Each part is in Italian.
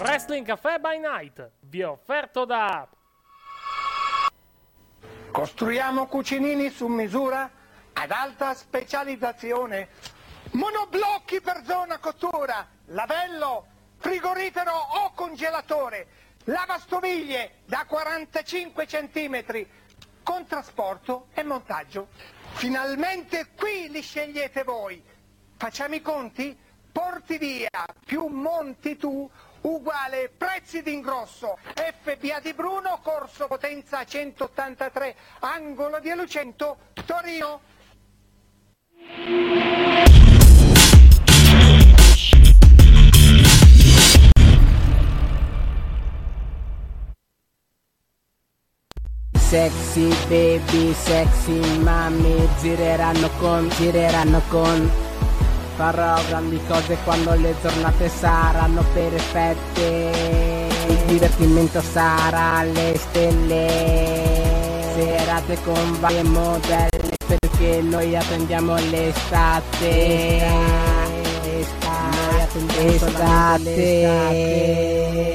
Wrestling Cafe by Night vi è offerto da Costruiamo cucinini su misura ad alta specializzazione. Monoblocchi per zona cottura, lavello, frigorifero o congelatore, lavastoviglie da 45 cm, con trasporto e montaggio. Finalmente qui li scegliete voi. Facciamo i conti? Porti via più monti tu uguale prezzi d'ingrosso FBA di Bruno, corso potenza 183, angolo di Lucento, Torino. Sexy baby, sexy mami Gireranno con, gireranno con Farò grandi cose quando le giornate saranno perfette. Il divertimento sarà alle stelle. Serate con varie modelle Perché noi attendiamo l'estate L'estate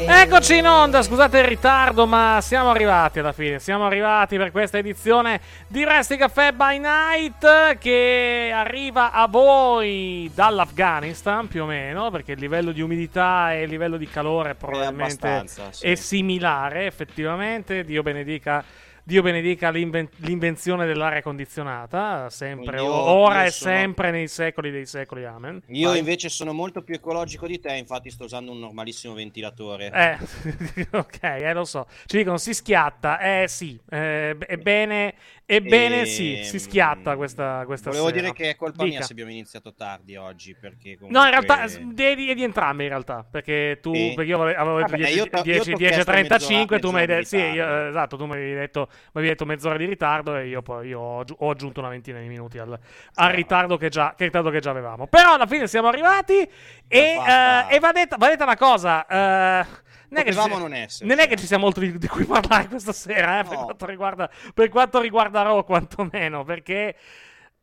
Eccoci in onda, scusate il ritardo, ma siamo arrivati alla fine. Siamo arrivati per questa edizione di Resti Caffè by Night che arriva a voi dall'Afghanistan più o meno, perché il livello di umidità e il livello di calore probabilmente sì. è similare, effettivamente. Dio benedica. Dio benedica l'inven- l'invenzione dell'aria condizionata, sempre, Io- ora io e sono- sempre nei secoli dei secoli, amen. Io Vai. invece sono molto più ecologico di te, infatti sto usando un normalissimo ventilatore. Eh, ok, eh, lo so. Ci dicono si schiatta. Eh sì, eh, b- ebbene, ebbene Ehm, sì, si schiatta questa, questa Volevo sera. dire che è colpa Dica. mia se abbiamo iniziato tardi oggi, perché comunque... No, in realtà è di, è di entrambi in realtà, perché tu, Sì. perché io avevo detto Vabbè, 10, io t'ho- io 10, t'ho 10 chiesto 35, tu mi hai detto, sì, io- esatto, tu mi avevi detto, mi detto mezz'ora di ritardo e io poi io ho, ho aggiunto una ventina di minuti al, al ritardo, che già, che ritardo che già avevamo. Però alla fine siamo arrivati e, eh, e va, detta, va detta una cosa, eh, non è che ci Potevamo sia- non essere, non è che ci sia molto di, di cui parlare questa sera, eh, per, No. quanto riguarda, per quanto riguarda Raw, quantomeno, perché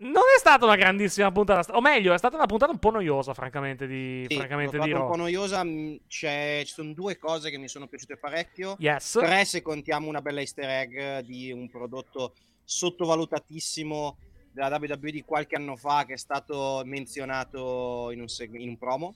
non è stata una grandissima puntata, o meglio, è stata una puntata un po' noiosa, francamente, di, Sì, francamente, di un po' noiosa, c'è- ci sono due cose che mi sono piaciute parecchio. Yes. Tre se contiamo una bella easter egg di un prodotto sottovalutatissimo della WWE di qualche anno fa che è stato menzionato in un, seg- in un promo.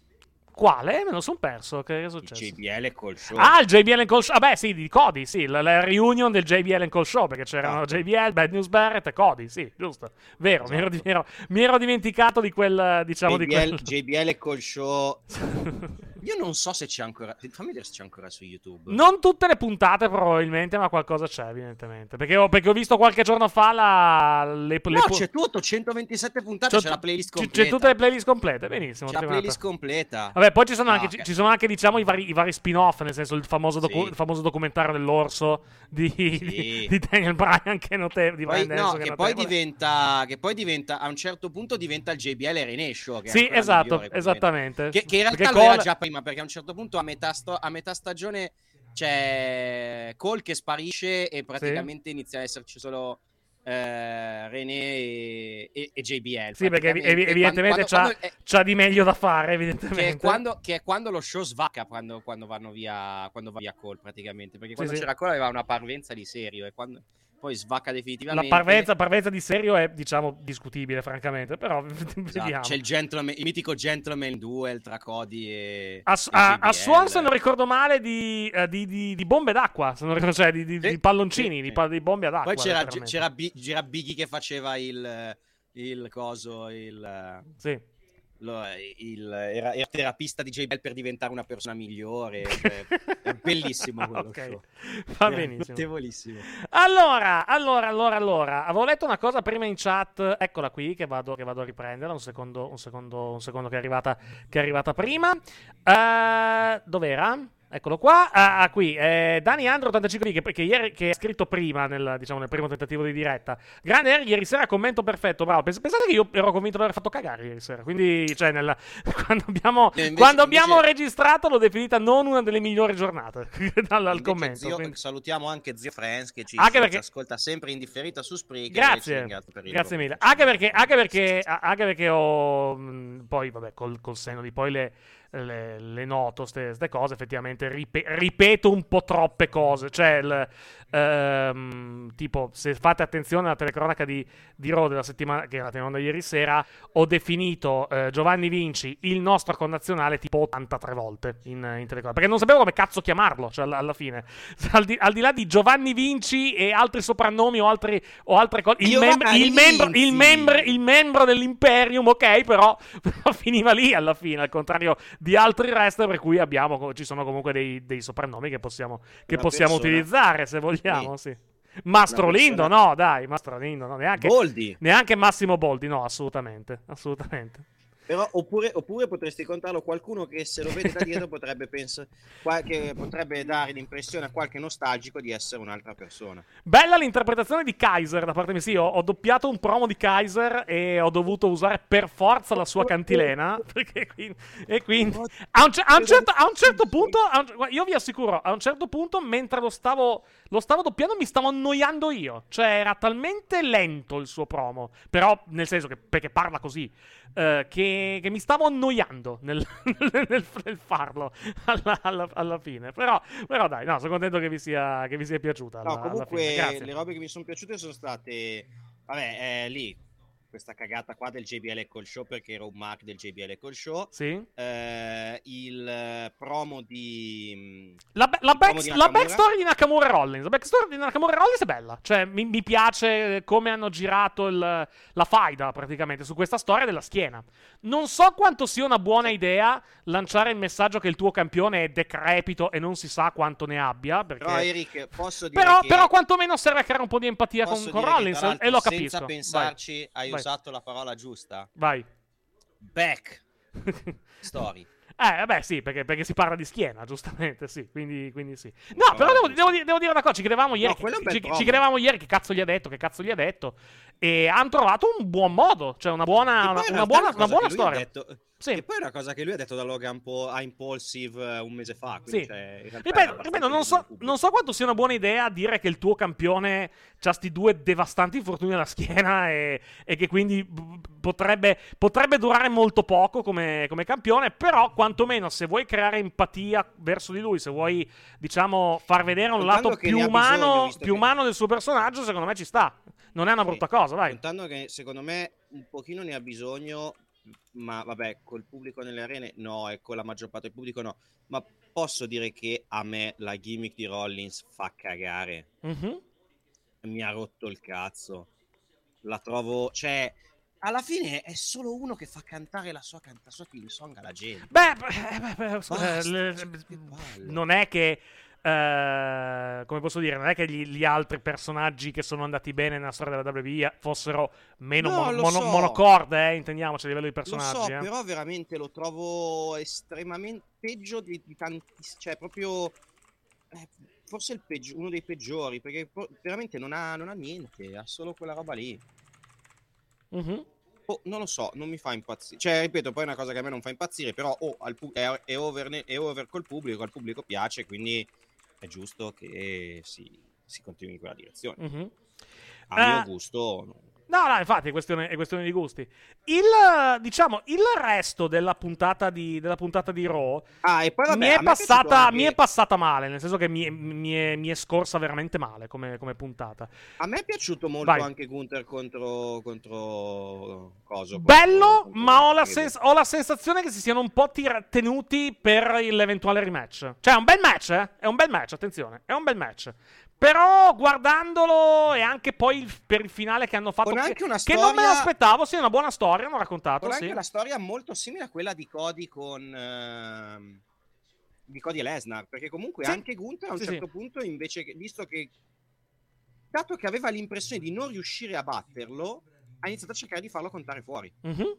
Quale? Me lo sono perso. Che è successo? JBL col show. Ah, il JBL Call Show. Ah, beh, sì, di Cody, sì, la, la reunion del JBL Call Show, perché c'erano Esatto. JBL, Bad News Barrett e Cody, sì, giusto. Vero, mi, ero, Esatto. mi ero- mi ero dimenticato di quel, diciamo, di JBL, quel... JBL col show. Io non so se c'è ancora. Fammi vedere se c'è ancora su YouTube. Non tutte le puntate probabilmente, ma qualcosa c'è evidentemente. Perché ho, perché ho visto qualche giorno fa la, le, le No, pu- c'è tutto, 127 puntate, c'ho- c'è la playlist c'è- completa. C'è tutte le playlist complete, benissimo. C'è la playlist completa. Vabbè, poi ci sono, No, anche, che- ci sono anche, diciamo, i vari, i vari spin-off, nel senso il famoso, docu- Sì. il famoso documentario dell'orso di, di, di Daniel Bryan, che notevole. Di Poi, no, che è poi, diventa, che poi diventa a un certo punto diventa il JBL che è Sì, esatto, migliore, esattamente. che, che in realtà Perché lo era già prima perché a un certo punto a metà, sto- a metà stagione c'è Cole che sparisce e praticamente inizia ad esserci solo eh, René e, e- e JBL Sì, perché evi- evidentemente Quando- c'ha, quando- è- c'ha di meglio da fare, che evidentemente. è, quando, che è quando lo show svacca quando, quando vanno via quando va via Cole praticamente perché quando sì. c'era Cole aveva una parvenza di serio e quando poi svacca La definitivamente. parvenza, parvenza di serio è, diciamo, discutibile, francamente. Però Esatto, vediamo. C'è il, gentleman, il mitico Gentleman Duel tra Cody e. A, e a, a. Swan, se non ricordo male, di, eh, di, di- di bombe d'acqua. Se non ricordo, cioè di, di- Sì, di palloncini, sì. pa- di bombe ad acqua. Poi c'era, c'era Biggie che faceva il. Il coso, il. Sì. Lo- il- era, era terapista di JBL per diventare una persona migliore. cioè, è bellissimo quello Ok, show. va Era benissimo. Notevolissimo. Allora, allora, allora, allora, avevo letto una cosa prima in chat, eccola qui, che vado, che vado a riprendere, un secondo, un secondo, un secondo che è arrivata, che è arrivata prima. Eh, dov'era? Eccolo qua, ah, ah, qui, eh, Dani Andro 85 che, che ieri che ha scritto prima nel, diciamo, nel primo tentativo di diretta. Grande Eric, ieri sera commento perfetto, bravo. Pens- Pensate che io ero convinto di aver fatto cagare ieri sera, quindi cioè nel, quando abbiamo, invece- quando abbiamo invece- registrato l'ho definita non una delle migliori giornate dal, al commento. zio- quindi- salutiamo anche zio Franz che ci, perché- ascolta sempre in differita su Spreaker. Grazie, grazie mille. che Anche perché, anche perché, anche perché ho poi, vabbè, col, col senno di poi le, le, le noto, queste cose, effettivamente ripe- ripeto un po' troppe cose. Cioè, il, ehm, tipo, se fate attenzione alla telecronaca di, di Raw della settimana che era in onda ieri sera, ho definito eh, Giovanni Vinci il nostro connazionale tipo 83 volte in, in telecronaca. Perché non sapevo come cazzo chiamarlo, cioè alla, alla fine. Al di, al di là di Giovanni Vinci e altri soprannomi o, altri, o altre cose, il, membro- il, membro, il, membro, il membro dell'Imperium, ok, però, però finiva lì alla fine, al contrario di altri wrestler per cui abbiamo, ci sono comunque dei, dei soprannomi che possiamo, che possiamo utilizzare se vogliamo, sì. Mastro Lindo, no, dai, Mastro Lindo, no, neanche, Boldi. neanche Massimo Boldi, no, assolutamente, assolutamente. Però, oppure, oppure potresti contarlo qualcuno che se lo vede da dietro potrebbe, pensare, qualche, potrebbe dare l'impressione a qualche nostalgico di essere un'altra persona. Bella l'interpretazione di Kaiser da parte mia. Sì, ho, ho doppiato un promo di Kaiser e ho dovuto usare per forza la sua cantilena. Perché quindi, e quindi a un, a un certo, a un certo punto, un- io vi assicuro, a un certo punto, mentre lo stavo, lo stavo doppiando, mi stavo annoiando io. Cioè, era talmente lento il suo promo. Però, nel senso che perché parla così. eh, che, che mi stavo annoiando nel, nel- nel farlo alla, alla- alla fine. Però, però dai, no, sono contento che vi sia, che vi sia piaciuta. No, alla- comunque le robe che mi sono piaciute sono state, vabbè, eh, lì, questa cagata qua del JBL Call Show perché era un mark del JBL Call Show. Sì. Eh, il eh, promo di... La, ba- la il promo back- di la backstory di Nakamura Rollins. La backstory di Nakamura Rollins è bella. Cioè, mi, mi piace come hanno girato il- la faida praticamente su questa storia della schiena. Non so quanto sia una buona idea lanciare il messaggio che il tuo campione è decrepito e non si sa quanto ne abbia. Perché... Però Eric, posso dire Però, che... però quantomeno serve a creare un po' di empatia con, posso con che, Rollins e lo capisco. Senza Vai. pensarci, hai Vai. Usato la parola giusta. Vai. Back story. Eh, vabbè, sì, perché, perché si parla di schiena, giustamente, sì, quindi, quindi sì. No, però devo, devo dire- devo dire una cosa, ci credevamo ieri, No, che, ci, ci credevamo ieri che cazzo gli ha detto, che cazzo gli ha detto, e hanno trovato un buon modo, cioè una buona, una, una buona, una buona storia. detto- Sì. Che poi è una cosa che lui ha detto da Logan Po- a Impulsive eh, un mese fa. Sì. Cioè, Ripeto, ripeto, non, so, non so quanto sia una buona idea dire che il tuo campione ha sti due devastanti infortuni alla schiena e, e che quindi potrebbe, potrebbe durare molto poco come, come campione, però quantomeno se vuoi creare empatia verso di lui, se vuoi, diciamo, far vedere un Contando lato più umano, bisogno, più che- umano del suo personaggio, secondo me ci sta. Non è una brutta cosa, vai. Contando che secondo me un pochino ne ha bisogno, ma vabbè, col pubblico nelle arene no, e con la maggior parte del pubblico no. Ma posso dire che a me la gimmick di Rollins fa cagare. Mhm. Mi ha rotto il cazzo. La trovo, cioè, alla fine è solo uno che fa cantare la sua, can- la sua team song alla gente. Beh, eh, beh, beh, scusa, Basta, le- cioè, non è che. Eh, come posso dire, non è che gli, gli altri personaggi che sono andati bene nella storia della WWE fossero meno No, lo mono- so. monocorde, eh, intendiamoci a livello di Lo personaggi. so, eh. però veramente lo trovo estremamente peggio di, di tanti, cioè proprio eh, forse il peggio- uno dei peggiori, perché veramente non ha, non ha niente, ha solo quella roba lì. Mhm. Oh, non lo so, non mi fa impazzire. Cioè, ripeto, poi è una cosa che a me non fa impazzire, però oh, pu- è, è over, è over col pubblico, al pubblico piace, quindi è giusto che si, si continui in quella direzione. Mhm. A mio Ah. gusto, no. No, infatti è questione, è questione di gusti. Il, diciamo, il resto della puntata di, della puntata di Raw Ah, e poi vabbè, mi, è passata, anche- mi è passata male, nel senso che mi, è- mi è, mi è scorsa veramente male come, come puntata. A me è piaciuto molto Vai. anche Gunther contro, contro Coso. Bello, contro- ma ho la, sens- ho la sensazione che si siano un po' tira- tenuti per l'eventuale rematch. Cioè, è un bel match, eh? È un bel match, attenzione, è un bel match. Però guardandolo e anche poi il- per il finale che hanno fatto, Con anche una che non me storia- l'aspettavo, sì, è una buona storia, hanno raccontato, Con sì. anche la storia molto simile a quella di Cody con ehm, di Cody e Lesnar, perché comunque Sì. anche Gunther a un Sì, certo sì. punto invece che, visto che dato che aveva l'impressione di non riuscire a batterlo, ha iniziato a cercare di farlo contare fuori. Mhm.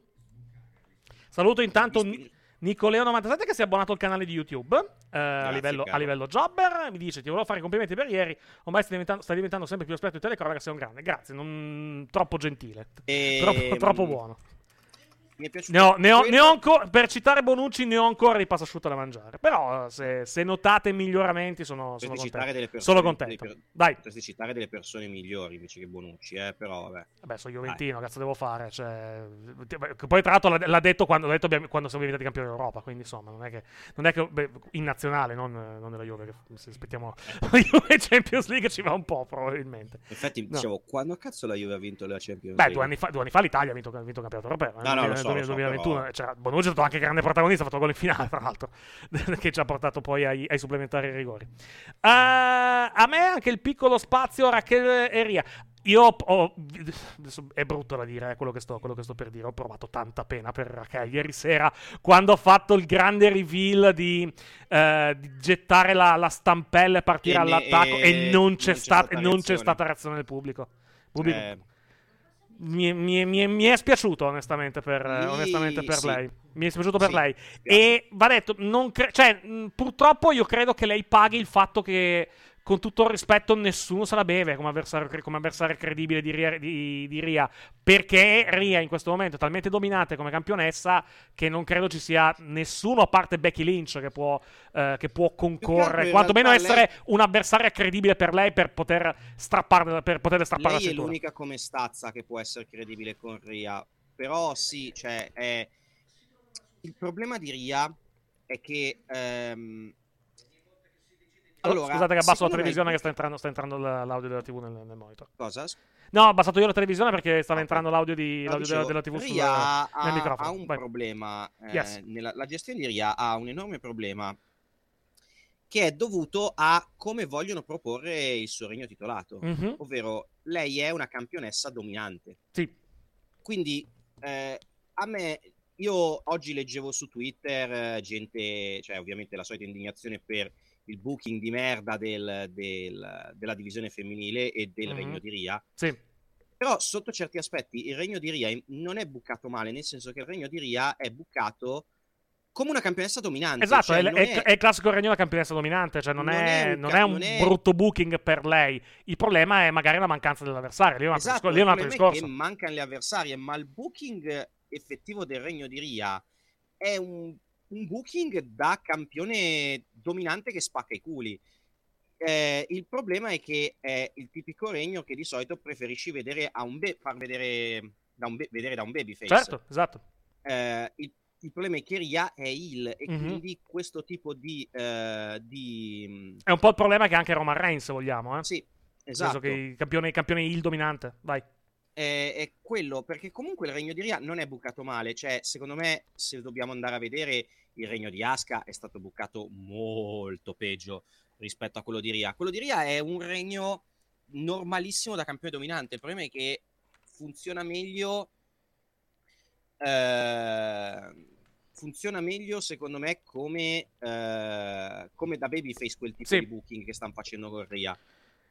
Saluto intanto Visto- Nicoleo97 che si è abbonato al canale di YouTube eh, a, Grazie, livello, a livello jobber. Mi dice: Ti volevo fare i complimenti per ieri. Ormai stai diventando, stai diventando sempre più esperto di telecronaca. Sei un grande. Grazie, non troppo gentile. E- Troppo, troppo buono. Mi è piaciuto Ne ho, ne ho- ne ho ancora, per citare Bonucci, ne ho ancora di passasciutto da mangiare. Però, se, se notate miglioramenti, sono, sono contento. delle persone, Sono contento. delle per- Dai, Potresti citare delle persone migliori invece che Bonucci, eh, però vabbè. Vabbè, sono Juventino, cazzo devo fare? Cioè, poi, tra l'altro, l'ha, detto quando, l'ha detto quando siamo diventati campioni d'Europa. Quindi, insomma, non è che. Non è che beh, in nazionale, non, non nella Juve. Che se aspettiamo la Juve Champions League ci va un po', probabilmente. Infatti, No. dicevo, quando cazzo la Juve ha vinto la Champions Beh, League? due anni fa, due anni fa l'Italia ha vinto, ha vinto il campionato europeo. No, no, lo so, so, 2021. però- C'era Bonucci è stato anche grande protagonista, ha fatto gol in finale, tra l'altro, che ci ha portato poi ai, ai supplementari rigori. Eh, a me anche il piccolo spazio Rachele e Ria. Io ho, ho- è brutto da dire eh, quello, che sto, quello che sto per dire. Ho provato tanta pena per Raquel ieri sera quando ho fatto il grande reveal di, eh, di gettare la, la stampella e partire E ne- all'attacco e, e non c'è, c'è stata, stata non c'è reazione. stata reazione del pubblico. Pubblico- Eh, mi, è- mi è- mi mi è spiaciuto onestamente per, Lì, onestamente per sì. lei. Mi è spiaciuto per Sì, lei. E va detto, non cre- cioè, mh, purtroppo io credo che lei paghi il fatto che, con tutto il rispetto, nessuno se la beve come avversario, come avversario credibile di Ria, di- di Ria. Perché Ria in questo momento è talmente dominante come campionessa che non credo ci sia nessuno, a parte Becky Lynch, che può, eh, che può concorrere, quantomeno essere un'avversaria credibile per lei per poter strapparle, per poterle strappare la lei è cintura. l'unica come stazza che può essere credibile con Ria. Però sì, cioè, è... il problema di Ria è che... ehm, Allora, Scusate che abbasso la secondo me- televisione che sta entrando, sta entrando l'audio della TV nel, nel monitor. Cosa? No, ho abbassato io la televisione perché stava Ok. entrando l'audio, di, l'audio dicevo, della, della TV sul, ha, nel microfono. ha un Vai. problema. eh, Yes. nella- la gestione di Ria ha un enorme problema che è dovuto a come vogliono proporre il suo regno titolato. Mhm, Ovvero, lei è una campionessa dominante. Sì. Quindi eh, a me, io oggi leggevo su Twitter eh, gente, cioè ovviamente la solita indignazione per il booking di merda del- del- della divisione femminile e del Mhm. regno di Ria. Sì. Però sotto certi aspetti il regno di Ria non è bucato male, nel senso che il regno di Ria è bucato come una campionessa dominante. Esatto, cioè è, è- è- il classico regno della campionessa dominante, cioè non, Non è, un non ca- è un non brutto booking per lei. Il problema è magari la mancanza dell'avversario. Lì è un altro, Esatto, discor- lì un altro discorso. che mancano le avversarie, ma il booking effettivo del regno di Ria è un, un booking da campione dominante che spacca i culi. Eh, il problema è che è il tipico regno che di solito preferisci vedere a un be- far vedere da un, be- vedere da un babyface. Certo, esatto. Eh, il, il problema è che Ria è il e Mhm. quindi questo tipo di, eh, di È un po' il problema che anche Roman Reigns, vogliamo. Eh? sì, Nel esatto. senso che il campione, il campione il dominante. Vai. È, è quello, perché comunque il regno di Ria non è bucato male, cioè secondo me se dobbiamo andare a vedere il regno di Asuka è stato bucato molto peggio rispetto a quello di Ria. Quello di Ria è un regno normalissimo da campione dominante, il problema è che funziona meglio eh, funziona meglio secondo me come, eh, come da babyface quel tipo Sì. di booking che stanno facendo con Ria.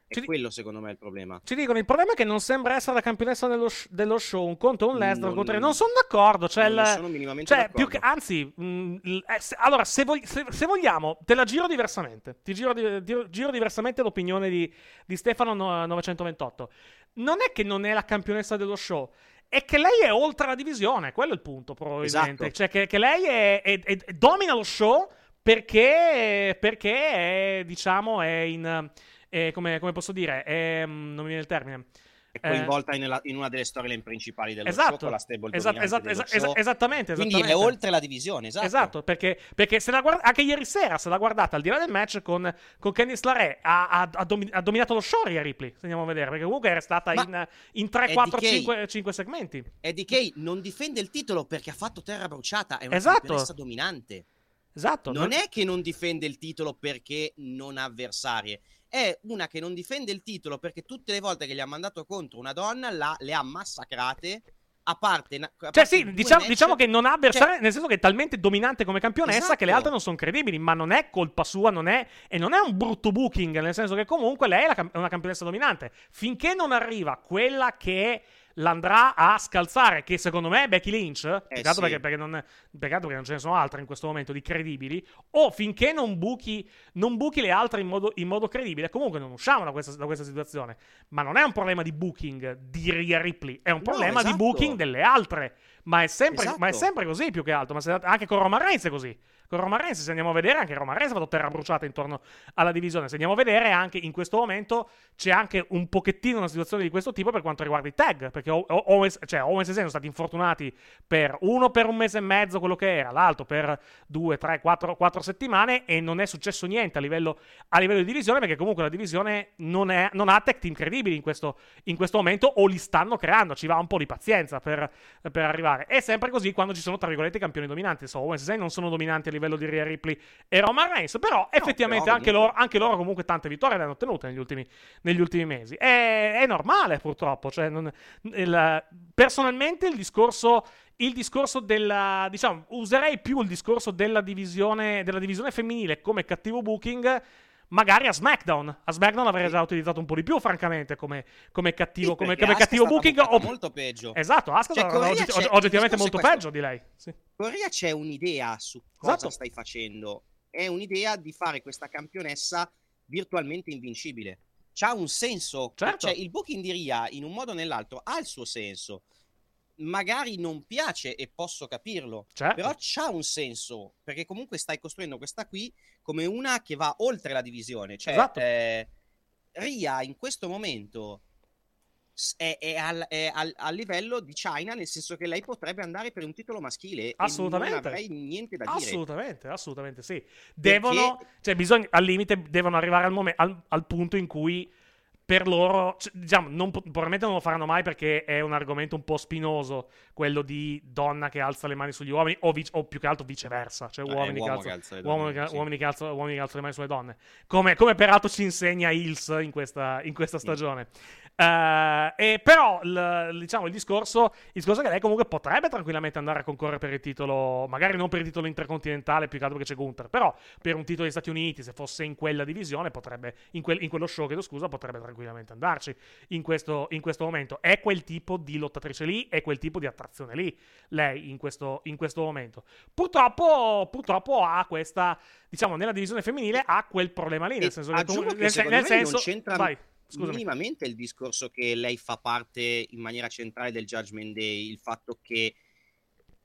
È Ci di- quello secondo me il problema. Ci dicono, il problema è che non sembra essere la campionessa dello, sh- dello show. Un conto è un Lesnar, Non- è- Non sono d'accordo. Cioè, non il- sono minimamente cioè, d'accordo. che, anzi, mh, il- eh, se- allora, se, vog- se- se vogliamo, te la giro diversamente. Ti giro, di- giro diversamente l'opinione di, di Stefano no- 928. Non è che non è la campionessa dello show. È che lei è oltre la divisione, quello è il punto, probabilmente. Esatto. Cioè, che, che lei è, è- è- domina lo show perché, perché è, diciamo, è in. È come, come posso dire? È, mm, non mi viene il termine. è coinvolta eh, nella, in una delle storyline principali dello esatto, show con la stable esatto, esatto, esatto, esattamente, esattamente, quindi è oltre la divisione esatto, esatto perché, perché se la guarda, anche ieri sera se l'ha guardata al di là del match con, con Candice LaRe ha, ha, ha, domi, ha, dominato lo show Rhea Ripley se andiamo a vedere perché comunque era stata in, in 3, 4, 5, 5, segmenti Eddie Kay non difende il titolo perché ha fatto terra bruciata è una esatto. dominante Esatto. Non, non è che non difende il titolo perché non ha avversarie, è una che non difende il titolo perché tutte le volte che gli ha mandato contro una donna la, le ha massacrate. A parte, a cioè, parte sì, diciamo, match, diciamo, che non ha avversarie, cioè, nel senso che è talmente dominante come campionessa esatto. che le altre non sono credibili. Ma non è colpa sua, non è, e non è un brutto booking, nel senso che comunque lei è, la, è una campionessa dominante. Finché non arriva quella che è l'andrà a scalzare, che secondo me è Becky Lynch, eh, peccato, sì. perché, perché, non, peccato perché non ce ne sono altre in questo momento di credibili, o finché non buchi, non buchi le altre in modo, in modo, credibile, comunque non usciamo da questa, da questa, situazione. Ma non è un problema di booking di Rhea Ripley, è un problema no, esatto. di booking delle altre. Ma è, sempre, esatto. ma è sempre così più che altro, ma anche con Roman Reigns è così. Con Roman Reigns, se andiamo a vedere, anche Roman Reigns ha fatto terra bruciata intorno alla divisione. Se andiamo a vedere, anche in questo momento c'è anche un pochettino una situazione di questo tipo per quanto riguarda i tag. Perché Owens, cioè Owens e Zayn sono stati infortunati per uno per un mese e mezzo, quello che era, l'altro per due, tre, quattro, quattro settimane. E non è successo niente a livello, a livello di divisione, perché comunque la divisione non, è, non ha tag team credibili in questo, in questo, momento, o li stanno creando. Ci va un po' di pazienza per, per arrivare. È sempre così quando ci sono, tra virgolette, campioni dominanti. So, Owens e Zayn non sono dominanti a livello di Rhea Ripley e Roman Reigns. Però no, effettivamente però, anche, loro, anche, loro, comunque tante vittorie le hanno ottenute negli ultimi, negli ultimi mesi. È, è, normale purtroppo. Cioè, non, il, personalmente il discorso il discorso della diciamo userei più il discorso della divisione, della divisione femminile come cattivo booking magari a SmackDown. A SmackDown avrei già utilizzato un po' di più, francamente, come, come cattivo, sì, come, come cattivo booking. O... molto peggio. Esatto, Asuka cioè, sarà ogget- oggettivamente molto questo. peggio di lei. Sì. Correa c'è un'idea su cosa esatto. stai facendo. È un'idea di fare questa campionessa virtualmente invincibile. C'ha un senso. Certo. Cioè, il booking di Ria, in un modo o nell'altro, ha il suo senso magari non piace e posso capirlo, certo. però c'ha un senso, perché comunque stai costruendo questa qui come una che va oltre la divisione. Cioè, esatto. eh, Ria in questo momento è, è, al, è al, al, livello di China, nel senso che lei potrebbe andare per un titolo maschile. Assolutamente. non avrei niente da dire. Assolutamente, assolutamente sì. Devono, perché... cioè, bisogna, al limite, devono arrivare al, mom- al, al punto in cui per loro, cioè, diciamo, non, probabilmente non lo faranno mai perché è un argomento un po' spinoso, quello di donna che alza le mani sugli uomini, o, vice, o più che altro viceversa, cioè ah, uomini, che alza, che alza uomini, donne, sì. uomini, che alza, uomini, che alzano le mani sulle donne, come, come peraltro ci insegna Hills in questa, in questa stagione. Sì. Uh, e però il, diciamo il discorso, il discorso è che lei comunque potrebbe tranquillamente andare a concorrere per il titolo, magari non per il titolo intercontinentale, più che altro perché c'è Gunther, però per un titolo degli Stati Uniti, se fosse in quella divisione, potrebbe, in, quel, in quello show, chiedo scusa, potrebbe tranquillamente andarci in questo, in questo, momento. È quel tipo di lottatrice lì, è quel tipo di attrazione lì, lei in questo, in questo momento. Purtroppo, purtroppo ha questa, diciamo, nella divisione femminile ha quel problema lì, nel senso che, comunque, nel, nel senso, non c'entra... Vai Scusami. minimamente il discorso che lei fa parte in maniera centrale del Judgment Day, il fatto che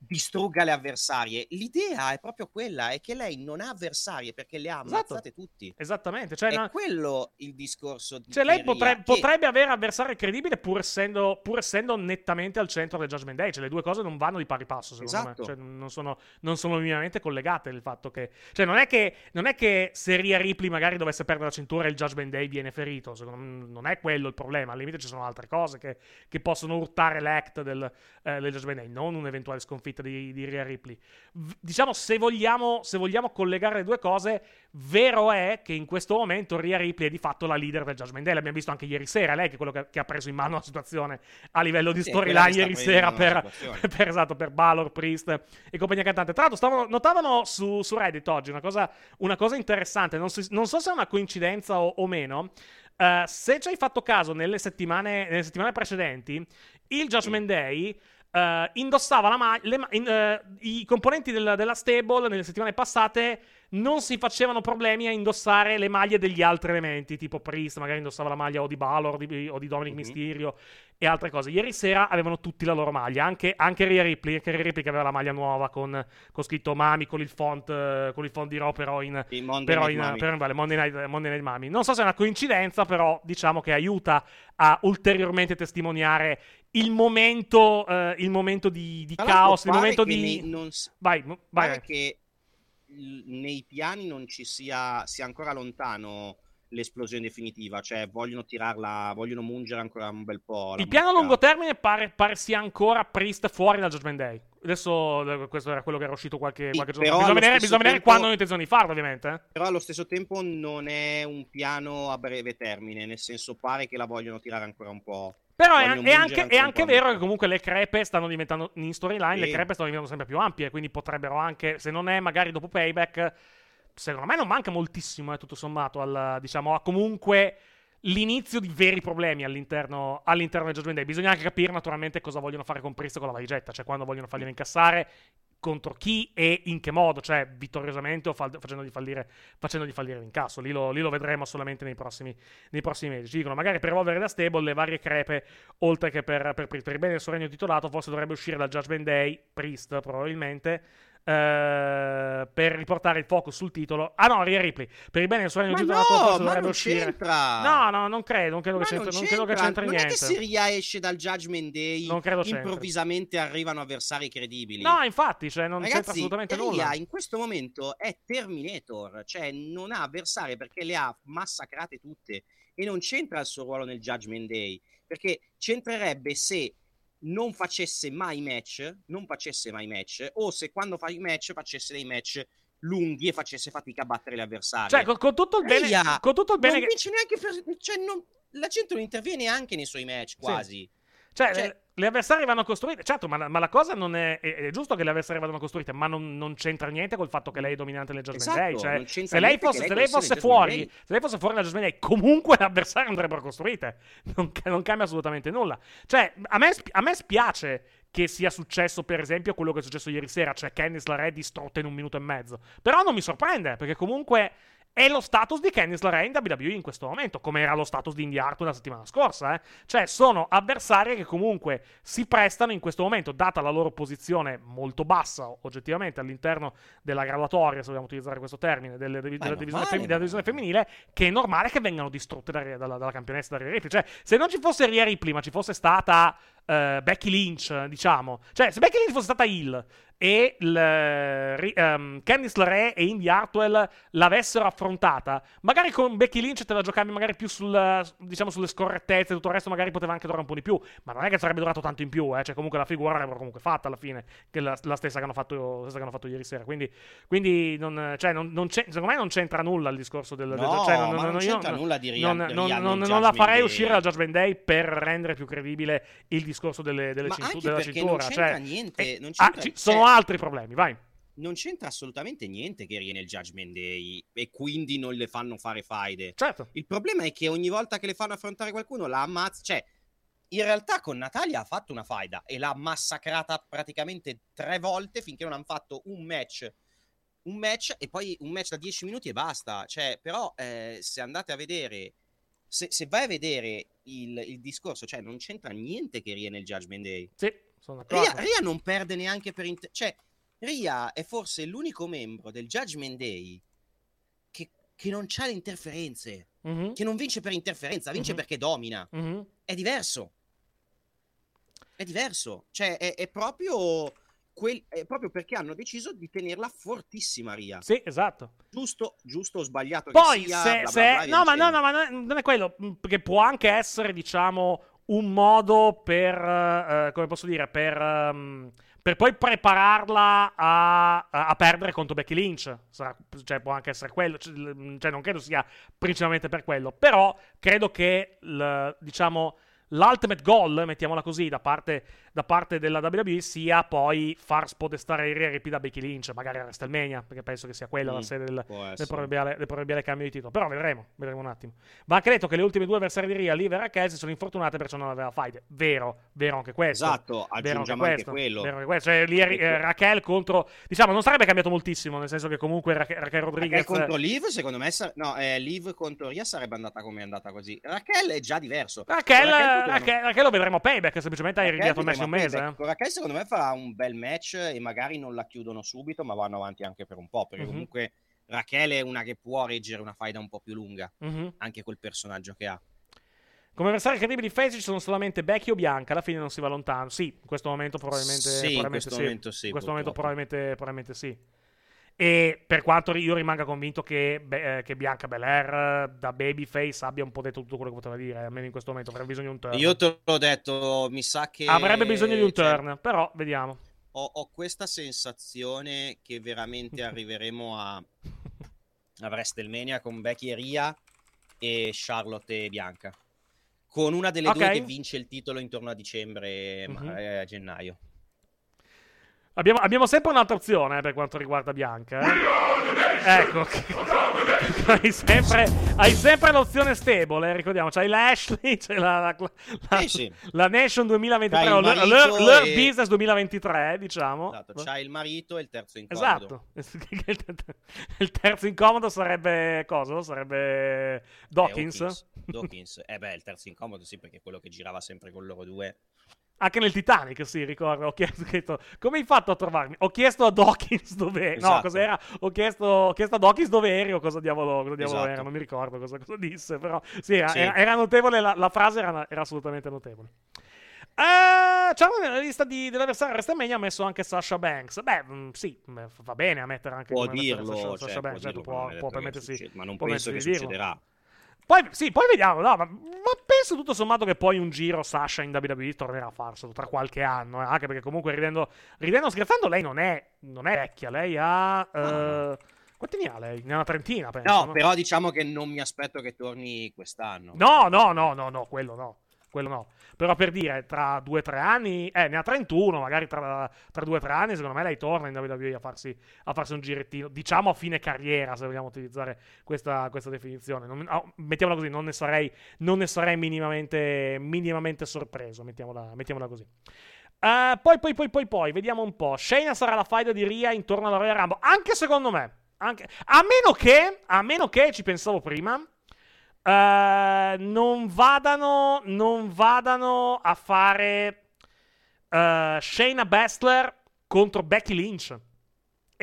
distrugga le avversarie. L'idea è proprio quella, è che lei non ha avversarie perché le ha esatto. ammazzate esatto. tutti. Esattamente. Cioè, è no... quello il discorso di Cioè lei potre... che... potrebbe avere avversarie credibili pur essendo, pur essendo, nettamente al centro del Judgment Day. Cioè le due cose non vanno di pari passo, secondo esatto. me. Cioè, non, sono, non sono minimamente collegate il fatto che... Cioè non è che, non è che se Ria Ripley magari dovesse perdere la cintura e il Judgment Day viene ferito. Secondo me non è quello il problema. Al limite ci sono altre cose che, che possono urtare l'act del, eh, del Judgment Day, non un'eventuale sconfitta di, di Ria Ripley. V- diciamo, se vogliamo, se vogliamo collegare le due cose, vero è che in questo momento Ria Ripley è di fatto la leader del Judgment Day. L'abbiamo visto anche ieri sera. Lei che è quello che, che ha preso in mano la situazione a livello di sì, storyline ieri sera per, per, esatto, per Balor, Priest e compagnia cantante. Tra l'altro, stavano, notavano su, su, Reddit oggi una cosa, una cosa interessante. Non so, non so, se è una coincidenza o, o meno. Uh, se ci hai fatto caso nelle settimane, nelle settimane precedenti, il Judgment Day eh, indossava la maglia. eh, I componenti del- della stable nelle settimane passate non si facevano problemi a indossare le maglie degli altri elementi, tipo Priest, magari indossava la maglia o di Balor o di, o di Dominic Mhm. Mysterio e altre cose. Ieri sera avevano tutti la loro maglia, anche, anche Rhea Ripley, anche Rhea Ripley che aveva la maglia nuova con, con scritto Mami con il font, eh, con il font di Raw, però in, però in, Mami. però in- vale, Monday, Night, Monday Night Mami. Non so se è una coincidenza, però diciamo che aiuta a ulteriormente testimoniare il momento, eh, il momento di, di caos, il momento di... nei- non Vai, vai. pare che nei piani non ci sia, sia ancora lontano l'esplosione definitiva, cioè vogliono tirarla, vogliono mungere ancora un bel po'. Il piano a lungo termine pare, pare sia ancora Priest fuori dal Judgment Day. Adesso eh, questo era quello che era uscito qualche, Sì, qualche giorno fa. Bisogna vedere, bisogna vedere tempo- quando hanno intenzione di farlo, ovviamente. eh. Però allo stesso tempo non è un piano a breve termine, nel senso pare che la vogliono tirare ancora un po'. Però è, è anche, è anche vero che comunque le crepe stanno diventando in storyline, le Sì. crepe stanno diventando sempre più ampie, quindi potrebbero anche, se non è magari dopo payback, secondo me non manca moltissimo, eh, tutto sommato, al, diciamo, a comunque l'inizio di veri problemi all'interno, all'interno del Judgment Day. Bisogna anche capire naturalmente cosa vogliono fare con Priest con la valigetta, cioè quando vogliono farglielo incassare, contro chi e in che modo, cioè vittoriosamente o fal- facendogli fallire, facendogli fallire l'incasso. Lì lo, lì lo vedremo solamente nei prossimi, nei prossimi mesi. Ci dicono, magari per evolvere da stable le varie crepe, oltre che per, per, per il bene del suo regno titolato, forse dovrebbe uscire dal Judgment Day, Priest probabilmente, eh, per riportare il focus sul titolo. Ah no, Rhea Ripley, per il bene del suo regno titolato no, dovrebbe non uscire. c'entra. No, no, non credo, non credo, Ma che, non c'entri, non credo che c'entra. c'entri non niente. è che Siria esce dal Judgment Day, Non credo c'entri. improvvisamente arrivano avversari credibili. No, infatti, cioè, non c'entra Ragazzi, assolutamente Ria nulla. in questo momento è Terminator, cioè non ha avversari perché le ha massacrate tutte e non c'entra il suo ruolo nel Judgment Day, perché c'entrerebbe se non facesse mai match, non facesse mai match, o se quando fa i match facesse dei match lunghi e facesse fatica a battere gli avversari. Cioè, con, con tutto il bene, Ria con tutto il bene non che... vince neanche per... Cioè, non- la gente non interviene anche nei suoi match, quasi. Cioè, Cioè- le, avversarie vanno costruite. Certo, ma la, ma la cosa non è, è. è giusto che le avversarie vadano costruite, ma non, non c'entra niente col fatto che lei è dominante nel Judgment Esatto, Day. Cioè, se lei fosse, lei se lei fosse fuori, Day. se lei fosse fuori dal Judgment Day, comunque le avversarie andrebbero costruite. Non, non cambia assolutamente nulla. Cioè, a me, a me spiace che sia successo, per esempio, quello che è successo ieri sera, cioè Candice LeRae distrutta in un minuto e mezzo. Però non mi sorprende, perché comunque è lo status di Candice LeRae in WWE in questo momento, come era lo status di Indy Hartwell la settimana scorsa. eh. Cioè, sono avversari che comunque si prestano in questo momento, data la loro posizione molto bassa, oggettivamente, all'interno della graduatoria, se vogliamo utilizzare questo termine, delle- della, divisione, fem- della divisione femminile, che è normale che vengano distrutte da- dalla, dalla campionessa da Rhea Ripley. Cioè, se non ci fosse Rhea Ripley, ma ci fosse stata eh, Becky Lynch, diciamo, cioè, se Becky Lynch fosse stata Hill e il, ri- ehm, Candice LeRae e Indy Hartwell l'avessero affrontata, magari con Becky Lynch te la giocavi magari più sul, diciamo, sulle scorrettezze e tutto il resto magari poteva anche durare un po' di più, ma non è che sarebbe durato tanto in più, eh, cioè comunque la figura l'avrebbero comunque fatta alla fine, che la, la stessa, che hanno fatto, stessa che hanno fatto ieri sera, quindi, quindi non, cioè, non, non c'è- secondo me non c'entra nulla il discorso del... del- No, cioè, non io c'entra nulla di Rhea- non, non- non- non la farei Day. uscire dal Judgment Day per rendere più credibile il discorso delle, delle Ma cintu- anche della cintura. non c'entra cioè, niente, eh, non ah, c'entra- ci- cioè- sono altri problemi, vai. Non c'entra assolutamente niente che Ria nel Judgment Day e quindi non le fanno fare faide. Certo. Il problema è che ogni volta che le fanno affrontare qualcuno la ammazza. Cioè, in realtà con Natalia ha fatto una faida e l'ha massacrata praticamente tre volte finché non hanno fatto un match. Un match e poi un match da 10 minuti e basta. Cioè, però, eh, se andate a vedere. Se, se vai a vedere il, il discorso, cioè, non c'entra niente che Ria nel Judgment Day. Sì, Ria. Ria non perde neanche per... inter- cioè, Ria è forse l'unico membro del Judgment Day che, che non ha le interferenze, Mhm, che non vince per interferenza, vince Mhm. perché domina. mhm. È diverso. È diverso. Cioè, è, è proprio... quel- è proprio perché hanno deciso di tenerla fortissima Ria. Sì, esatto. Giusto, giusto o sbagliato Poi, che sia. se, bla bla se- bla, no, ma no, no, ma non è quello. Perché può anche essere, diciamo, un modo per, eh, come posso dire, per, ehm, per poi prepararla a, a- perdere contro Becky Lynch. Sarà- cioè, può anche essere quello. Cioè, non credo sia principalmente per quello. Però credo che, l- diciamo, l'ultimate goal, mettiamola così, da parte, da parte della WWE sia poi far spodestare Rhea Ripley da Becky Lynch, magari a WrestleMania, perché penso che sia quella Mm, la sede del, del, proverbiale, del proverbiale cambio di titolo. Però vedremo, vedremo un attimo. Va anche detto che le ultime due avversarie di Rhea, Liv e Raquel, si sono infortunate perciò non aveva fight. Vero, vero anche questo. Esatto, aggiungiamo anche questo, quello. vero anche questo. Cioè, lì eh. Raquel contro... Diciamo, non sarebbe cambiato moltissimo, nel senso che comunque Raquel, Raquel Rodriguez... Raquel contro Liv, secondo me, sa- no, eh, Liv contro Ria sarebbe andata come è andata così. Raquel è già diverso. Raquel, potevano- Raquel- Raquel lo vedremo payback, semplicemente hai Raquel rinviato il match di vedremo mese. Raquel, secondo me, farà un bel match e magari non la chiudono subito, ma vanno avanti anche per un po'. Perché Mhm. comunque Raquel è una che può reggere una faida un po' più lunga, Mhm. anche col personaggio che ha. Come avversari credibili face ci sono solamente Becky o Bianca, alla fine non si va lontano. Sì, in questo momento probabilmente, Sì, in probabilmente questo momento sì, In questo momento probabilmente, probabilmente sì. E per quanto io rimanga convinto che, Be- eh, che Bianca Belair eh, da babyface abbia un po' detto tutto quello che poteva dire, almeno in questo momento avrebbe bisogno di un turn. Io te l'ho detto, mi sa che... Avrebbe bisogno di un cioè, turn, però vediamo. ho, ho questa sensazione che veramente arriveremo a, a WrestleMania con Becky e Ria e Charlotte e Bianca. Con una delle Ok. due che vince il titolo intorno a dicembre, ma- Mhm. eh, a gennaio. Abbiamo, abbiamo sempre un'altra opzione eh, per quanto riguarda Bianca. eh. Ecco, hai sempre, hai sempre l'opzione stable, eh, ricordiamo. C'hai l'Ashley, c'è la, la, la- sì. la Nation 2023, C'hai o l'Ur e- Business 2023, diciamo. Esatto, c'hai il marito e il terzo incomodo. Esatto. Il terzo incomodo sarebbe cosa? Sarebbe Eh, Dawkins. Hawkins. Dawkins. Eh beh, il terzo incomodo sì, perché è quello che girava sempre con loro due. Anche nel Titanic, sì, ricordo. Ho chiesto, ho chiesto, come hai fatto a trovarmi? Ho chiesto a Dawkins dove No, Esatto. cos'era? Ho chiesto, ho chiesto a Dawkins dove eri o cosa diavolo, cosa diavolo Esatto. era. Non mi ricordo cosa, cosa disse, però sì, era, Sì. era- era notevole. La, la frase era, era assolutamente notevole. Eh, Ciao, nella lista di, dell'avversario WrestleMania ha messo anche Sasha Banks. Beh, mm, sì, va bene a mettere anche Può dirlo, Sasha, cioè, Sasha può Banks, certo, dirlo, non può, può permettersi. succede- ma non può penso che dirlo. succederà. Poi, sì, poi vediamo, no, ma, ma penso tutto sommato che poi un giro Sasha in WWE tornerà a farselo tra qualche anno, eh, anche perché comunque ridendo, ridendo scherzando lei non è, non è vecchia, lei ha... eh, quanti ne ha lei? Ne ha una trentina, penso. No, però diciamo che non mi aspetto che torni quest'anno. No, no, no, no, no, quello no. Quello no. Però per dire, tra due o tre anni, eh, ne ha 31, magari tra, tra due o tre anni, secondo me lei torna in WWE a farsi, a farsi un girettino. Diciamo a fine carriera, se vogliamo utilizzare questa, questa definizione. Non- oh, mettiamola così, non ne sarei, non ne sarei minimamente, minimamente sorpreso, mettiamola, mettiamola così. Eh, poi, poi, poi, poi, poi, vediamo un po'. Shayna sarà la faida di Ria intorno alla Royal Rumble. Anche secondo me. Anche- a meno che, a meno che, ci pensavo prima, eh, non vadano, non vadano a fare eh, Shayna Baszler contro Becky Lynch.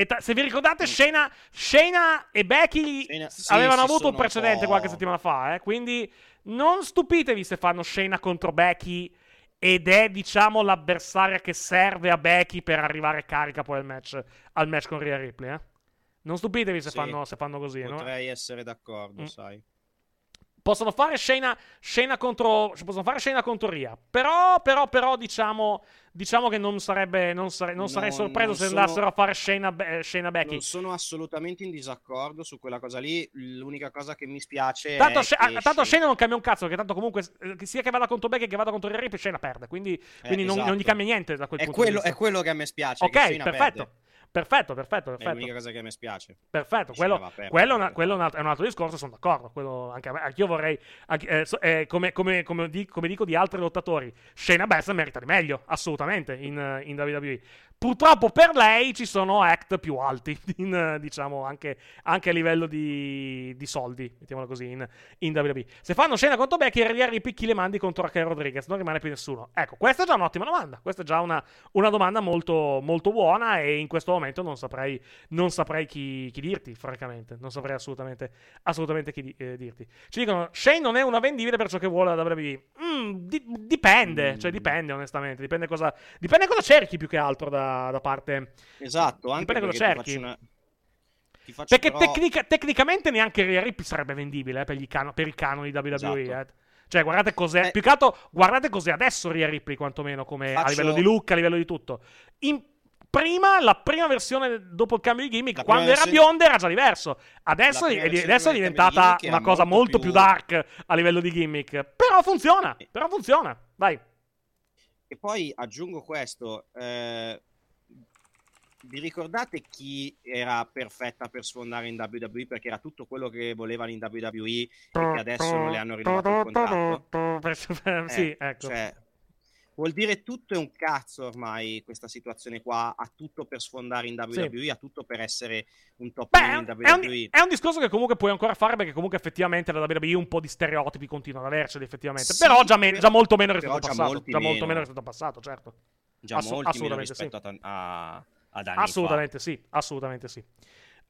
Ta- se vi ricordate, Shayna, Shayna e Becky Shayna- sì, avevano avuto un precedente un qualche settimana fa, eh, quindi non stupitevi se fanno Shayna contro Becky ed è, diciamo, l'avversaria che serve a Becky per arrivare carica poi al match, al match con Rhea Ripley, eh. Non stupitevi se, Sì, fanno, se fanno così, no? Potrei essere d'accordo, Mm. sai. Possono fare Shayna, Shayna contro. Possono fare Shayna contro Ria. Però, però, però, diciamo. Diciamo che non sarebbe. Non, sare- non sarei Non- sorpreso non se sono- andassero a fare Shayna, Be- Shayna Becky. Non sono assolutamente in disaccordo su quella cosa lì. L'unica cosa che mi spiace Tanto, Sha- che ah, tanto Shayna non cambia un cazzo. Perché tanto comunque. eh, sia che vada contro Becky che vada contro Ria Shayna perde. Quindi, quindi non, esatto. non gli cambia niente da quel È punto quello, di vista. è quello che a me spiace. ok, perfetto. perde. Perfetto, perfetto, È perfetto. l'unica cosa che me spiace. Perfetto, quello, quello è, una- quello è un altro, è un altro discorso, sono d'accordo. Quello anche a me- anch'io vorrei, anche- eh, eh, come, come- come di- come dico di altri lottatori, Shayna Baszler merita di meglio, assolutamente, in, eh, in WWE. Purtroppo per lei ci sono act più alti, in, diciamo, anche, anche a livello di, di soldi, mettiamola così, in, in WWE. Se fanno Shayna contro Becky, Ripley chi le mandi contro Raquel Rodriguez? Non rimane più nessuno. Ecco, questa è già un'ottima domanda. Questa è già una, una domanda molto, molto buona e in questo momento non saprei, non saprei chi, chi dirti, francamente. Non saprei assolutamente, assolutamente chi eh, dirti. Ci dicono, Shane non è una vendibile per ciò che vuole la WWE. Mm, di- dipende, cioè dipende onestamente. Dipende cosa, dipende cosa cerchi più che altro da, da parte... Esatto, anche Dipende perché cosa cerchi. una- Perché però- tecnica- tecnicamente neanche Rhea Ripley sarebbe vendibile eh, per, gli cano- per i canoni WWE. Esatto. eh. Cioè, guardate cos'è. Eh. Più che altro, guardate cos'è adesso Rhea Ripley, quantomeno come a Faccio- livello di look, a livello di tutto. In- Prima, la prima versione dopo il cambio di gimmick, La quando era versione- bionda, era già diverso. Adesso, è, adesso è di diventata una cosa molto molto più- più dark a livello di gimmick. Però funziona. Però funziona. Vai. E poi aggiungo questo, eh, vi ricordate chi era perfetta per sfondare in WWE perché era tutto quello che volevano in WWE e che adesso non le hanno rinnovato il contratto? sì, Eh, ecco. cioè, vuol dire tutto è un cazzo ormai questa situazione qua, ha tutto per sfondare in WWE, ha tutto per essere un top Beh, in WWE. è un- è un discorso che comunque puoi ancora fare perché comunque effettivamente la WWE un po' di stereotipi continua ad averceli effettivamente. Sì, però già, me- però- già molto meno rispetto al passato. Già molto meno. rispetto al passato, certo. Già Assu- molti meno assolutamente sì. rispetto a, a- ad anni Assolutamente sì, assolutamente sì.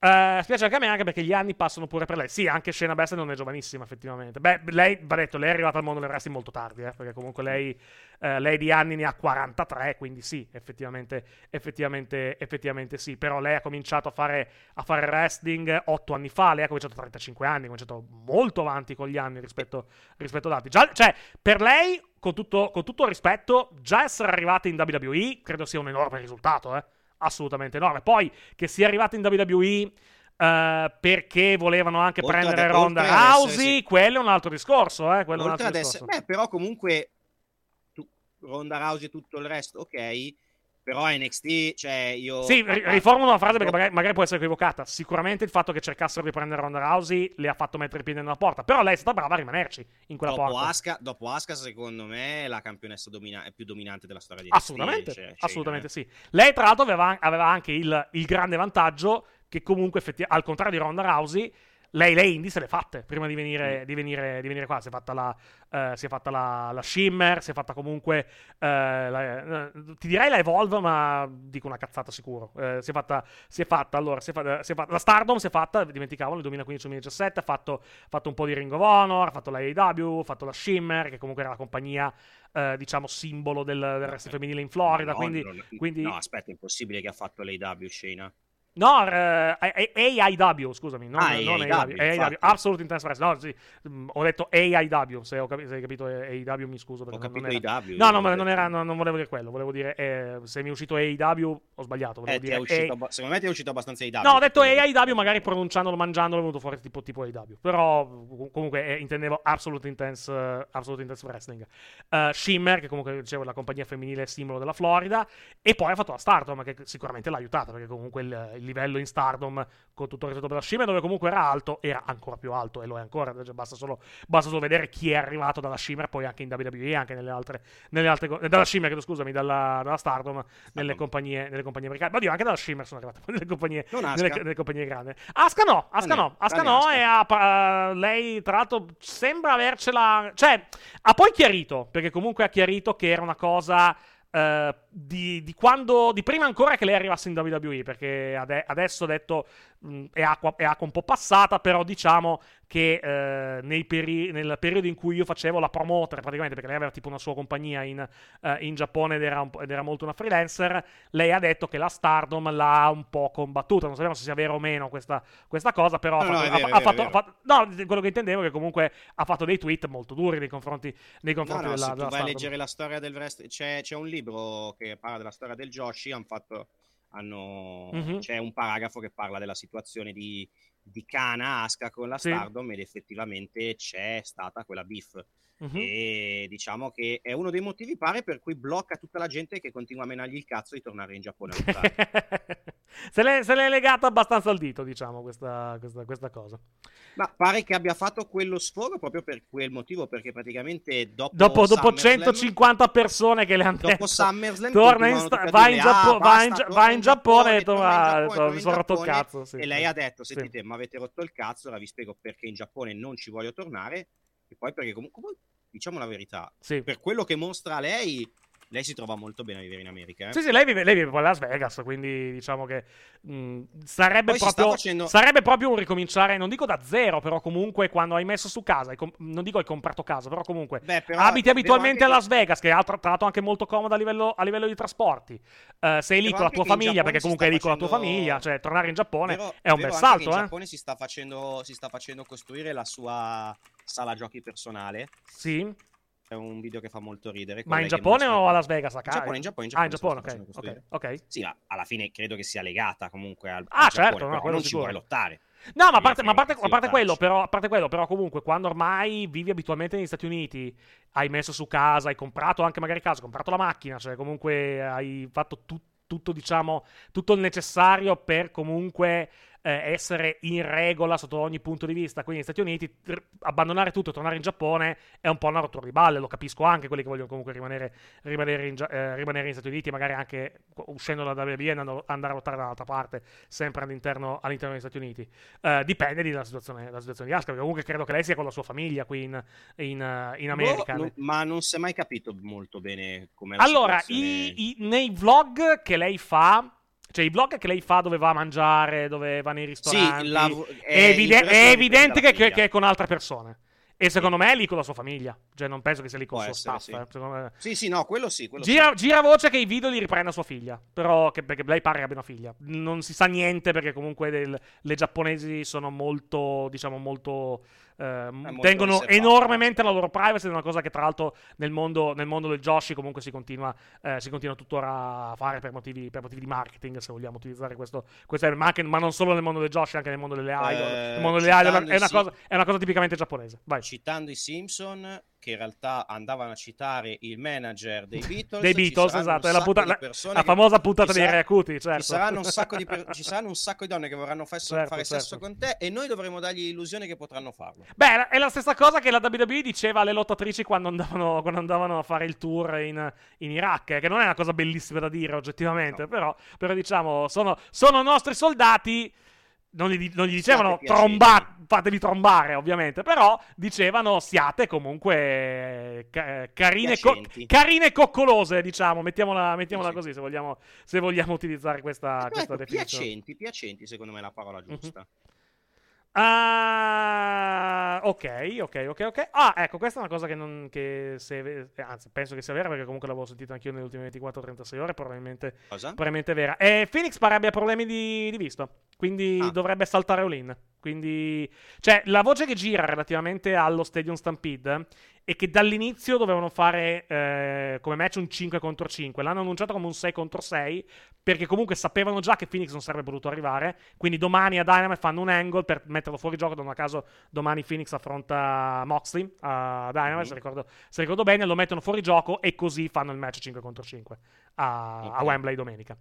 Eh, spiace anche a me, anche perché gli anni passano pure per lei. Sì, anche Shayna Baszler non è giovanissima, effettivamente. Beh, lei, va detto, lei è arrivata al mondo del wrestling molto tardi, eh, perché comunque lei, eh, lei di anni ne ha 43, quindi sì, effettivamente, effettivamente, effettivamente sì. Però lei ha cominciato a fare, a fare wrestling 8 anni fa, lei ha cominciato a 35 anni, ha cominciato molto avanti con gli anni rispetto, rispetto ad altri. Già, cioè, per lei, con tutto, con tutto rispetto, già essere arrivata in WWE credo sia un enorme risultato, eh assolutamente enorme. Poi che sia arrivata in WWE eh, perché volevano anche Oltre prendere ad- Ronda essere- Rousey, sì. quello è un altro discorso, eh, un altro discorso. essere, beh, però comunque tu, Ronda Rousey e tutto il resto, ok. Però NXT, cioè io. Sì, ri- riformulo una frase perché magari, magari può essere equivocata. Sicuramente il fatto che cercassero di prendere Ronda Rousey le ha fatto mettere i piedi nella porta. Però lei è stata brava a rimanerci in quella Dopo porta. Asuka, dopo Asuka, secondo me, è la campionessa domina- più dominante della storia di NXT. Assolutamente, cioè, cioè, assolutamente sì. Lei, tra l'altro, aveva, aveva anche il, il grande vantaggio che, comunque, effetti- al contrario di Ronda Rousey, lei le indie se le fatte prima di venire, di venire, di venire qua. Si è fatta la, eh, si è fatta la, la Shimmer, si è fatta comunque. eh, la- eh, ti direi la Evolve, ma dico una cazzata sicuro. Si, è fatta, si è fatta allora. Si è fatta, si è fatta- la Stardom si è fatta, dimenticavo, nel 2015-2017. Ha fatto, fatto un po' di Ring of Honor, ha fatto la AEW, ha fatto la Shimmer, che comunque era la compagnia. diciamo simbolo del, del wrestling femminile in Florida. No, quindi, no, quindi- no, aspetta, è impossibile che ha fatto l'AW Shayna. No, eh, AIW, scusami, non, Ah, non AIW, AIW, AIW. Absolute Intense Wrestling. No, sì, mm, ho detto AIW, se, ho capi- se hai capito AIW mi scuso. Ho capito non era... AEW. No, no, non, era, non, non volevo dire quello, volevo dire, eh, se mi è uscito AIW ho sbagliato, volevo Eh, dire uscito A- secondo me ti è uscito abbastanza AEW. No, ho detto AIW, magari pronunciandolo, mangiandolo, è venuto fuori tipo, tipo AIW. Però com- comunque eh, intendevo Absolute Intense, eh, Absolute Intense Wrestling. Eh, Shimmer, che comunque dicevo è la compagnia femminile simbolo della Florida. E poi ha fatto la Stardom, che sicuramente l'ha aiutata, perché comunque il, il livello in Stardom, con tutto il rispetto per la Shimmer, dove comunque era alto, era ancora più alto, e lo è ancora. Cioè, basta, solo, basta solo vedere chi è arrivato dalla Shimmer, poi anche in WWE, anche nelle altre... Nelle altre dalla Shimmer, scusami, dalla, dalla Stardom, nelle compagnie, nelle compagnie americane. Ma oddio, anche dalla Shimmer sono arrivate, nelle compagnie nelle, nelle compagnie grandi. Aska no, Aska Ah, no, grande no, e ha, pa- lei tra l'altro sembra avercela, cioè ha poi chiarito, perché comunque ha chiarito che era una cosa eh, di, di quando, di prima ancora che lei arrivasse in WWE, perché ade- adesso ha detto mh, è, acqua, è acqua un po' passata, però diciamo che eh, nei peri- nel periodo in cui io facevo la promoter, praticamente perché lei aveva tipo una sua compagnia in, eh, in Giappone ed era, ed era molto una freelancer, lei ha detto che la Stardom l'ha un po' combattuta. Non sappiamo se sia vero o meno questa, questa cosa, però No, ha no, fatto, no, quello che intendevo è che comunque ha fatto dei tweet molto duri nei confronti, nei No, confronti no, della, se tu della vai a leggere la storia del wrestling, c'è, c'è un libro che parla della storia del Joshi, hanno fatto, hanno, Mhm. c'è un paragrafo che parla della situazione di, di Kana Asuka con la Sì. Stardom ed effettivamente c'è stata quella beef. Mhm. E diciamo che è uno dei motivi, pare, per cui blocca tutta la gente che continua a menargli il cazzo di tornare in Giappone se, l'è, se l'è legata abbastanza al dito, diciamo, questa, questa, questa cosa. Ma pare che abbia fatto quello sfogo proprio per quel motivo, perché praticamente dopo, Dopo, dopo SummerSlam- 150 persone che le hanno dopo SummerSlam torna in sta- tutti a vai, in Giappo- "Ah, vai in basta, vai in Giappone", e torna in "Ah, Giappone, mi sono rotto il Giappone". cazzo, sì, e sì. lei ha detto Sì. sentite mi avete rotto il cazzo ora vi spiego perché in Giappone non ci voglio tornare e poi perché comunque diciamo la verità Sì. per quello che mostra lei lei si trova molto bene a vivere in America eh? Sì, sì, lei vive, lei vive poi a Las Vegas, quindi diciamo che mh, sarebbe, proprio, facendo- sarebbe proprio un ricominciare, non dico da zero, però comunque quando hai messo su casa, com- non dico hai comprato casa, però comunque Beh, però abiti abitualmente a Las Vegas, che è tra l'altro anche molto comoda a livello, a livello di trasporti. Eh, sei lì con la tua in famiglia, perché comunque è lì con la tua famiglia, cioè tornare in Giappone Vero- è un bel salto, in eh? Giappone si sta facendo si sta facendo costruire la sua sala giochi personale Sì, è un video che fa molto ridere. Ma in Giappone mostra- o a Las Vegas? A In? Giappone, in Giappone, in Ah, in Giappone, Giappone, sto ok. Sì, ma alla fine credo che sia legata comunque al, Ah, al certo, Giappone, no, non ci vuole lottare. No, ma parte, ma parte- a parte quello, però, a parte quello, però, comunque, quando ormai vivi abitualmente negli Stati Uniti, hai messo su casa, hai comprato anche magari casa, hai comprato la macchina, cioè comunque hai fatto tu- tutto, diciamo, tutto il necessario per comunque eh, essere in regola sotto ogni punto di vista. Quindi negli Stati Uniti, tr- abbandonare tutto e tornare in Giappone è un po' una rottura di balle, lo capisco anche quelli che vogliono comunque rimanere, rimanere, in, eh, rimanere negli Stati Uniti, magari anche uscendo dalla WWE e andando- andare a lottare dall'altra parte, sempre all'interno, all'interno degli Stati Uniti. Eh, dipende dalla situazione, dalla situazione di Asuka, perché comunque credo che lei sia con la sua famiglia qui in, in, eh, in America. Boh, non- ma non si è mai capito molto bene come Allora, situazione. i- i- nei vlog che lei fa, cioè i vlog che lei fa dove va a mangiare, dove va nei ristoranti, Sì, la- è, evide- è evidente che, che- è con altre persone. E secondo me è lì con la sua famiglia. Cioè, non penso che sia lì con il suo staff. sì. eh. Me- Sì, sì, no, quello sì. Quello Gira, gira voce che i video li riprenda sua figlia. Però, che, perché lei pare che abbia una figlia. Non si sa niente perché comunque del- le giapponesi sono molto, diciamo, molto. Eh, tengono enormemente la loro privacy. È una cosa che, tra l'altro, nel mondo, nel mondo del Joshi comunque si continua, eh, si continua tuttora a fare per motivi, per motivi di marketing, se vogliamo utilizzare questo, questo ma, anche- ma non solo nel mondo del Joshi, anche nel mondo delle idol. Eh, nel mondo delle idol è una, cosa, è una cosa tipicamente giapponese. Vai. Citando i Simpson, che in realtà andavano a citare il manager dei Beatles. Dei Beatles, esatto, è la, puta- la- la famosa puntata dei Reacuti, certo. Ci saranno, un sacco di per- ci saranno un sacco di donne che vorranno fare, Certo, fare sesso certo. con te e noi dovremo dargli l'illusione che potranno farlo. Beh, è la stessa cosa che la WWE diceva alle lottatrici quando andavano, quando andavano a fare il tour in, in Iraq, che non è una cosa bellissima da dire oggettivamente, No. però, però diciamo, sono, sono nostri soldati. Non gli, non gli dicevano tromba, fatevi trombare, ovviamente, però dicevano siate comunque ca- carine, co- carine coccolose, diciamo, mettiamola, mettiamola Sì. così se vogliamo, se vogliamo utilizzare questa, Però questa ecco, definizione. piacenti, piacenti secondo me è la parola Mhm. giusta. Ah, ok, ok, ok, ok. Ah, ecco, questa è una cosa che non. Che se, eh, anzi, penso che sia vera perché comunque l'avevo sentita anch'io nelle ultime 24-36 ore. Probabilmente, Cosa? probabilmente è vera. E Phoenix pare abbia problemi di, di visto. Quindi Ah. dovrebbe saltare all-in. Quindi, cioè, la voce che gira relativamente allo Stadium Stampede è che dall'inizio dovevano fare eh, come match un 5 contro 5. L'hanno annunciato come un 6 contro 6 perché comunque sapevano già che Phoenix non sarebbe potuto arrivare. Quindi domani a Dynamite fanno un angle per metterlo fuori gioco. Da un caso domani Phoenix affronta Moxley a Dynamite, Mhm. se, ricordo, se ricordo bene, lo mettono fuori gioco e così fanno il match 5 contro 5 a, a Ok. Wembley domenica.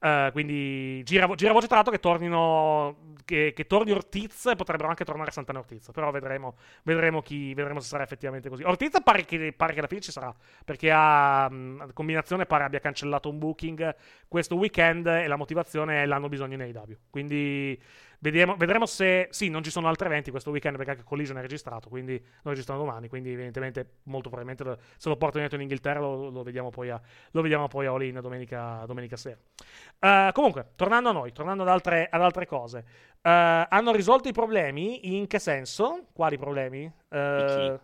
Eh, quindi gira, vo- gira voce tra l'altro che tornino che, che torni Ortiz e potrebbero anche tornare Santana Ortiz però vedremo, vedremo, chi, vedremo se sarà effettivamente così. Ortiz pare che, pare che alla fine ci sarà perché ha mh, combinazione pare abbia cancellato un booking questo weekend e la motivazione è l'hanno bisogno in AEW quindi Vediamo- vedremo se. Sì, non ci sono altri eventi questo weekend perché anche Collision è registrato. Quindi lo registrano domani. Quindi, evidentemente, molto probabilmente lo- se lo portano in Inghilterra lo, lo vediamo poi a, lo vediamo poi a All-In domenica, domenica sera. Eh, comunque, tornando a noi, tornando ad altre, ad altre cose. Eh, hanno risolto i problemi? In che senso? Quali problemi? Eh,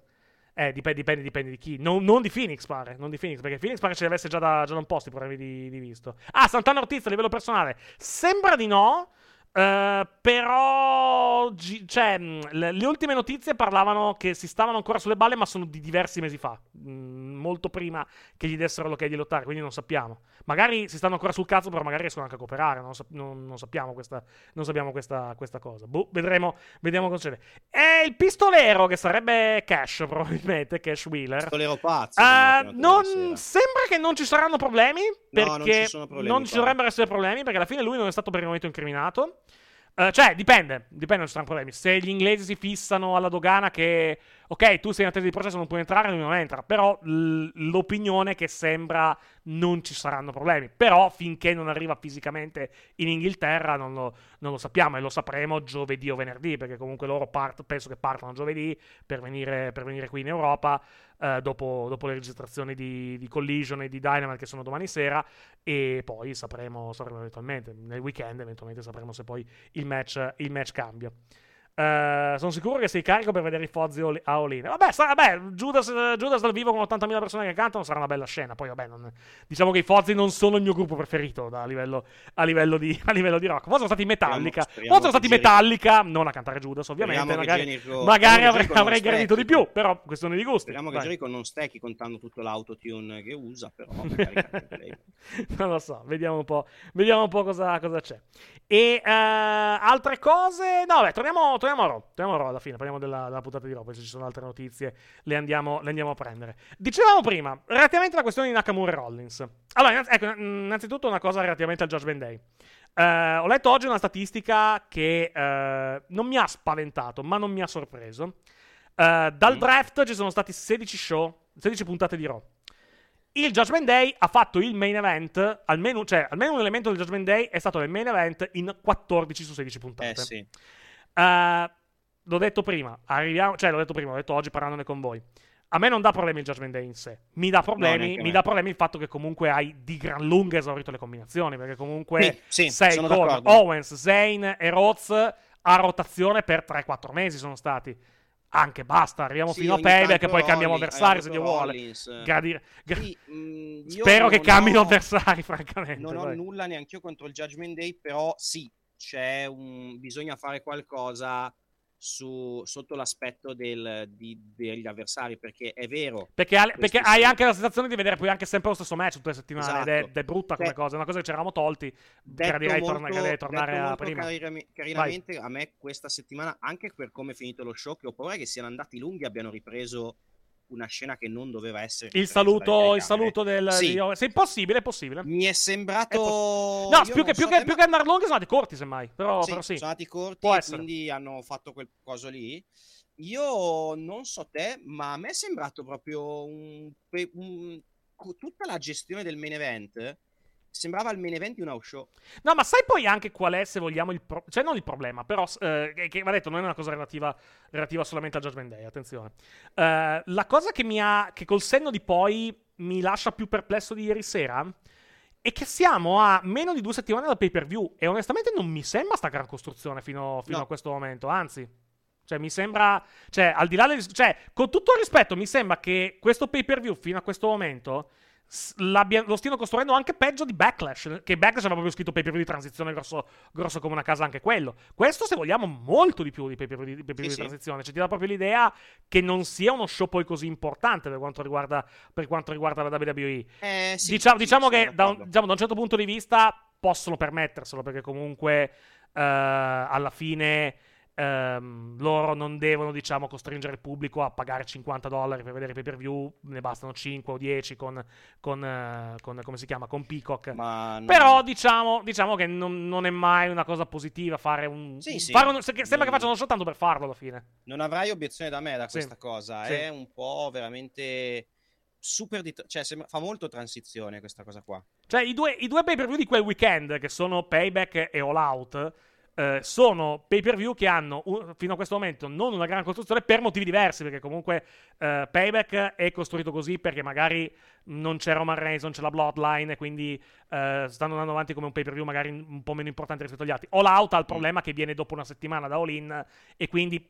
eh, dipende, dipende, dipende di chi. Non, non di Phoenix, pare. Non di Phoenix, perché Phoenix pare ce li avesse già da, già da un po' sti problemi di, di visto. Ah, Santana Ortiz a livello personale. Sembra di no. Eh, però, gi- cioè, mh, le, le ultime notizie parlavano che si stavano ancora sulle balle, ma sono di diversi mesi fa, mh, molto prima che gli dessero l'ok di lottare, quindi non sappiamo. Magari si stanno ancora sul cazzo, però magari riescono anche a cooperare. Non, sap- non- non sappiamo, questa, non sappiamo questa, questa cosa. Boh, vedremo, vediamo cosa succede. È il pistolero che sarebbe Cash, probabilmente, Cash Wheeler. Pistolero pazzo. Lo non, sembra che non ci saranno problemi perché non ci sono problemi, non ci dovrebbero essere problemi perché alla fine lui non è stato per il momento incriminato. Eh, cioè, dipende, dipende, non ci saranno problemi. Se gli inglesi si fissano alla dogana che, ok, tu sei in attesa di processo, non puoi entrare, lui non entra. Però l- l'opinione che sembra non ci saranno problemi. Però finché non arriva fisicamente in Inghilterra non lo, non lo sappiamo e lo sapremo giovedì o venerdì, perché comunque loro part- penso che partano giovedì per venire, per venire qui in Europa. eh, dopo, dopo le registrazioni di, di Collision e di Dynamite che sono domani sera e poi sapremo, sapremo eventualmente nel weekend eventualmente sapremo se poi il match, il match cambia Eh, sono sicuro che sei carico per vedere i Fozzi a All-In. Vabbè, sarà, vabbè Judas, Judas dal vivo con 80.000 persone che cantano sarà una bella scena. Poi, vabbè, non- diciamo che i Fozzi non sono il mio gruppo preferito da- a, livello, a, livello di, a livello di rock. Poi sono stati Metallica. Speriamo- Poi sono stati Metallica, non a cantare Judas, ovviamente. Magari, Jericho- magari avrei, avrei gradito di più, però questione di gusti. Speriamo che. Jericho non stecchi contando tutto l'autotune che usa, però magari non lo so, vediamo un po', vediamo un po' cosa, cosa c'è. E eh, altre cose? No, beh, torniamo, torniamo a Raw. Torniamo a alla fine, parliamo della, della puntata di Raw, poi se ci sono altre notizie le andiamo, le andiamo a prendere. Dicevamo prima, relativamente alla questione di Nakamura e Rollins. Allora, innanz- ecco, innanzitutto una cosa relativamente al Judgment Day. Eh, ho letto oggi una statistica che eh, non mi ha spaventato, ma non mi ha sorpreso. Eh, dal Mm. draft ci sono stati 16 show, 16 puntate di Raw. Il Judgment Day ha fatto il main event, almeno, cioè, almeno un elemento del Judgment Day è stato nel main event in 14 su 16 puntate. Eh sì. Eh, l'ho detto prima, arriviamo, cioè l'ho detto prima, l'ho detto oggi parlandone con voi. A me non dà problemi il Judgment Day in sé. Mi dà No, problemi, a mi dà problemi il fatto che comunque hai di gran lunga esaurito le combinazioni. Perché comunque Sì, sì, sei con d'accordo. Owens, Zayn e Roz a rotazione per 3-4 mesi sono stati. Anche basta, arriviamo Sì, fino a Payback e poi cambiamo Rollins- avversari eh, se Dio vuole. Gradire- gra- Sì, mm, Spero che cambino ho- avversari, francamente. Non ho vai. nulla neanche io contro il Judgment Day, però sì, c'è un... bisogna fare qualcosa su... sotto l'aspetto del... di- degli avversari, perché è vero. Perché, ha- perché hai anche la sensazione di vedere poi anche sempre lo stesso match tutte le settimane. Ed, è, Esatto. ed è brutta come Beh, cosa. È una cosa che ci eravamo tolti. Detto molto, torna- tornare a prima. carina- carinamente, a me questa settimana, anche per come è finito lo show, che ho paura che siano andati lunghi abbiano ripreso una scena che non doveva essere Il saluto, il saluto del. Sì. di- Se è possibile, è possibile. Mi è sembrato... È No, io più che, più, che, te, più che andare lunghi sono andati corti, semmai. Però sì, però sì. sono andati corti e quindi hanno fatto quel coso lì. Io non so te, ma a me è sembrato proprio un, un- tutta la gestione del main event. Sembrava il main event di un house show. No, ma sai poi anche qual è, se vogliamo, il pro- cioè non il problema, però, eh, che, che va detto, non è una cosa relativa, relativa solamente al Judgment Day, attenzione. Eh, la cosa che mi ha, che col senno di poi mi lascia più perplesso di ieri sera è che siamo a meno di due settimane dal pay per view e onestamente non mi sembra sta gran costruzione fino, fino No. a questo momento, anzi. Cioè, mi sembra. Cioè, al di là del. Cioè, con tutto il rispetto, mi sembra che questo pay per view fino a questo momento. Lo stiano costruendo anche peggio di Backlash. Che Backlash aveva proprio scritto pay per view di transizione grosso, grosso come una casa, anche quello. Questo, se vogliamo, molto di più di pay per view di, pay per view Sì, di sì. transizione. Cioè, ti dà proprio l'idea che non sia uno show poi così importante per quanto riguarda, per quanto riguarda la WWE. Eh, sì, diciamo diciamo che da un, diciamo, da un certo punto di vista possono permetterselo perché comunque eh, alla fine ehm, loro non devono diciamo costringere il pubblico a pagare 50 dollari per vedere i pay per view ne bastano 5 o 10 con, con, eh, con- come si chiama con Peacock non- però diciamo, diciamo che non, non è mai una cosa positiva fare un... Sì, sì. fare un- se- sembra che Non- facciano soltanto per farlo alla fine. non avrai obiezione da me da Sì. questa cosa. Sì. È un po' veramente super di... cioè sembra- fa molto transizione questa cosa qua. Cioè, i due, i due pay per view di quel weekend, che sono Payback e All Out, eh, sono pay per view che hanno un- fino a questo momento non una gran costruzione per motivi diversi. Perché comunque eh, Payback è costruito così perché magari non c'è Roman Reigns, non c'è la Bloodline, e quindi eh, stanno andando avanti come un pay per view magari un po' meno importante rispetto agli altri. All Out ha il problema che viene dopo una settimana da All In, e quindi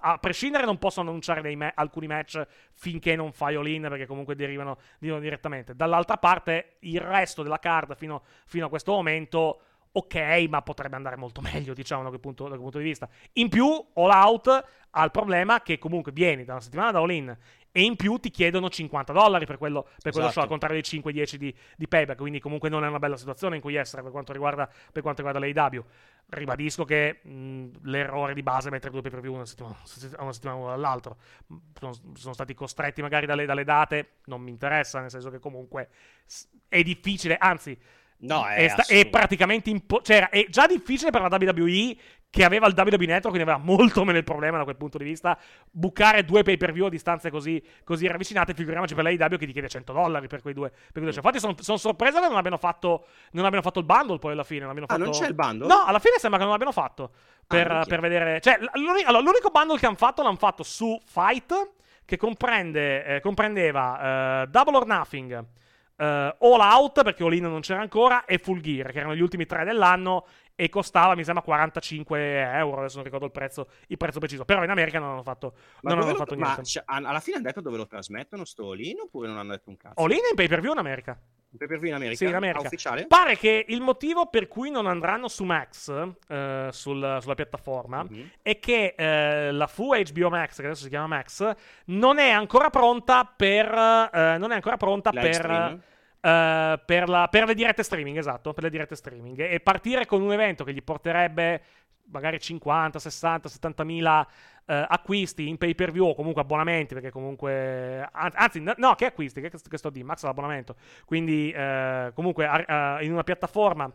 a prescindere non possono annunciare ma- alcuni match finché non fai All In, perché comunque derivano, derivano direttamente. Dall'altra parte, il resto della card fino, fino a questo momento. Ok, ma potrebbe andare molto meglio, diciamo, da quel, punto, da quel punto di vista. In più, All Out ha il problema che comunque vieni da una settimana da All In e in più ti chiedono 50 dollari per quello, per quello Esatto. show, al contrario dei 5-10 di, di Payback. Quindi, comunque, non è una bella situazione in cui essere per quanto riguarda, per quanto riguarda l'AEW. Ribadisco che mh, l'errore di base è mettere due pay per view una settimana, una settimana uno dall'altro. Sono, sono stati costretti magari dalle, dalle date, non mi interessa, nel senso che comunque è difficile, anzi. No, è è, sta- è praticamente impo- cioè, è già difficile per la WWE che aveva il WWE Network, quindi aveva molto meno il problema da quel punto di vista. Bucare due pay per view a distanze così, così ravvicinate, figuriamoci per l'AEW che ti chiede 100 dollari per quei due. Per quei due. Cioè, infatti, sono, sono sorpreso che non abbiano, fatto, non abbiano fatto il bundle poi alla fine. Non abbiano Ah, fatto... non c'è il bundle? No, alla fine sembra che non l'abbiano fatto. Per, minchia. per vedere. Cioè, l'uni- allora, l'unico bundle che hanno fatto l'hanno fatto su Fight, che comprende, eh, comprendeva eh, Double or Nothing. Eh, All Out, perché All In non c'era ancora, e Full Gear, che erano gli ultimi tre dell'anno, e costava, mi sembra, 45 euro, adesso non ricordo il prezzo, il prezzo preciso, però in America non hanno fatto, Ma, non hanno lo- fatto ma niente. cioè, an- alla fine hanno detto dove lo trasmettono sto All-In oppure non hanno detto un cazzo? All In è in pay per view in America. Un pay-per-view in America? Sì, in America. Ufficiale? Pare che il motivo per cui non andranno su Max, eh, sul- sulla piattaforma, Mhm. è che eh, la Full HBO Max, che adesso si chiama Max, non è ancora pronta per. eh, non è ancora pronta Live per. stream? Eh, per, la- per le dirette streaming, esatto, per le dirette streaming. E partire con un evento che gli porterebbe magari 50, 60, 70 mila eh, acquisti in pay per view o comunque abbonamenti, perché comunque. an- Anzi, no, che acquisti? Che, che sto di Max l'abbonamento. Quindi, eh, comunque, a- in una piattaforma.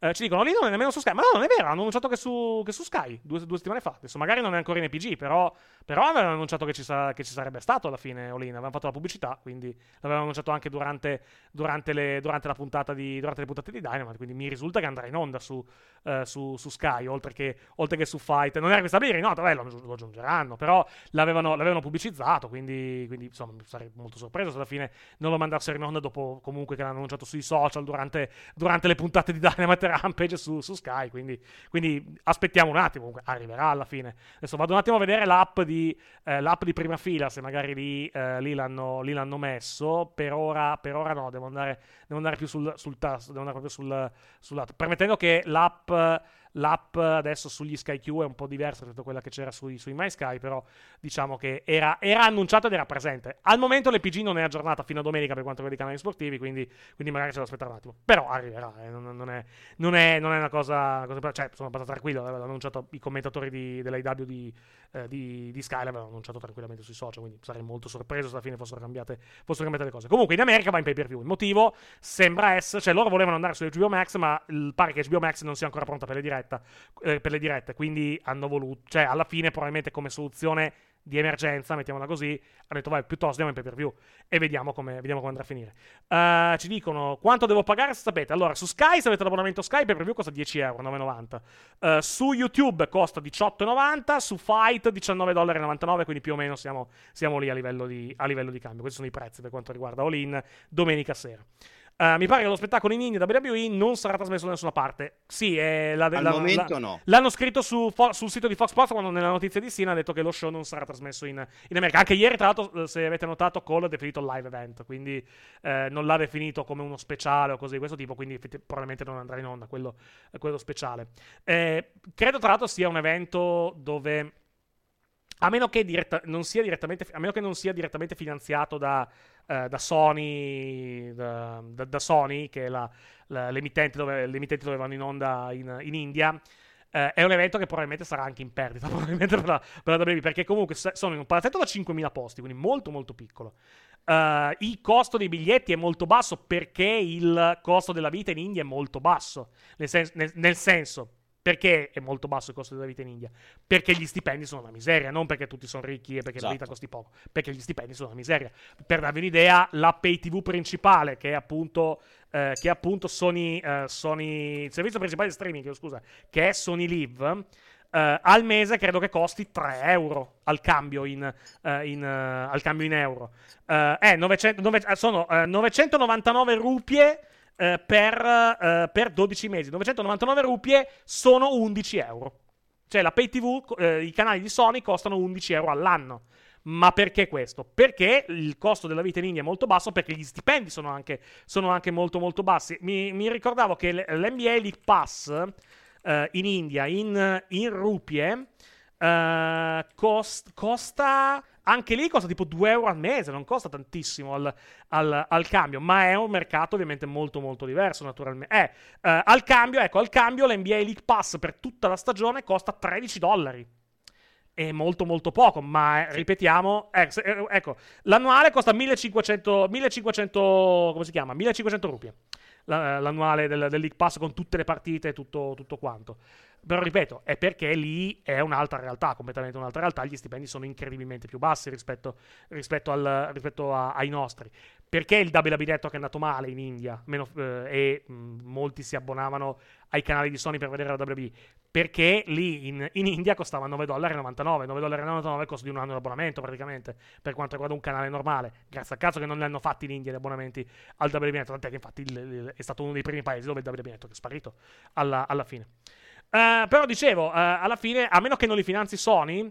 eh, ci dicono lì non è nemmeno su Sky, ma no, non è vero. Hanno annunciato che su, che su Sky due, due settimane fa. Adesso magari non è ancora in EPG, però, però avevano annunciato che ci, sa- che ci sarebbe stato alla fine. Olin avevano fatto la pubblicità, quindi l'avevano annunciato anche durante, durante, le, durante di, durante le puntate di Dynamite. Quindi mi risulta che andrà in onda su, eh, su, su Sky, oltre che, oltre che su Fight. Non era questa stabilire, no, vabbè, lo, lo aggiungeranno, però l'avevano, l'avevano pubblicizzato. Quindi, quindi insomma, sarei molto sorpreso se alla fine non lo mandassero in onda dopo comunque che l'hanno annunciato sui social durante, le puntate di Dynamite Rampage su, su Sky. Quindi, quindi aspettiamo un attimo, comunque arriverà alla fine. Adesso vado un attimo a vedere l'app di, eh, l'app di prima fila, se magari lì, eh, lì, l'hanno, lì l'hanno messo. Per ora, per ora no, devo andare, devo andare più sul, sul tasto, devo andare proprio sul, sul lato. Permettendo che l'app, l'app adesso sugli Sky Q è un po' diversa rispetto a quella che c'era sui, sui MySky, però diciamo che era, era annunciato ed era presente. Al momento l'EPG non è aggiornata fino a domenica per quanto riguarda i canali sportivi, quindi, quindi magari c'è da aspettare un attimo. Però arriverà, eh, non, non è, non, è, non è una cosa, cosa- Cioè, sono abbastanza tranquillo, avevano annunciato i commentatori di, dell'AW di, eh, di, di Sky, l'avevano annunciato tranquillamente sui social, quindi sarei molto sorpreso se alla fine fossero cambiate, fossero cambiate le cose. Comunque in America va in pay per view. Il motivo sembra essere, cioè loro volevano andare su HBO Max, ma pare che HBO Max non sia ancora pronta per le, diretta, eh, per le dirette, quindi hanno voluto, cioè alla fine probabilmente come soluzione di emergenza, mettiamola così, hanno detto vai, piuttosto andiamo in pay per view e vediamo come, vediamo come andrà a finire. Eh, ci dicono quanto devo pagare se sapete. Allora, su Sky, se avete l'abbonamento Sky, pay per view costa 10 euro, 9,90. Eh, su YouTube costa 18,90, su Fight 19,99 quindi più o meno siamo, siamo lì a livello, di, a livello di cambio. Questi sono i prezzi per quanto riguarda All In domenica sera. Eh, mi pare che lo spettacolo in India WWE non sarà trasmesso da nessuna parte. Sì, è la, Al la- momento la- no. L'hanno scritto su sul sito di Fox Sports quando nella notizia di Sina ha detto che lo show non sarà trasmesso in, in America. Anche ieri, tra l'altro, eh, se avete notato, Cole ha definito live event, quindi eh, non l'ha definito come uno speciale o cose di questo tipo, quindi probabilmente non andrà in onda quello, quello speciale. Eh, credo, tra l'altro, sia un evento dove... A meno, che diretta- non sia direttamente, a meno che non sia direttamente finanziato da, eh, da Sony, da, da- Sony, che è la, la- l'emittente, dove, l'emittente dove vanno in onda in, in India, eh, è un evento che probabilmente sarà anche in perdita, probabilmente per la, per la WWE, perché comunque sono in un palazzetto da 5.000 posti, quindi molto molto piccolo. Eh, il costo dei biglietti è molto basso perché il costo della vita in India è molto basso, nel, sens- nel- nel senso... Perché è molto basso il costo della vita in India? Perché gli stipendi sono una miseria, non perché tutti sono ricchi e perché la vita Esatto. costi poco, perché gli stipendi sono una miseria. Per darvi un'idea, la pay TV principale, che è appunto, eh, che è appunto Sony, eh, Sony, il servizio principale di streaming, scusa, che è Sony Live, eh, al mese credo che costi 3 euro al cambio in, eh, in, eh, al cambio in euro. Eh, è 900 nove- eh, sono eh, 999 rupie eh, per, eh, per 12 mesi. 999 rupie sono 11 euro. Cioè la pay TV, eh, i canali di Sony costano 11 euro all'anno. Ma perché questo? Perché il costo della vita in India è molto basso, perché gli stipendi sono anche, sono anche molto molto bassi. Mi, mi ricordavo che l'NBA League Pass eh, in India, in, in rupie, eh, cost- costa... Anche lì costa tipo 2 euro al mese, non costa tantissimo al, al- al cambio, ma è un mercato ovviamente molto molto diverso naturalmente. Eh, eh, al cambio, ecco, al cambio l'NBA League Pass per tutta la stagione costa 13 dollari. È molto molto poco, ma eh, ripetiamo, eh, se- eh, ecco, l'annuale costa 1500, 1500, come si chiama? 1500 rupie. La- l'annuale del, del League Pass con tutte le partite e tutto, tutto quanto. Però ripeto, è perché lì è un'altra realtà, completamente un'altra realtà. Gli stipendi sono incredibilmente più bassi rispetto, rispetto, al, rispetto a, ai nostri. Perché il WWE Network è andato male in India meno, eh, e mh, molti si abbonavano ai canali di Sony per vedere la WWE? Perché lì in, in India costava 9,99 dollari. 9,99 dollari costa di un anno di abbonamento praticamente per quanto riguarda un canale normale. Grazie al cazzo che non li hanno fatti in India gli abbonamenti al WWE Network. Tant'è che infatti il, il, è stato uno dei primi paesi dove il WWE Network è sparito alla, alla fine. Uh, però dicevo, uh, alla fine, a meno che non li finanzi Sony, uh,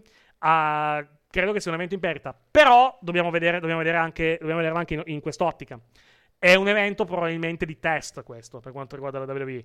credo che sia un evento in perdita. Però dobbiamo, vedere, dobbiamo, vedere anche, dobbiamo vederlo anche in, in quest'ottica. È un evento probabilmente di test questo, per quanto riguarda la WWE.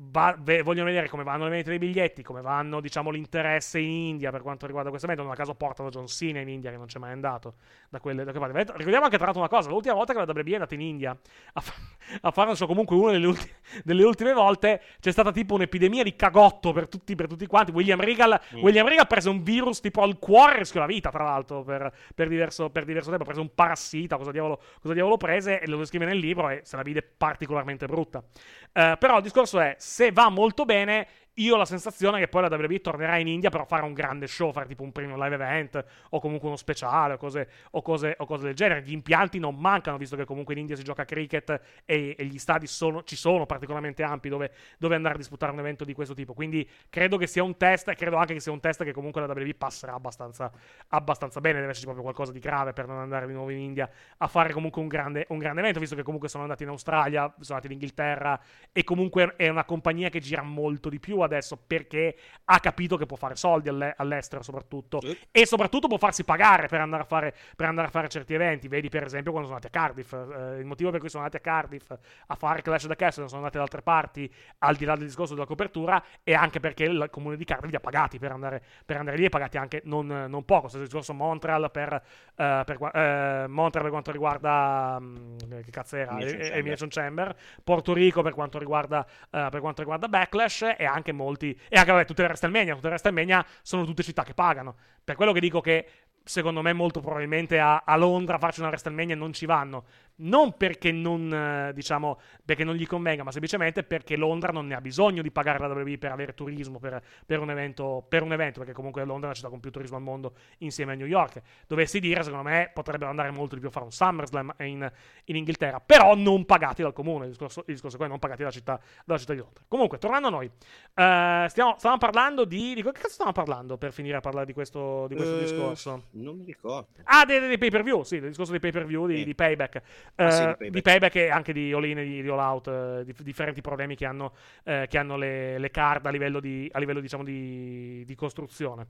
Va, ve, vogliono vedere come vanno le vendite dei biglietti, come vanno, diciamo, l'interesse in India per quanto riguarda questo evento. Non a caso portano John Cena in India, che non c'è mai andato da quelle, da quelle parti. Ricordiamo anche tra l'altro una cosa: l'ultima volta che la WWE è andata in India a, fa, a fare, so, comunque una delle, ulti, delle, ultime volte, c'è stata tipo un'epidemia di cagotto per tutti, per tutti quanti. William Regal, mm. William Regal prese un virus tipo al cuore e rischiò la vita, tra l'altro, per, per, diverso, per diverso tempo. Ha preso un parassita, cosa diavolo, cosa diavolo prese, e lo descrive nel libro e se la vide particolarmente brutta. Uh, però il discorso è: se va molto bene, io ho la sensazione che poi la WWE tornerà in India per fare un grande show, fare tipo un premium live event o comunque uno speciale o cose, o cose, o cose del genere. Gli impianti non mancano, visto che comunque in India si gioca cricket e, e gli stadi sono, ci sono particolarmente ampi dove, dove, andare a disputare un evento di questo tipo. Quindi credo che sia un test, e credo anche che sia un test che comunque la WWE passerà abbastanza, abbastanza bene. Deve esserci proprio qualcosa di grave per non andare di nuovo in India a fare comunque un grande, un grande evento, visto che comunque sono andati in Australia, sono andati in Inghilterra e comunque è una compagnia che gira molto di più adesso perché ha capito che può fare soldi all'estero soprattutto sì. e soprattutto può farsi pagare per andare, a fare, per andare a fare certi eventi. Vedi per esempio quando sono andati a Cardiff eh, il motivo per cui sono andati a Cardiff a fare Clash of the Castle non sono andati da altre parti al di là del discorso della copertura è anche perché il comune di Cardiff li ha pagati per andare, per andare lì e pagati anche non, non poco. Stesso discorso Montreal per, uh, per, uh, Montreal per quanto riguarda um, che cazzo era? Elimination Chamber. Porto Rico per quanto riguarda, uh, per quanto riguarda Backlash e anche molti e anche vabbè, tutte le WrestleMania, tutte le WrestleMania sono tutte città che pagano. Per quello che dico che secondo me molto probabilmente a, a Londra farci una WrestleMania non ci vanno non perché non, eh, diciamo, perché non gli convenga, ma semplicemente perché Londra non ne ha bisogno di pagare la WWE per avere turismo per, per, un evento, per, un evento, perché comunque Londra è la città con più turismo al mondo insieme a New York. Dovessi dire, secondo me, potrebbero andare molto di più a fare un SummerSlam in, in Inghilterra, però non pagati dal comune, il discorso, il discorso è quello, non pagati dalla città, dalla città di Londra. Comunque, tornando a noi, uh, stiamo, stavamo parlando di, di... Che cazzo stavamo parlando per finire a parlare di questo, di questo uh, discorso? Non mi ricordo. Ah, dei, dei pay per view, sì, del discorso dei pay per view, di, eh. di payback. Ah, sì, di, payback. e anche di all-in e di, di all-out, eh, di, differenti problemi che hanno, eh, che hanno le, le, card a livello, di, a livello diciamo, di, di costruzione.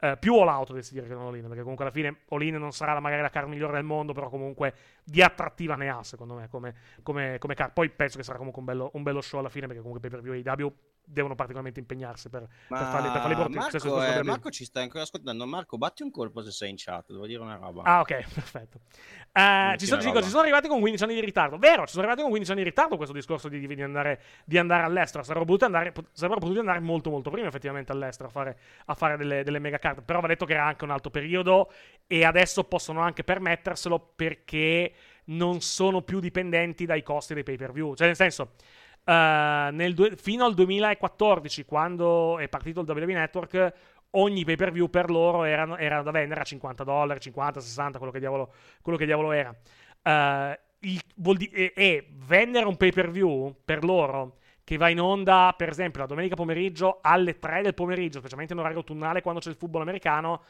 Uh, più all-out, dovessi dire che non all-in, perché comunque alla fine all-in non sarà magari la card migliore del mondo, però comunque di attrattiva ne ha, secondo me, come, come, come card. Poi penso che sarà comunque un bello, un bello show alla fine, perché comunque per view AEW devono particolarmente impegnarsi per, per farli, per farli portare. Marco, eh, Marco ci sta ancora ascoltando. Marco, batti un colpo se sei in chat, devo dire una roba. Ah, ok, perfetto. Uh, ci, sono, dico, ci, sono, arrivati con 15 anni di ritardo. Vero, ci sono arrivati con 15 anni di ritardo questo discorso di, di, andare, di andare, all'estero. Sarebbero potuti andare, sarebbero potuti andare molto, molto prima, effettivamente, all'estero a fare, a fare delle, delle mega card. Però va detto che era anche un altro periodo e adesso possono anche permetterselo perché non sono più dipendenti dai costi dei pay per view. Cioè, nel senso. Uh, due, fino al 2014, quando è partito il WWE Network, ogni pay per view per loro era, era da vendere a 50 dollari, 50, 60, quello che diavolo, quello che diavolo era. Uh, il, di- e, e, vendere un pay per view per loro che va in onda, per esempio, la domenica pomeriggio alle 3 del pomeriggio, specialmente in orario autunnale quando c'è il football americano,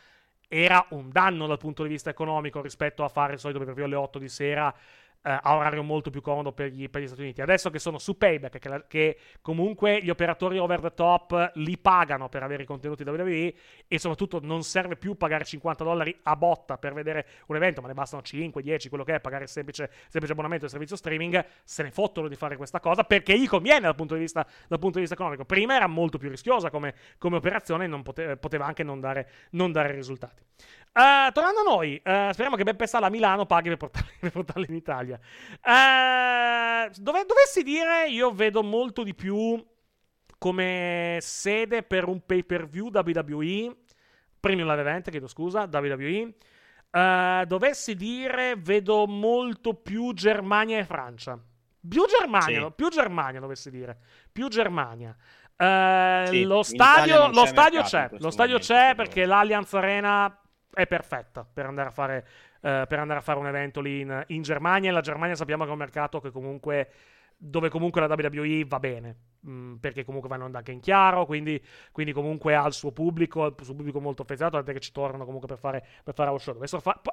era un danno dal punto di vista economico rispetto a fare il solito pay per view alle 8 di sera eh, a orario molto più comodo per gli, per gli, Stati Uniti. Adesso che sono su Payback, che, la, che, comunque gli operatori over the top li pagano per avere i contenuti da WWE e soprattutto non serve più pagare 50 dollari a botta per vedere un evento, ma ne bastano 5, 10, quello che è, pagare il semplice, semplice abbonamento del servizio streaming, se ne fottono di fare questa cosa perché gli conviene dal punto di vista, dal punto di vista economico. Prima era molto più rischiosa come, come operazione e poteva, poteva, anche non dare, non dare risultati. Uh, tornando a noi, uh, speriamo che Beppe Sala a Milano paghi per portarli, per portarli in Italia. Uh, dove, dovessi dire, io vedo molto di più come sede per un pay per view WWE, premium live event, chiedo scusa, WWE. dovessi dire, vedo molto più Germania e Francia. Più Germania, sì. più Germania dovessi dire. Più Germania. Eh, Sì, lo stadio, Italia lo c'è stadio c'è, lo stadio c'è perché l'Allianz Arena è perfetta per andare a fare, eh, per andare a fare un evento lì in, in Germania. E la Germania sappiamo che è un mercato che comunque, dove comunque la WWE va bene, mm, perché comunque vanno anche in chiaro, quindi, quindi comunque ha il suo pubblico, il suo pubblico molto affezionato, tant'è che ci tornano comunque per fare, per fare show.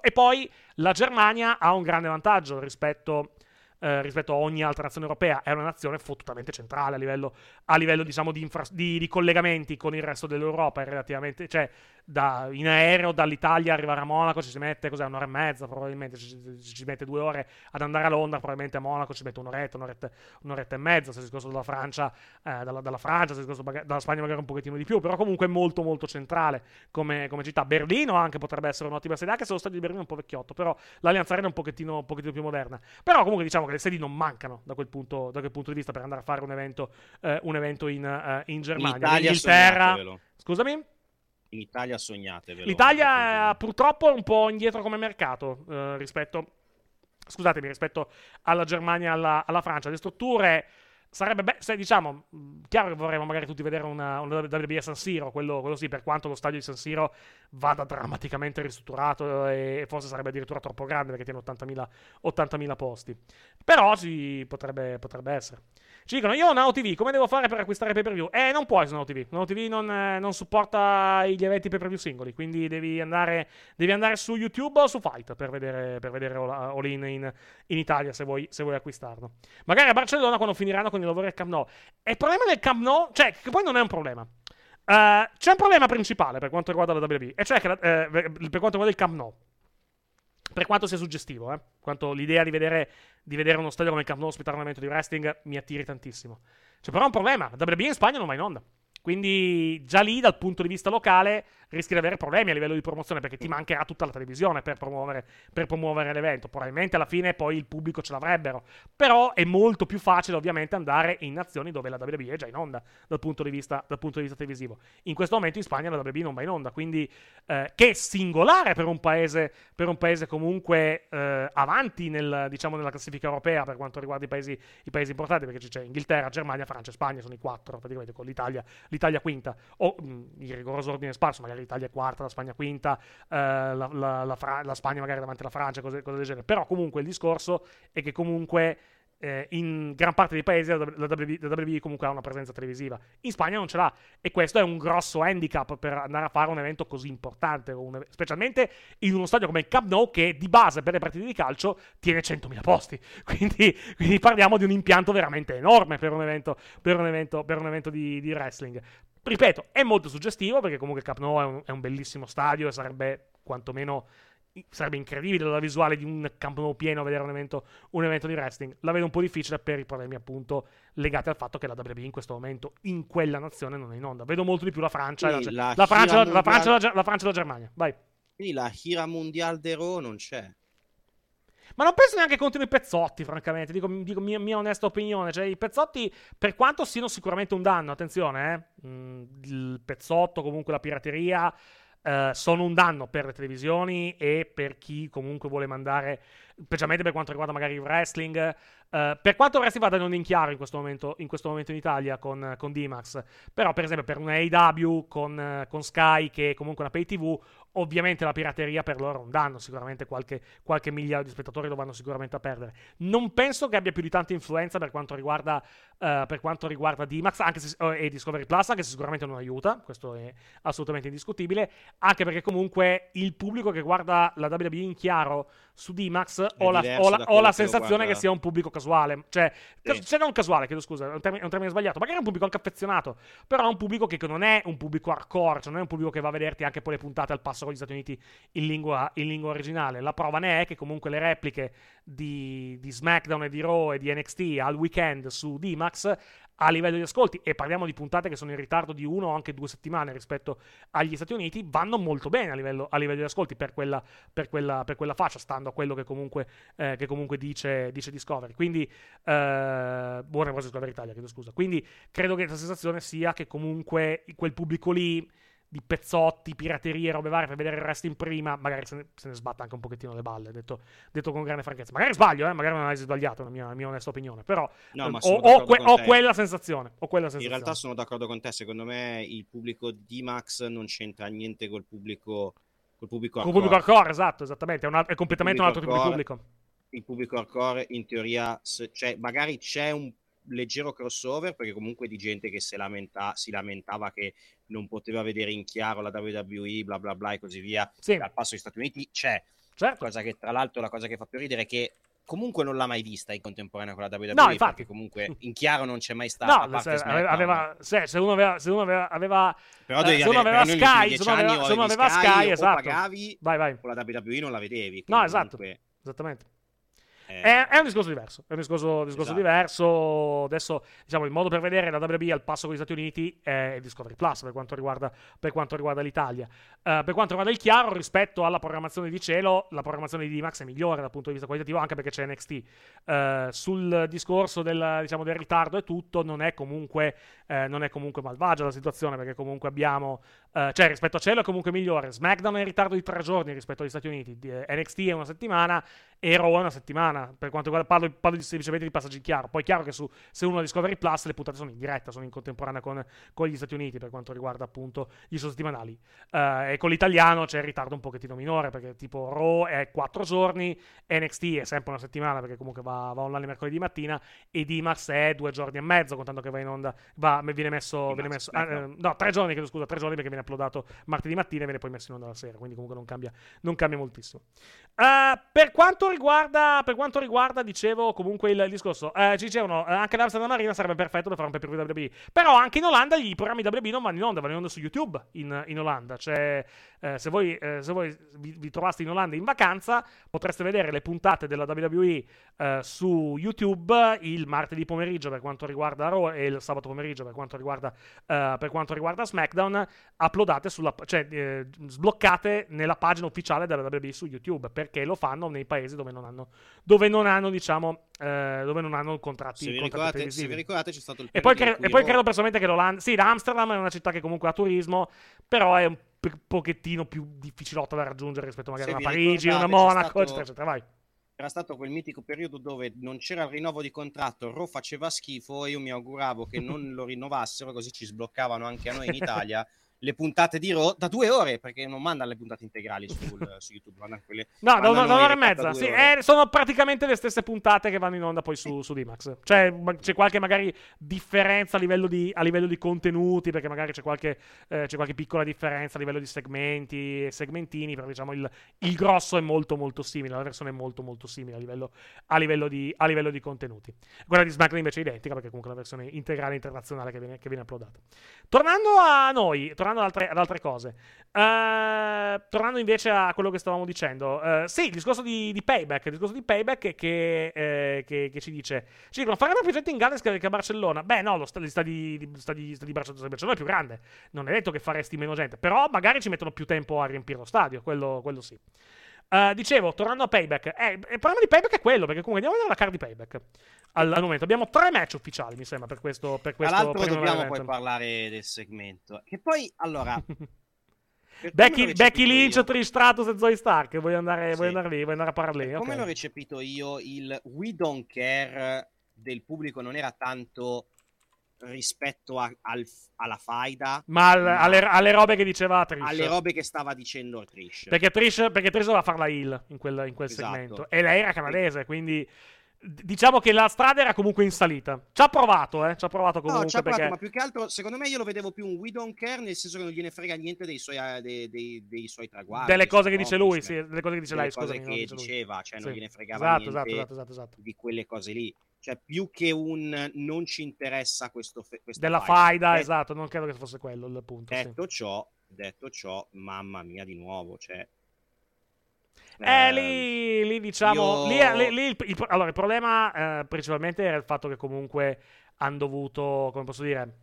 E poi la Germania ha un grande vantaggio rispetto eh, rispetto a ogni altra nazione europea, è una nazione fottutamente centrale a livello, a livello diciamo, di, infra- di- di collegamenti con il resto dell'Europa. Relativamente, cioè, da- in aereo dall'Italia arrivare a Monaco ci si mette cos'è, un'ora e mezza, probabilmente ci, ci mette due ore ad andare a Londra, probabilmente a Monaco ci mette un'oretta, un'oretta, un'oretta e mezza. Se si discorso dalla Francia, eh, dalla, dalla Francia, se si discorso maga- dalla Spagna magari un pochettino di più, però comunque è molto molto centrale come, come città. Berlino anche potrebbe essere un'ottima sede, anche se lo stadio di Berlino è un po' vecchiotto, però l'Allianz Arena è un pochettino, un pochettino più moderna. Però comunque diciamo che le sedi non mancano da quel punto, da quel punto di vista per andare a fare un evento, eh, un evento in, eh, in In Germania. Italia L'Inghilterra. sognatevelo. Scusami? In Italia sognatevelo. L'Italia è purtroppo è un po' indietro come mercato eh, rispetto, scusatemi, rispetto alla Germania e alla, alla Francia. Le strutture sarebbe, beh, se diciamo, chiaro che vorremmo magari tutti vedere una, una WWE a San Siro, quello, quello sì, per quanto lo stadio di San Siro vada drammaticamente ristrutturato e forse sarebbe addirittura troppo grande perché tiene 80.000, 80.000 posti. Però sì, potrebbe, potrebbe essere. Ci dicono, io ho Now TV, come devo fare per acquistare pay per view? Eh, non puoi su Now TV. Now TV non, eh, non supporta gli eventi pay per view singoli, quindi devi andare, devi andare su YouTube o su Fight per vedere, per vedere All, All In, in in Italia se vuoi, se vuoi acquistarlo. Magari a Barcellona quando finiranno con i lavori al Camp Nou. E il problema del Camp Nou, cioè, che poi non è un problema. Eh, c'è un problema principale per quanto riguarda la WWE, e cioè che eh, per quanto riguarda il Camp Nou. Per quanto sia suggestivo, eh, quanto l'idea di vedere, di vedere uno stadio come il Camp Nou ospitare un evento di wrestling mi attiri tantissimo. C'è però un problema, la WWE in Spagna non va in onda. Quindi già lì dal punto di vista locale rischi di avere problemi a livello di promozione perché ti mancherà tutta la televisione per promuovere, per promuovere l'evento. Probabilmente alla fine poi il pubblico ce l'avrebbero. Però è molto più facile ovviamente andare in nazioni dove la WWE è già in onda dal punto di vista, punto di vista televisivo. In questo momento in Spagna la WWE non va in onda, quindi eh, che è singolare per un paese, per un paese comunque eh, avanti nel, diciamo, nella classifica europea per quanto riguarda i paesi, i paesi importanti, perché c'è Inghilterra, Germania, Francia e Spagna, sono i quattro praticamente, con l'Italia, l'Italia quinta, o mh, in rigoroso ordine sparso, magari l'Italia quarta, la Spagna quinta, eh, la, la- la Fra- la Spagna magari davanti alla Francia, cose, cose del genere. Però comunque il discorso è che comunque eh, in gran parte dei paesi la, WWE, la WWE comunque ha una presenza televisiva. In Spagna non ce l'ha e questo è un grosso handicap per andare a fare un evento così importante, un- specialmente in uno stadio come il Camp Nou che di base per le partite di calcio tiene 100.000 posti. Quindi, quindi parliamo di un impianto veramente enorme per un evento, per un evento, per un evento di, di wrestling. Ripeto, è molto suggestivo perché comunque il Camp Nou è un, è un bellissimo stadio e sarebbe quantomeno sarebbe incredibile la visuale di un Camp Nou pieno vedere un evento, un evento di wrestling. La vedo un po' difficile per i problemi appunto legati al fatto che la WWE in questo momento in quella nazione non è in onda. Vedo molto di più la Francia, la, la Francia, gira la, Francia, la, mondiale- Germania. Vai. Quindi la Hira Mondial de Raw non c'è. Ma non penso neanche contro i pezzotti, francamente. Dico, dico mia, mia onesta opinione. Cioè, i pezzotti, per quanto siano sicuramente un danno, attenzione, eh, mm, il pezzotto, comunque la pirateria, eh, sono un danno per le televisioni e per chi comunque vuole mandare, specialmente per quanto riguarda magari il wrestling. eh, per quanto wrestling vada non in chiaro in questo momento in, questo momento in Italia con, con D-Max, però per esempio per un AEW con, eh, con Sky, che è comunque una pay TV, ovviamente la pirateria per loro è un danno, sicuramente qualche, qualche migliaio di spettatori lo vanno sicuramente a perdere. Non penso che abbia più di tanta influenza per quanto riguarda, eh, per quanto riguarda D-Max anche se, eh, e Discovery Plus, anche se sicuramente non aiuta, questo è assolutamente indiscutibile, anche perché comunque il pubblico che guarda la WWE in chiaro su D-Max ho la, ho la- ho la sensazione guarda- che sia un pubblico casuale, cioè, Sì. cioè non casuale, chiedo scusa, è un, termine, è un termine sbagliato, magari è un pubblico anche affezionato, però è un pubblico che non è un pubblico hardcore, cioè non è un pubblico che va a vederti anche poi le puntate al passo con gli Stati Uniti in lingua, in lingua originale. La prova ne è che comunque le repliche di, di SmackDown e di Raw e di NXT al weekend su D-Max a livello di ascolti, e parliamo di puntate che sono in ritardo di uno o anche due settimane rispetto agli Stati Uniti, vanno molto bene a livello, a livello di ascolti per quella, per, quella, per quella fascia, stando a quello che comunque, eh, che comunque dice, dice Discovery. Quindi, eh, buona cosa Discovery Italia, chiedo scusa. Quindi credo che la sensazione sia che comunque quel pubblico lì di pezzotti, piraterie, robe varie per vedere il resto in prima, magari se ne, se ne sbatta anche un pochettino le balle, detto, detto con grande franchezza. Magari sbaglio, eh? magari non hai sbagliato, la mia, mia onesta opinione, però No, ho, ho que- ho quella sensazione. Ho quella In sensazione. realtà sono d'accordo con te, secondo me il pubblico di Max non c'entra niente col pubblico col pubblico hardcore. pubblico hardcore, esatto, esattamente, è, un alt- è completamente un altro tipo di pubblico. Il pubblico hardcore in teoria se- cioè, magari c'è un leggero crossover perché comunque di gente che si, lamenta- si lamentava che non poteva vedere in chiaro la WWE, bla bla bla e così via. Sì, Al passo degli Stati Uniti c'è, certo. cosa che tra l'altro la cosa che fa più ridere è che comunque non l'ha mai vista in contemporanea con la WWE No, infatti. perché comunque in chiaro non c'è mai stata No, se, aveva, se, se uno aveva, se uno aveva, aveva però eh, se uno aveva Sky, se uno aveva- se uno aveva Sky, o esatto. pagavi vai, vai. con la WWE non la vedevi No, esatto. comunque, Esattamente. Eh, È, è un discorso diverso. È un discorso, discorso Esatto. diverso. Adesso, diciamo, il modo per vedere la WWE al passo con gli Stati Uniti è il Discovery Plus per quanto riguarda, per quanto riguarda l'Italia. Eh, per quanto riguarda il chiaro, rispetto alla programmazione di cielo, la programmazione di D-Max è migliore dal punto di vista qualitativo, anche perché c'è NXT. Eh, sul discorso del, diciamo, del ritardo e tutto, non è comunque, eh, non è comunque malvagia la situazione, perché comunque abbiamo. eh, cioè, rispetto a cielo è comunque migliore. SmackDown è in ritardo di tre giorni rispetto agli Stati Uniti. eh, NXT è una settimana e Raw è una settimana. Per quanto riguarda, parlo, parlo semplicemente di passaggi in chiaro. Poi è chiaro che su, se uno Discovery Plus le puntate sono in diretta, sono in contemporanea con, con gli Stati Uniti per quanto riguarda appunto gli settimanali. Eh, e con l'italiano c'è il ritardo un pochettino minore perché tipo Raw è 4 giorni, NXT è sempre una settimana perché comunque va, va online mercoledì mattina e Dimax è due giorni e mezzo contando che va in onda, va, viene messo, viene messo ah, eh, no, tre giorni, chiedo scusa, tre giorni perché viene uploadato martedì mattina e viene poi messo in onda la sera, quindi comunque non cambia, non cambia moltissimo. Eh, per, quanto riguarda, per quanto riguarda, dicevo comunque il, discorso, eh, ci dicevano eh, anche l'Amsterdam Marina sarebbe perfetto per fare un pay per view WWE, però anche in Olanda i programmi WWE non vanno in onda, vanno in onda su YouTube in, in Olanda. Cioè, eh, se voi, eh, se voi vi, vi trovaste in Olanda in vacanza, potreste vedere le puntate della WWE su YouTube il martedì pomeriggio per quanto riguarda Raw e il sabato pomeriggio per quanto riguarda, eh, per quanto riguarda SmackDown, uploadate sulla, cioè eh, sbloccate nella pagina ufficiale della WWE su YouTube perché lo fanno nei paesi dove non hanno, dove non hanno diciamo, eh, dove non hanno contratti, se vi, contratti ricordate, se vi ricordate c'è stato il E poi, cre- e poi credo personalmente che l'Olanda. Sì, Amsterdam è una città che comunque ha turismo, però è un p- pochettino più difficilotta da raggiungere rispetto magari a una Parigi, una Monaco, stato- eccetera, eccetera. Vai. Era stato quel mitico periodo dove non c'era il rinnovo di contratto, Raw faceva schifo e io mi auguravo che non lo rinnovassero così ci sbloccavano anche a noi in Italia le puntate di Raw da due ore perché non mandano le puntate integrali sul- su YouTube, mandano quelle No, da, un'ora e mezza. Sì, eh, sono praticamente le stesse puntate che vanno in onda poi su, su D-Max. Cioè, c'è qualche magari differenza a livello di, a livello di contenuti, perché magari c'è qualche, eh, c'è qualche piccola differenza a livello di segmenti e segmentini, però diciamo il, il grosso è molto molto simile, la versione è molto molto simile a livello, a livello, di, a livello di contenuti. Quella di SmackDown invece è identica, perché comunque è la versione integrale internazionale che viene, che viene uploadata. Tornando a noi, tornando ad altre, ad altre cose. Eh, tornando invece a quello che stavamo dicendo, eh, sì, il discorso di, di Payback, il discorso di Payback che, eh, che- che ci dice, ci dicono faremo più gente in Galles che a Barcellona. Beh, no, lo sta, gli stadi, di, stadi di Barcellona, Barcellona è più grande. Non è detto che faresti meno gente, però magari ci mettono più tempo a riempire lo stadio, quello, quello sì. Eh, dicevo, tornando a Payback, eh, il problema di Payback è quello, perché comunque andiamo a vedere la card di Payback. Al, al momento abbiamo tre match ufficiali, mi sembra, per questo, per Tra questo l'altro primo dobbiamo evento. poi parlare del segmento. Che poi, allora... Becky, Becky Lynch, io- Trish Stratus e Zoe Stark. Vuoi andare, Sì. vuoi andare lì? Vuoi andare a parlare lì? Per come l'ho recepito io, il we don't care del pubblico non era tanto rispetto a- al- alla faida, Ma al- alle, alle robe che diceva Trish. alle robe che stava dicendo Trish. Perché Trish, perché Trish doveva fare la heel in quel, in quel Esatto. segmento. E lei era canadese, quindi diciamo che la strada era comunque in salita. Ci ha provato, eh. Ci ha provato comunque. No, ci ha provato, perché... ma più che altro, secondo me io lo vedevo più un we don't care, nel senso che non gliene frega niente dei suoi, eh, dei, dei- dei suoi traguardi. Delle dei cose che dice lui, accomplishment, sì, delle cose che dice delle lei, cose scusami. che dice lui. diceva, cioè non Sì. gliene fregava Esatto, niente esatto, esatto, esatto, esatto. di quelle cose lì. Cioè, più che un non ci interessa questo fe- questa Della faida. faida, Det- esatto. Non credo che fosse quello il punto. sì. Detto ciò, detto ciò, mamma mia di nuovo, cioè... Eh, ehm, lì, lì diciamo. io- Lì, lì- lì il, il- allora, il problema eh, principalmente era il fatto che comunque hanno dovuto, come posso dire,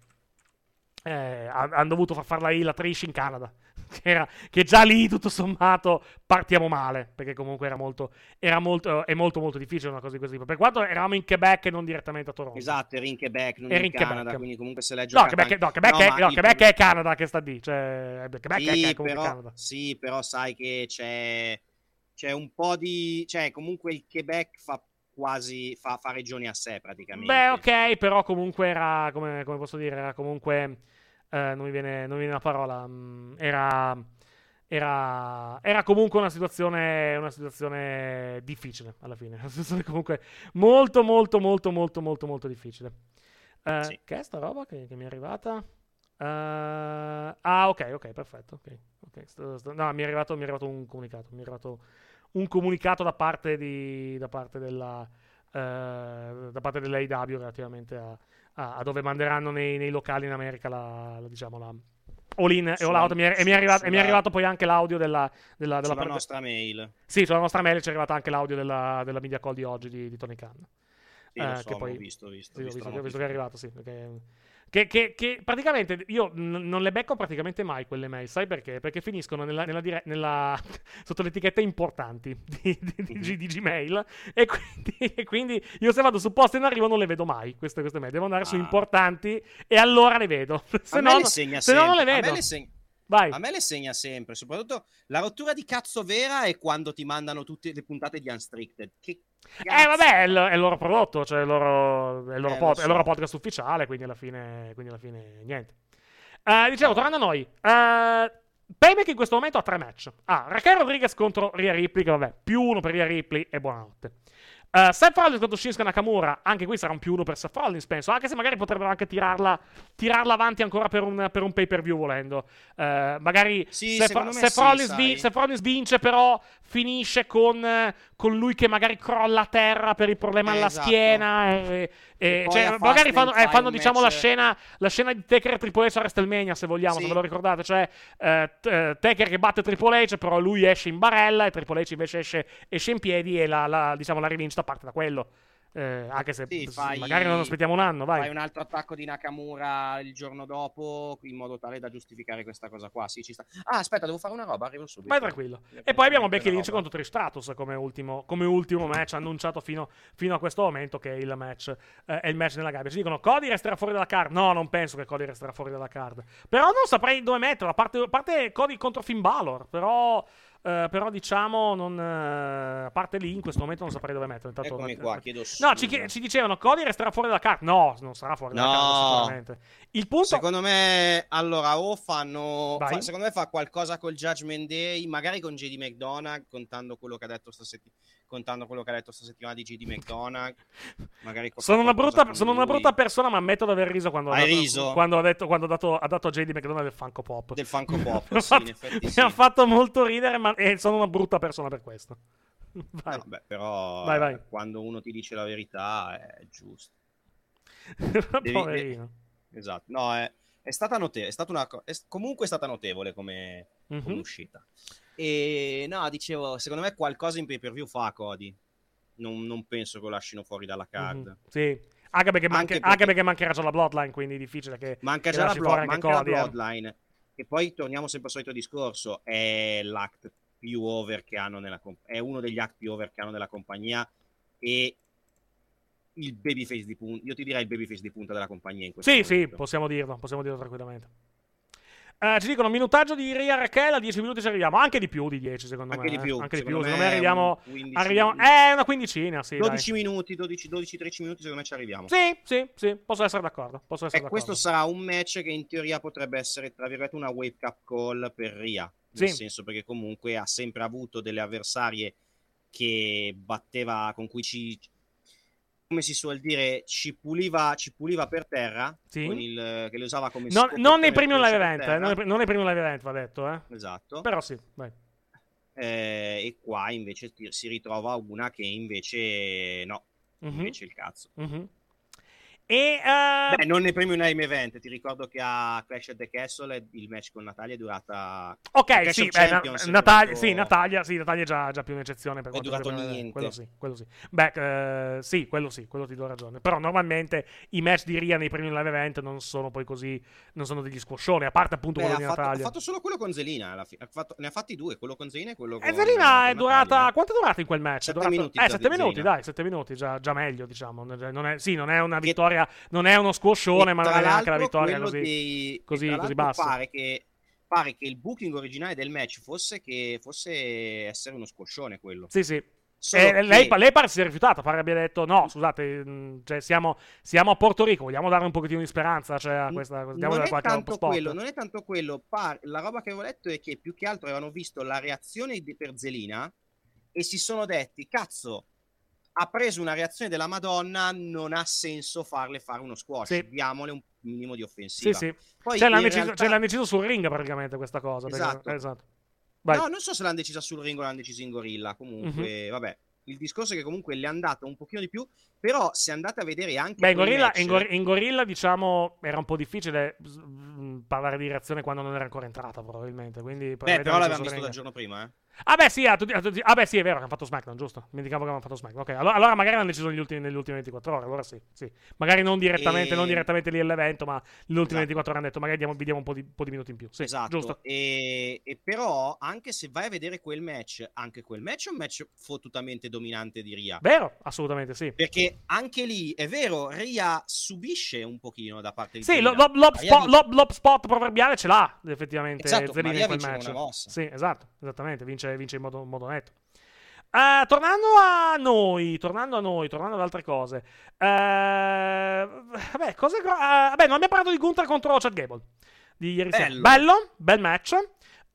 eh, hanno dovuto far farla la Trish in Canada. Che, era, che, già lì, tutto sommato, partiamo male. Perché comunque era molto, era molto, è molto, molto difficile una cosa di questo tipo. Per quanto eravamo in Quebec e non direttamente a Toronto. Esatto, era in Quebec, non era in, in Canada. Quebec. Quindi comunque se legge. No, Quebec, no, Quebec, no, è, no, Quebec è Canada che sta lì. Cioè, Quebec sì, è, comunque però, Canada. Sì, però sai che c'è, c'è un po' di. Cioè, comunque il Quebec fa quasi fa, fa, regioni a sé praticamente. Beh, ok, però comunque era, come, come posso dire, era comunque, non, mi viene, non mi viene la parola, mh, era, era, era, comunque una situazione, una situazione difficile alla fine, una situazione comunque molto, molto, molto, molto, molto, molto difficile. Uh, sì. Che è sta roba che, che mi è arrivata? Uh, ah, ok, ok, perfetto. Okay, okay. Sto, sto, no, mi è, arrivato, mi è arrivato un comunicato, mi è arrivato un comunicato da parte, di, da parte della eh, da parte dell'AW relativamente a, a, a, dove manderanno nei, nei, locali in America la, la diciamo la all in e all out. E mi è, e mi è, arrivato, e mi è arrivato poi anche l'audio della, della, della sulla nostra mail. Sì sulla nostra mail ci è arrivato anche l'audio della, della media call di oggi di, di Tony Khan. Sì, eh, so, che poi, visto, visto, sì, visto, visto, visto che è arrivato sì perché che, che, che, praticamente io n- non le becco praticamente mai quelle mail, sai perché? Perché finiscono nella, nella dire- nella, sotto l'etichetta importanti di, di, di, mm-hmm. di Gmail e quindi, e quindi, io se vado su posta in arrivo non le vedo mai queste, queste mail, devo andare ah. su importanti e allora le vedo, se, no, se no non le vedo. Vai. A me le segna sempre, soprattutto la rottura di cazzo vera è quando ti mandano tutte le puntate di Unstricted. Che? Eh vabbè, è il, è il, loro prodotto, cioè il loro, è il loro, eh, pod, so. è il loro podcast ufficiale, quindi alla fine, quindi alla fine niente. Uh, dicevo, oh. tornando a noi, uh, Payback in questo momento ha tre match. Ah, Raquel Rodriguez contro Ria Ripley, che vabbè, più uno per Ria Ripley e buonanotte. Uh, Seth Rollins contro Shinsuke Nakamura, anche qui sarà un più uno per Seth Rollins, penso, anche se magari potrebbero anche tirarla, tirarla avanti ancora per un, per un pay per view volendo. Uh, magari sì, Seth, Seth, sì, Rollins vi, Seth, Rollins vince, però finisce con, con, lui che magari crolla a terra per il problema eh, alla esatto. schiena. E, e, cioè, magari fanno, eh, fanno diciamo, la scena, la scena, di Taker e Triple H a WrestleMania, se vogliamo, sì. se ve lo ricordate. Cioè, uh, t- Taker che batte Triple H, però lui esce in barella e Triple H invece esce, esce in piedi e la, la, diciamo, la rivincita parte da quello. Eh, anche se sì, fai, magari non aspettiamo un anno, vai. Fai un altro attacco di Nakamura il giorno dopo in modo tale da giustificare questa cosa qua. Sì, ci sta. Ah, aspetta, devo fare una roba, arrivo subito. Vai tranquillo. E poi abbiamo Becky Lynch contro Tristatus come ultimo, come ultimo match annunciato fino, fino, a questo momento che è il match eh, è il match nella gabbia. Ci dicono Cody resterà fuori dalla card. No, non penso che Cody resterà fuori dalla card. Però non saprei dove metterlo, a parte, a parte Cody contro Finn Balor, però Uh, però diciamo, non, uh, a parte lì, in questo momento non saprei dove metterlo. Intanto, Eccomi qua, chiedo No, ci, ci, dicevano, Cody resterà fuori dalla carta. No, non sarà fuori dalla no. carta sicuramente. Il punto... Secondo me, allora, o fanno... Fa, secondo me fa qualcosa col Judgment Day, magari con JD McDonagh, contando quello che ha detto stasera contando quello che ha detto questa settimana di GD McDonagh. Magari sono, una brutta, sono una brutta, persona, ma ammetto di aver riso quando, Hai ha, dato, riso? quando, ha, detto, quando ha, dato, ha dato a JD McDonagh del Funko Pop. Del Funko Pop, sì, in effetti Mi sì. ha fatto molto ridere, ma e sono una brutta persona per questo. Vai. No, beh, però vai, vai. quando uno ti dice la verità è giusto. Devi, Poverino. Esatto, no, è, è stata notevole, è stata una, è comunque è stata notevole come, mm-hmm. come uscita. E no, dicevo, secondo me qualcosa in pay per view fa Cody non, non, penso che lo lasciano fuori dalla card. Mm-hmm. Sì, anche perché, manca, anche, perché... anche perché, mancherà già la Bloodline, quindi è difficile che. Manca che già la, blood, manca Cody, la eh. Bloodline. Eh. E poi torniamo sempre al solito discorso: è l'act più over che hanno nella compagnia. È uno degli act più over che hanno nella compagnia. E il babyface di punta. Io ti direi il babyface di punta della compagnia in questo Sì, momento. sì, possiamo dirlo, possiamo dirlo tranquillamente. Uh, ci dicono minutaggio di Ria Raquel a 10 minuti ci arriviamo, anche di più di 10 secondo anche me. Di più. Anche secondo di più, secondo me arriviamo... 15, arriviamo eh, una quindicina, sì. 12 dai. minuti, 12, 12, 13 minuti secondo me ci arriviamo. Sì, sì, sì, posso essere d'accordo. Posso essere e d'accordo. questo sarà un match che in teoria potrebbe essere, tra virgolette, una wake up call per Ria. Nel sì. senso perché comunque ha sempre avuto delle avversarie che batteva, con cui ci come si suol dire, ci puliva, ci puliva per terra, sì. il, che le usava come non, non nei primi live event, eh, non, nei, non nei primi live event va detto, eh. Esatto. Però sì, vai. Eh, e qua invece si ritrova una che invece no, mm-hmm. invece il cazzo. Mm-hmm. E, uh... Beh, non nei primi Name Event, ti ricordo che a Clash at the Castle il match con Natalia è durata... Ok, sì, beh, Champions, Natalia, durato... sì, Natalia, sì, Natalia è già, già più un'eccezione. Per è durato niente. Quello sì, quello sì. Beh, uh, sì, quello sì, quello ti do ragione. Però normalmente i match di Ria nei primi Live Event non sono poi così, non sono degli squoscioni, a parte appunto beh, quello di fatto, Natalia. Ha fatto solo quello con Zelina, fi- fatto, ne ha fatti due, quello con Zelina e quello con... E Zelina è durata... Quanto è durata in quel match? Sette durato... minuti. Eh, sette minuti, dai, sette minuti, già, già meglio, diciamo. Non è, sì, non è una vittoria, non è uno squoscione, ma non è neanche la vittoria così, dei, così, così bassa. Pare che, pare che il booking originale del match fosse che fosse essere uno squoscione quello. Sì, sì. Eh, che... lei, lei, pare si è rifiutata, pare abbia detto no, scusate, cioè, siamo, siamo, a Porto Rico, vogliamo dare un pochettino di speranza cioè, a questa cosa. Non, è tanto quello, non è tanto quello, par- la roba che avevo letto è che più che altro avevano visto la reazione di Perzelina e si sono detti, cazzo, ha preso una reazione della Madonna, non ha senso farle fare uno squash, sì. diamole un minimo di offensiva. Sì, sì. Poi cioè, l'hanno, realtà... deciso, cioè, l'hanno deciso sul ring praticamente questa cosa. Esatto. Perché... esatto. No, non so se l'hanno decisa sul ring o l'hanno decisa in gorilla. Comunque, mm-hmm. vabbè. Il discorso è che comunque le è andata un pochino di più, però se andate a vedere anche... Beh, in gorilla, match... in, gor- in gorilla, diciamo, era un po' difficile parlare di reazione quando non era ancora entrata, probabilmente. Quindi, Beh, però l'avevamo visto dal giorno prima, eh. Ah beh, sì, a tutti, a tutti, ah beh, sì, è vero che hanno fatto SmackDown, giusto? Dimenticavo che avevano fatto SmackDown. Ok, allora, allora magari hanno deciso negli ultimi, negli ultimi 24 ore. Allora sì, sì. Magari non direttamente, e... non direttamente lì all'evento, ma negli ultimi esatto. 24 ore hanno detto magari diamo, vi diamo un po' di, po di minuti in più. Sì, esatto. Giusto. E, e, però, anche se vai a vedere quel match, anche quel match è un match fottutamente dominante di Ria. Vero? Assolutamente sì. Perché anche lì, è vero, Ria subisce un pochino da parte di Sì, lo, lo, lo, spot, lo, lo, spot proverbiale ce l'ha, effettivamente. Esatto, Zelina in quel match. Sì, esatto, esattamente. Vince, vince in modo, modo netto. Uh, tornando a noi, tornando a noi, tornando ad altre cose. Uh, vabbè, cose gro- uh, vabbè, non abbiamo parlato di Gunther contro Chad Gable di ieri Bello. sera. Bello, bel match.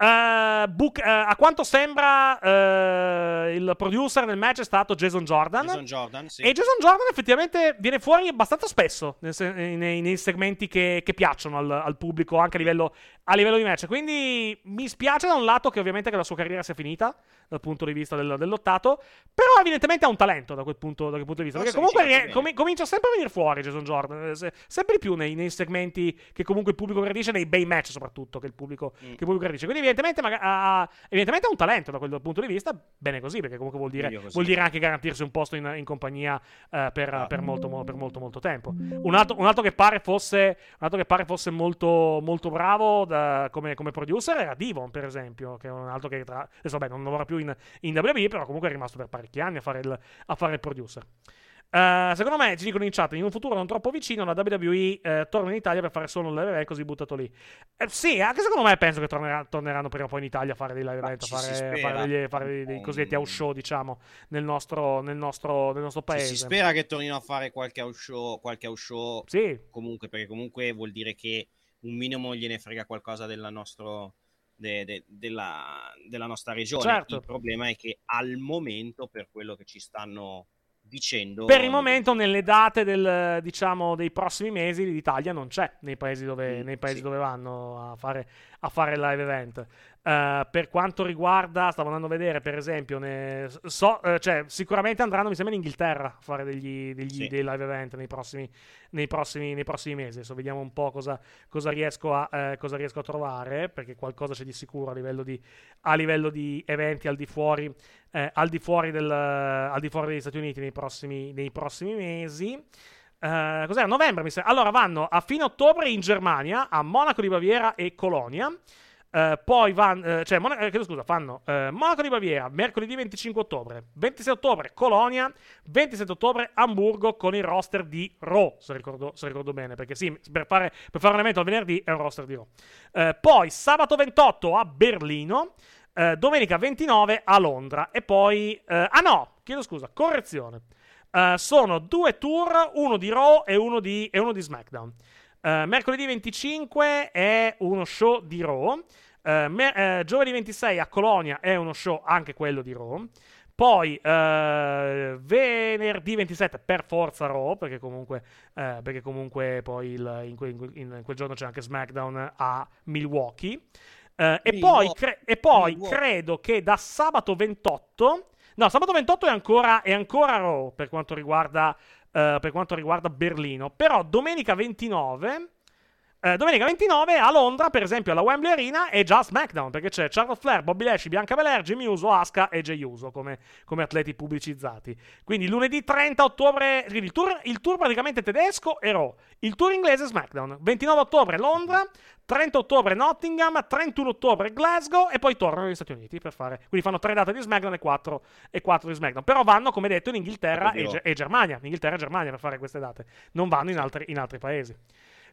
Uh, uh, a quanto sembra, uh, il producer del match è stato Jason Jordan. Jason Jordan sì. E Jason Jordan effettivamente viene fuori abbastanza spesso nei, nei, nei segmenti che, che piacciono al, al, pubblico, anche a livello, a livello, di match. Quindi mi spiace da un lato che ovviamente che la sua carriera sia finita dal punto di vista del, dell'ottato, però evidentemente ha un talento da quel punto, da quel punto di vista. Perché comunque com- comincia sempre a venire fuori Jason Jordan, eh, sempre di più nei, nei, segmenti che comunque il pubblico gradisce, nei bei match soprattutto che il pubblico, mm. che il pubblico gradisce. Quindi evidentemente, ha, evidentemente, ha, un talento da quel punto di vista, bene così, perché comunque vuol dire, vuol dire anche garantirsi un posto in, in compagnia uh, per, ah. per, molto, per, molto, molto, tempo. Un altro, un altro, che pare fosse, che pare fosse molto, molto bravo da, come, come, producer era Divon, per esempio, che è un altro che tra, adesso vabbè, non lavora più in, in WWE, però comunque è rimasto per parecchi anni a fare il, a fare il producer. Uh, secondo me, ci dicono in chat, in un futuro non troppo vicino, la WWE uh, torna in Italia per fare solo un live event così buttato lì. Uh, sì, anche secondo me penso che tornerà, torneranno prima o poi in Italia a fare dei live event, a fare, fare, degli, fare dei, cosiddetti house show, diciamo, nel nostro, nel nostro, nel nostro paese. Sì, si spera che tornino a fare qualche house show, qualche house show sì. comunque, perché comunque vuol dire che un minimo gliene frega qualcosa del nostro... De, de, della, della, nostra regione. Certo. Il problema è che al momento, per quello che ci stanno dicendo. Per il momento, nelle date del, diciamo, dei prossimi mesi, l'Italia non c'è nei paesi dove, mm, nei paesi sì. dove vanno a fare, a fare live event. Uh, per quanto riguarda, stavo andando a vedere, per esempio, ne, so, uh, cioè, sicuramente andranno, mi sembra, in Inghilterra a fare degli, degli sì. dei live event nei prossimi, nei prossimi, nei prossimi mesi. Adesso vediamo un po' cosa, cosa, riesco a, uh, cosa, riesco a, trovare, perché qualcosa c'è di sicuro a livello di, a livello di eventi al di fuori, al di fuori, del, al di fuori degli Stati Uniti nei prossimi, nei prossimi mesi. Uh, cos'era? Novembre mi sembra. Allora vanno a fine ottobre in Germania, a Monaco di Baviera e Colonia. Uh, poi vanno, uh, cioè, Mon- eh, scusa, fanno uh, Monaco di Baviera mercoledì 25 ottobre, 26 ottobre Colonia, 27 ottobre Hamburgo con il roster di Raw, se ricordo, se ricordo bene, perché sì, per fare, per fare, un evento al venerdì è un roster di Raw. poi sabato 28 a Berlino, domenica 29 a Londra e poi... ah no, chiedo scusa, correzione. sono due tour, uno di Raw e uno di, e uno di SmackDown. Uh, mercoledì 25 è uno show di Raw. Uh, me- uh, giovedì 26 a Colonia è uno show anche quello di Raw. Poi venerdì 27 per forza Raw, perché comunque, perché comunque poi il, in, que- in, quel giorno c'è anche SmackDown a Milwaukee. e, poi, cre- e poi credo che da sabato 28 No, sabato 28 è ancora, è ancora Raw per quanto riguarda eh, per quanto riguarda Berlino. Però domenica 29 eh, domenica 29 a Londra, per esempio, alla Wembley Arena è già SmackDown perché c'è Charlotte Flair, Bobby Lashley, Bianca Belair, Jimmy Uso, Asuka e Jay Uso come, come, atleti pubblicizzati. Quindi lunedì 30 ottobre, il tour, il tour praticamente tedesco è Raw, il tour inglese SmackDown. 29 ottobre Londra, 30 ottobre Nottingham, 31 ottobre Glasgow e poi tornano negli Stati Uniti per fare. Quindi fanno tre date di SmackDown e quattro, e quattro di SmackDown. Però vanno, come detto, in Inghilterra e, e, Germania. Inghilterra e Germania per fare queste date. Non vanno in altri, in altri paesi.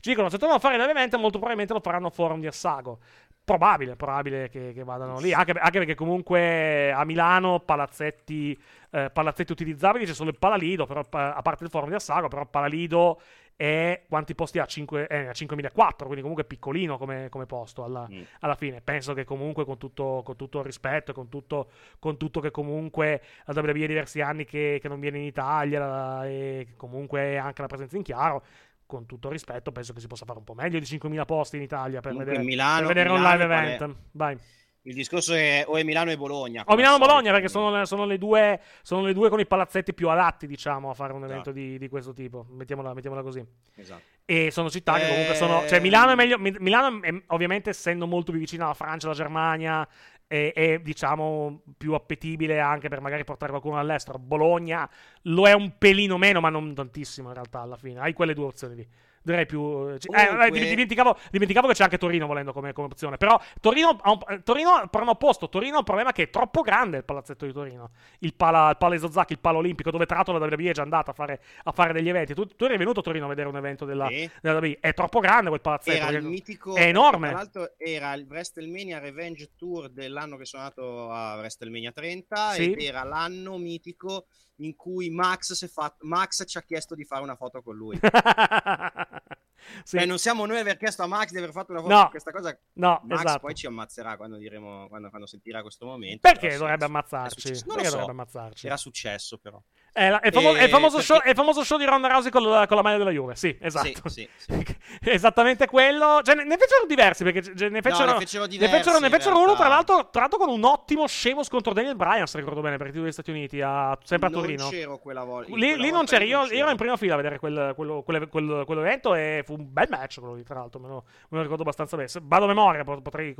Ci dicono, se tornano a fare l'evento, molto probabilmente lo faranno forum di Assago. Probabile, probabile che, che vadano lì. Anche, anche, perché comunque a Milano palazzetti, eh, palazzetti utilizzabili c'è solo il Palalido, però, a parte il forum di Assago, però Palalido è quanti posti ha? 5, eh, 5.004, quindi comunque piccolino come, come posto alla, mm. alla, fine. Penso che comunque con tutto, con tutto il rispetto, con tutto, con tutto che comunque la WWE ha diversi anni che, che non viene in Italia e comunque anche la presenza in chiaro, con tutto rispetto, penso che si possa fare un po' meglio di 5.000 posti in Italia per vedere, Milano, per vedere Milano un live event. Vai. Il discorso è o è Milano e Bologna. O Milano e Bologna, perché sono, sono, le due, sono, le due, con i palazzetti più adatti, diciamo, a fare un evento esatto. di, di, questo tipo. Mettiamola, mettiamola così. Esatto. E sono città che comunque sono. Cioè, Milano è meglio. Milano, è, ovviamente, essendo molto più vicina alla Francia, alla Germania, è, è, diciamo più appetibile anche per magari portare qualcuno all'estero. Bologna lo è un pelino meno, ma non tantissimo in realtà alla fine. Hai quelle due opzioni lì direi più. Eh, Comunque... Eh, dimenticavo, dimenticavo, che c'è anche Torino volendo come, come opzione. Però Torino, ha un, eh, Torino, per un opposto, Torino ha un problema che è troppo grande il palazzetto di Torino. Il Pala, il Pala Isozaki, il Pala Olimpico, dove tra l'altro la WWE è già andata a fare, a fare degli eventi. Tu, tu, eri venuto a Torino a vedere un evento della, sì. della WWE. È troppo grande quel palazzetto. Era il mitico, è enorme. Tra l'altro era il WrestleMania Revenge Tour dell'anno che sono andato a WrestleMania 30 sì. ed era l'anno mitico in cui Max, fatto, Max, ci ha chiesto di fare una foto con lui. sì. Cioè, non siamo noi a aver chiesto a Max di aver fatto una foto no. con questa cosa. No, Max esatto. poi ci ammazzerà quando, diremo, quando, quando sentirà questo momento. Perché dovrebbe ammazzarci? Non Perché so. dovrebbe ammazzarci? Era successo però. È, la, è, famo- è, il famoso perché... show, è, il famoso show, di Ronda Rousey con la, con la maglia della Juve. Sì, esatto. Sì, sì, sì. Esattamente quello. Cioè, ne fecero diversi perché cioè, ne fecero, no, ne fecero, diversi, ne fecero, ne fecero uno, tra l'altro, tra l'altro, con un ottimo scemo contro Daniel Bryan, se ricordo bene, per il titolo degli Stati Uniti, a, sempre a Torino. Non c'ero quella volta. Lì, lì non c'eri. Io, ero in prima fila a vedere quel, quello, quel, quel, quell'evento e fu un bel match quello lì, tra l'altro. Me lo, me lo ricordo abbastanza bene. Vado a memoria, potrei,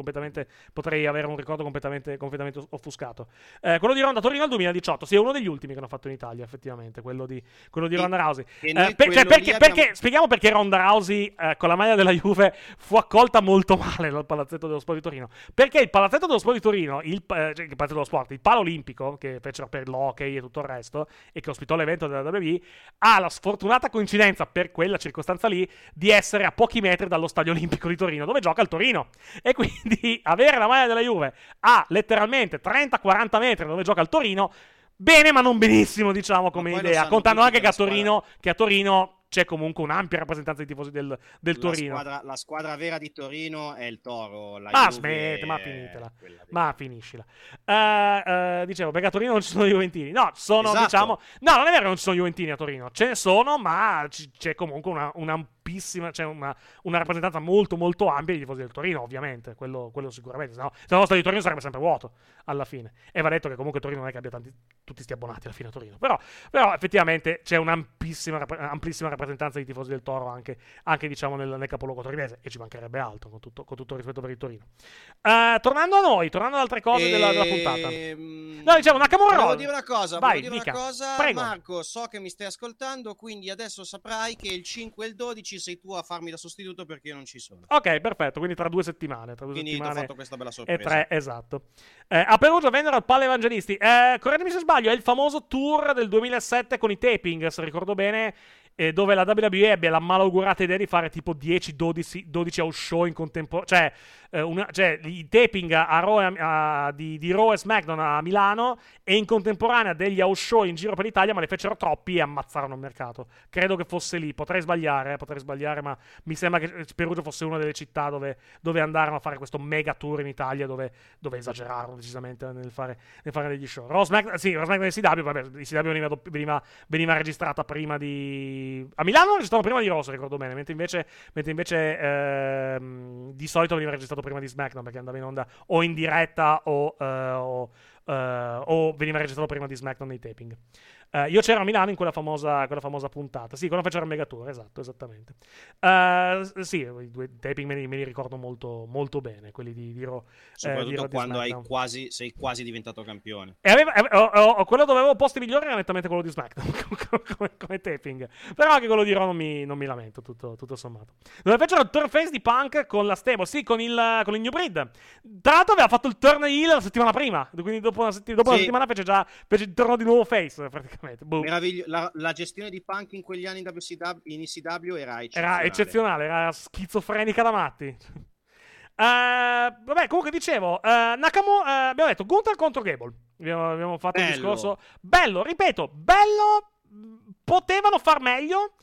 potrei avere un ricordo completamente, completamente offuscato. Eh, quello di Ronda Torino al 2018, sì, è uno degli ultimi che hanno fatto in Italia, effettivamente. Quello di, quello di Ronda Rousey. Eh, per, cioè, perché, abbiamo... perché, spieghiamo perché Ronda Rousey eh, con la maglia della Juve fu accolta molto male dal Palazzetto dello Sport di Torino. Perché il Palazzetto dello Sport di Torino, il, eh, cioè, il Palazzetto dello Sport, il Palo Olimpico, che fecero per l'hockey e tutto il resto, e che ospitò l'evento della WWE, ha la sfortunata coincidenza, per quella circostanza lì, di essere a pochi metri dallo Stadio Olimpico di Torino, dove gioca il Torino. E quindi avere la maglia della Juve a letteralmente 30-40 metri dove gioca il Torino bene, ma non benissimo, diciamo, come idea. Contando anche che a, Torino, che a Torino c'è comunque un'ampia rappresentanza di tifosi del, del la Torino. Squadra, la squadra vera di Torino è il Toro. La ah, smette, ma finitela. Ma finiscila. Uh, uh, dicevo, perché a Torino non ci sono Juventini. No, sono, esatto. diciamo... No, non è vero che non ci sono Juventini a Torino. Ce ne sono, ma c- c'è comunque una, una ampissima, cioè una, una, rappresentanza molto molto ampia di tifosi del Torino, ovviamente, quello, quello sicuramente, se no, se no lo stadio di Torino sarebbe sempre vuoto alla fine. E va detto che comunque Torino non è che abbia tanti, tutti sti abbonati alla fine a Torino, però, però effettivamente c'è un'amplissima amplissima rappresentanza di tifosi del Toro anche, anche diciamo nel, nel, capoluogo torinese e ci mancherebbe altro, con tutto, con tutto il rispetto per il Torino. Uh, tornando a noi, tornando ad altre cose e... della, della, puntata. Ehm, no, diciamo, Nakamura Volevo dire una cosa, Vai, dire una cosa. Prego. Marco, so che mi stai ascoltando, quindi adesso saprai che il 5 e il 12 sei tu a farmi da sostituto perché io non ci sono. Ok, perfetto. Quindi tra due settimane. Tra due quindi settimane ho fatto questa bella sorpresa. E tre, esatto. Eh, a Perugia vennero al Pale Evangelisti. Eh, correggimi se sbaglio, è il famoso tour del 2007 con i taping, se ricordo bene eh, dove la WWE ebbe la malaugurata idea di fare tipo 10-12 12 house show in contemporanea, cioè, eh, una, cioè i taping a Raw, a, di, di, Raw e SmackDown a Milano e in contemporanea degli house show in giro per l'Italia, ma ne fecero troppi e ammazzarono il mercato. Credo che fosse lì, potrei sbagliare, eh, potrei sbagliare, ma mi sembra che Perugia fosse una delle città dove, dove andarono a fare questo mega tour in Italia, dove, dove esagerarono decisamente nel fare, nel fare degli show. Raw SmackDown, sì, Raw SmackDown e CW, vabbè, CW veniva, veniva, veniva registrata prima di a Milano registrano prima di Rosso, ricordo bene, mentre invece, mentre invece ehm, di solito veniva registrato prima di SmackDown perché andava in onda o in diretta o, uh, o Uh, o veniva registrato prima di SmackDown nei taping. Uh, io c'ero a Milano in quella famosa, quella famosa puntata. Sì, quando faceva il Megatour, esatto, esattamente. Uh, sì, i due taping me li, me li, ricordo molto, molto bene, quelli di, di Raw. Soprattutto di quando hai quasi, sei quasi diventato campione. E aveva, avevo, quello dove avevo posti migliori era nettamente quello di SmackDown, come, come, taping. Però anche quello di Raw non mi, non mi lamento, tutto, tutto, sommato. Dove fecero il turn face di Punk con la stable, sì, con il, con il New Breed. Tra l'altro aveva fatto il turn heel la settimana prima, quindi dopo una, setti- dopo sì. una settimana fece già fece il torno di nuovo face praticamente. Boom. Meraviglio- la, la, gestione di Punk in quegli anni in, WCW, in ECW era eccezionale. Era eccezionale, era schizofrenica da matti. Uh, vabbè, comunque dicevo, uh, Nakamura, uh, abbiamo detto Gunther contro Gable. Abbiamo, abbiamo fatto bello. un discorso bello, ripeto, bello. Potevano far meglio.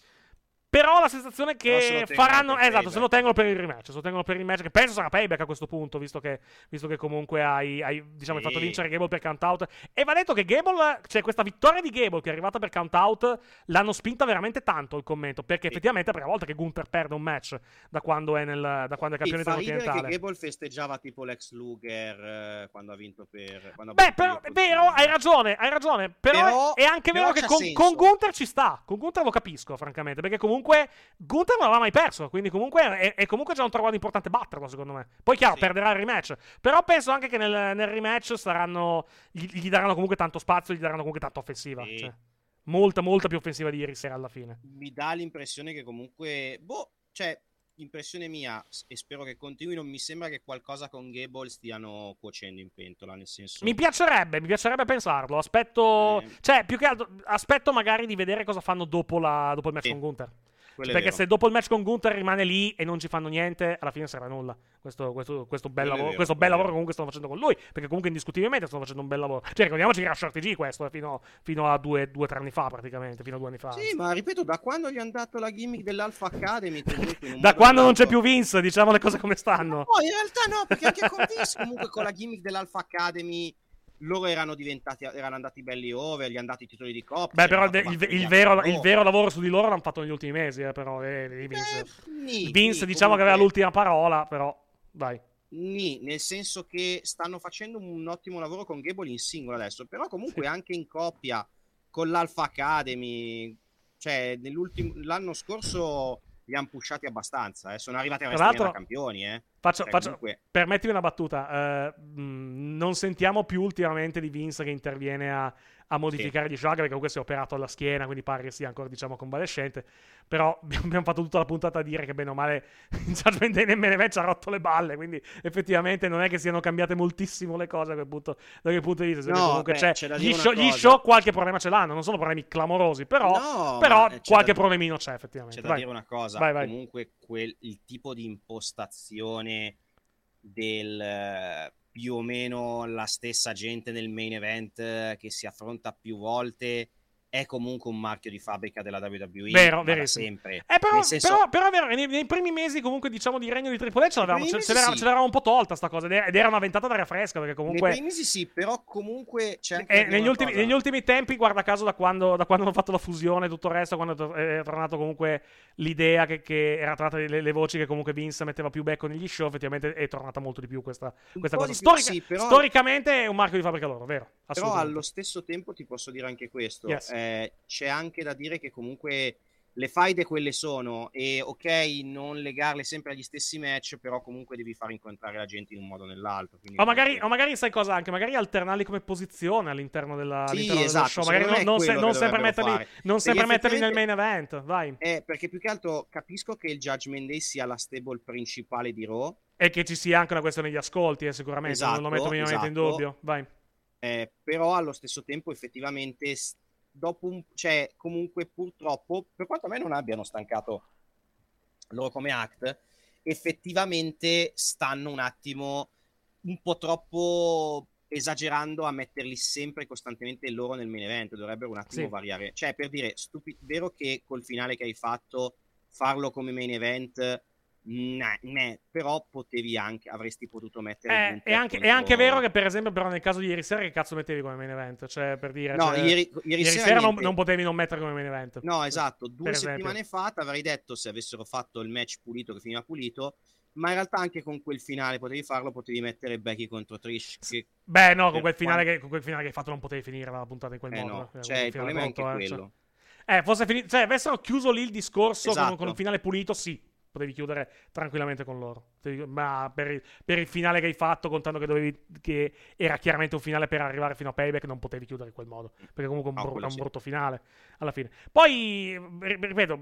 Però la sensazione che faranno. Eh, esatto, se lo tengono per il rematch. Se lo tengono per il rematch, che penso sarà payback a questo punto, visto che, visto che comunque hai, hai, diciamo, sì. hai, fatto vincere Gable per count out. E va detto che Gable, cioè questa vittoria di Gable che è arrivata per count out, l'hanno spinta veramente tanto il commento. Perché sì. effettivamente è la prima volta che Gunther perde un match da quando è, nel, da quando è campione intercontinentale. che Gable festeggiava tipo l'ex Luger eh, quando ha vinto per. Beh, però, è vero, hai ragione, hai ragione. Però, però è anche vero che con, con Gunther ci sta. Con Gunther lo capisco, francamente. Perché comunque comunque Gunther non aveva mai perso, quindi comunque è, è comunque già un traguardo importante batterlo, secondo me. Poi chiaro, sì. perderà il rematch, però penso anche che nel, nel rematch saranno gli, gli, daranno comunque tanto spazio, gli daranno comunque tanto offensiva. Sì. Cioè, molta, molta più offensiva di ieri sera alla fine. Mi dà l'impressione che comunque, boh, cioè, impressione mia, e spero che continui, non mi sembra che qualcosa con Gable stiano cuocendo in pentola, nel senso... Mi piacerebbe, mi piacerebbe pensarlo, aspetto... Eh. Cioè, più che altro, aspetto magari di vedere cosa fanno dopo, la, dopo il match sì. con Gunther. Perché se dopo il match con Gunther rimane lì e non ci fanno niente, alla fine sarà nulla. Questo, questo, questo bel, lavoro, vero, questo bel lavoro comunque stanno facendo con lui. Perché comunque indiscutibilmente stanno facendo un bel lavoro. Cioè, ricordiamoci che era Short G questo, eh, fino, fino, a due o tre anni fa, praticamente. Fino a due anni fa. Sì, ma ripeto, da quando gli hanno dato la gimmick dell'Alpha Academy. da quando non c'è più Vince, diciamo le cose come stanno. No, in realtà no, perché anche con Vince, comunque con la gimmick dell'Alpha Academy loro erano diventati erano andati belli over, gli hanno dato i titoli di coppia. Beh, però il, il, il, vero, il, vero, lavoro su di loro l'hanno fatto negli ultimi mesi, eh, però eh, Vince, eh, nì, Vince nì, diciamo comunque... che aveva l'ultima parola, però dai. Nì, nel senso che stanno facendo un ottimo lavoro con Gable in singolo adesso, però comunque sì. anche in coppia con l'Alpha Academy, cioè l'anno scorso li hanno pushati abbastanza. Eh. Sono arrivati a WrestleMania campioni. Eh. Faccio, cioè, faccio, comunque... Permettimi una battuta. Uh, non sentiamo più ultimamente di Vince che interviene a a modificare sì. di Shag perché comunque si è operato alla schiena, quindi pare che sia ancora diciamo convalescente. Però abbiamo fatto tutta la puntata a dire che bene o male Judgment Day nemmeno ci ha rotto le balle, quindi effettivamente non è che siano cambiate moltissimo le cose da quel punto, da quel punto di vista. No, comunque beh, c'è, c'è gli, show, gli, show, qualche problema ce l'hanno, non sono problemi clamorosi, però, no, però qualche da, problemino c'è effettivamente. C'è da dire una cosa, vai, vai. comunque quel, il tipo di impostazione del più o meno la stessa gente nel main event eh, che si affronta più volte è comunque un marchio di fabbrica della WWE. Vero, vero. sempre. Eh, però, senso... però, però, è vero, nei, nei, primi mesi comunque diciamo di regno di Triple H ce l'avevamo, ce, ce, l'era, sì. ce l'eravamo un po' tolta sta cosa ed era una ventata d'aria fresca perché comunque... Nei primi mesi sì, però comunque c'è eh, negli, ultimi, negli, ultimi, tempi, guarda caso da quando, da quando hanno fatto la fusione e tutto il resto, quando è tornato comunque l'idea che, che era tornata le, le, voci che comunque Vince metteva più becco negli show, effettivamente è tornata molto di più questa, questa cosa. Storica, sì, però... Storicamente è un marchio di fabbrica loro, vero? Però allo stesso tempo ti posso dire anche questo, yes. eh, c'è anche da dire che comunque le faide quelle sono e ok non legarle sempre agli stessi match però comunque devi far incontrare la gente in un modo o nell'altro o magari, o magari, sai cosa anche magari alternarli come posizione all'interno, della, sì, all'interno esatto, show magari non, non, se, non sempre metterli, non sempre metterli nel main event vai. Eh, perché più che altro capisco che il Judgment Day sia la stable principale di Raw. E che ci sia anche una questione di ascolti eh, sicuramente esatto, non lo metto minimamente esatto. in dubbio vai eh, però allo stesso tempo effettivamente dopo un, cioè, comunque purtroppo, per quanto a me non abbiano stancato loro come act, effettivamente stanno un attimo un po' troppo esagerando a metterli sempre costantemente loro nel main event, dovrebbero un attimo sì. variare. Cioè, per dire, stupi- vero che col finale che hai fatto, farlo come main event Nah, nah, però potevi anche, avresti potuto mettere. Eh, è, anche, è, anche, vero che, per esempio, però nel caso di ieri sera, che cazzo mettevi come main event? Cioè, per dire, no, cioè, ieri, ieri, ieri, sera, sera non, non, potevi non mettere come main event. No, esatto. Due settimane fa ti avrei detto se avessero fatto il match pulito che finiva pulito, ma in realtà anche con quel finale potevi farlo, potevi mettere Becky contro Trish. Che Beh, no, con per quel, finale quanto- che, con quel finale che hai fatto non potevi finire la puntata in quel Eh modo. no, eh, cioè, il problema è anche eh, cioè. quello. Eh, fosse finito, cioè, avessero chiuso lì il discorso con- Esatto. con, un finale pulito, sì. Potevi chiudere tranquillamente con loro. Ma per il, per il finale che hai fatto, contando che, dovevi, che era chiaramente un finale per arrivare fino a payback, non potevi chiudere in quel modo. Perché comunque è un, No, quello è un sì. brutto finale alla fine. Poi, ri- ripeto,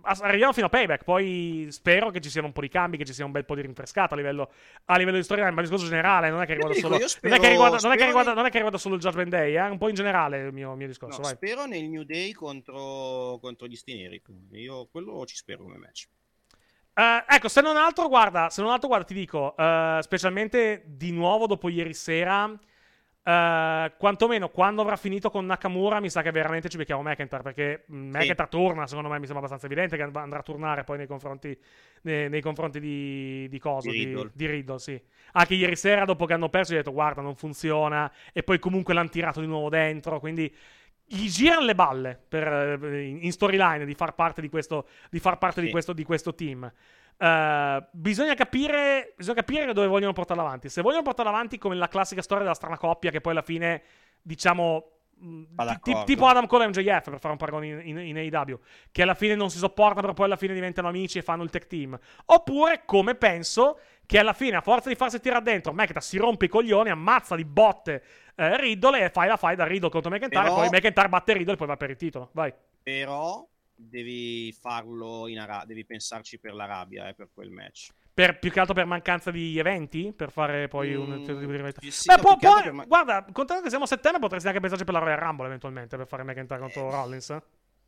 as- arriviamo fino a payback. Poi spero che ci siano un po' di cambi, che ci sia un bel po' di rinfrescato a livello, a livello di storia. Ma il discorso generale non è che riguarda dico, solo. non, è che riguarda, non, è che spero riguarda, che- non è che riguarda solo il Judgment Day, eh? un po' in generale il mio, mio discorso. No, spero nel New Day contro, contro gli Stineri. Io quello ci spero come match. Eh, ecco, se non altro, guarda, se non altro, guarda, ti dico, eh, specialmente di nuovo dopo ieri sera, eh, quantomeno quando avrà finito con Nakamura, mi sa che veramente ci becchiamo McIntyre, perché mh, McIntyre torna, secondo me mi sembra abbastanza evidente che and- andrà a tornare poi nei confronti, nei, nei confronti di, di Coso, Di di, Riddle. di Riddle, sì. Anche ieri sera, dopo che hanno perso, gli ho detto, guarda, non funziona, e poi comunque l'hanno tirato di nuovo dentro, quindi gli girano le balle per, eh, in in storyline di far parte di questo, di, far parte di Sì. questo, di questo team. Eh, bisogna, capire, bisogna capire dove vogliono portarla avanti. Se vogliono portarla avanti come la classica storia della strana coppia, che poi alla fine, diciamo. ti- d'accordo. tipo Adam Cole e MJF per fare un paragone in, in, in AEW che alla fine non si sopportano però poi alla fine diventano amici e fanno il tech team oppure come penso che alla fine a forza di farsi tirare dentro McIntyre si rompe i coglioni ammazza di botte eh, Riddle e fai la fight da Riddle contro McIntyre Però- poi McIntyre batte Riddle e poi va per il titolo vai Però devi farlo in Arabia, devi pensarci per l'Arabia, eh, per quel match. Per, più che altro per mancanza di eventi? Per fare poi un Mm, certo tipo di rivalità? sì, Beh, no, può- più che altro può- per ma- guarda, contando che siamo a settembre, potresti anche pensarci per la Royal Rumble eventualmente per fare McIntyre contro Rollins. eh?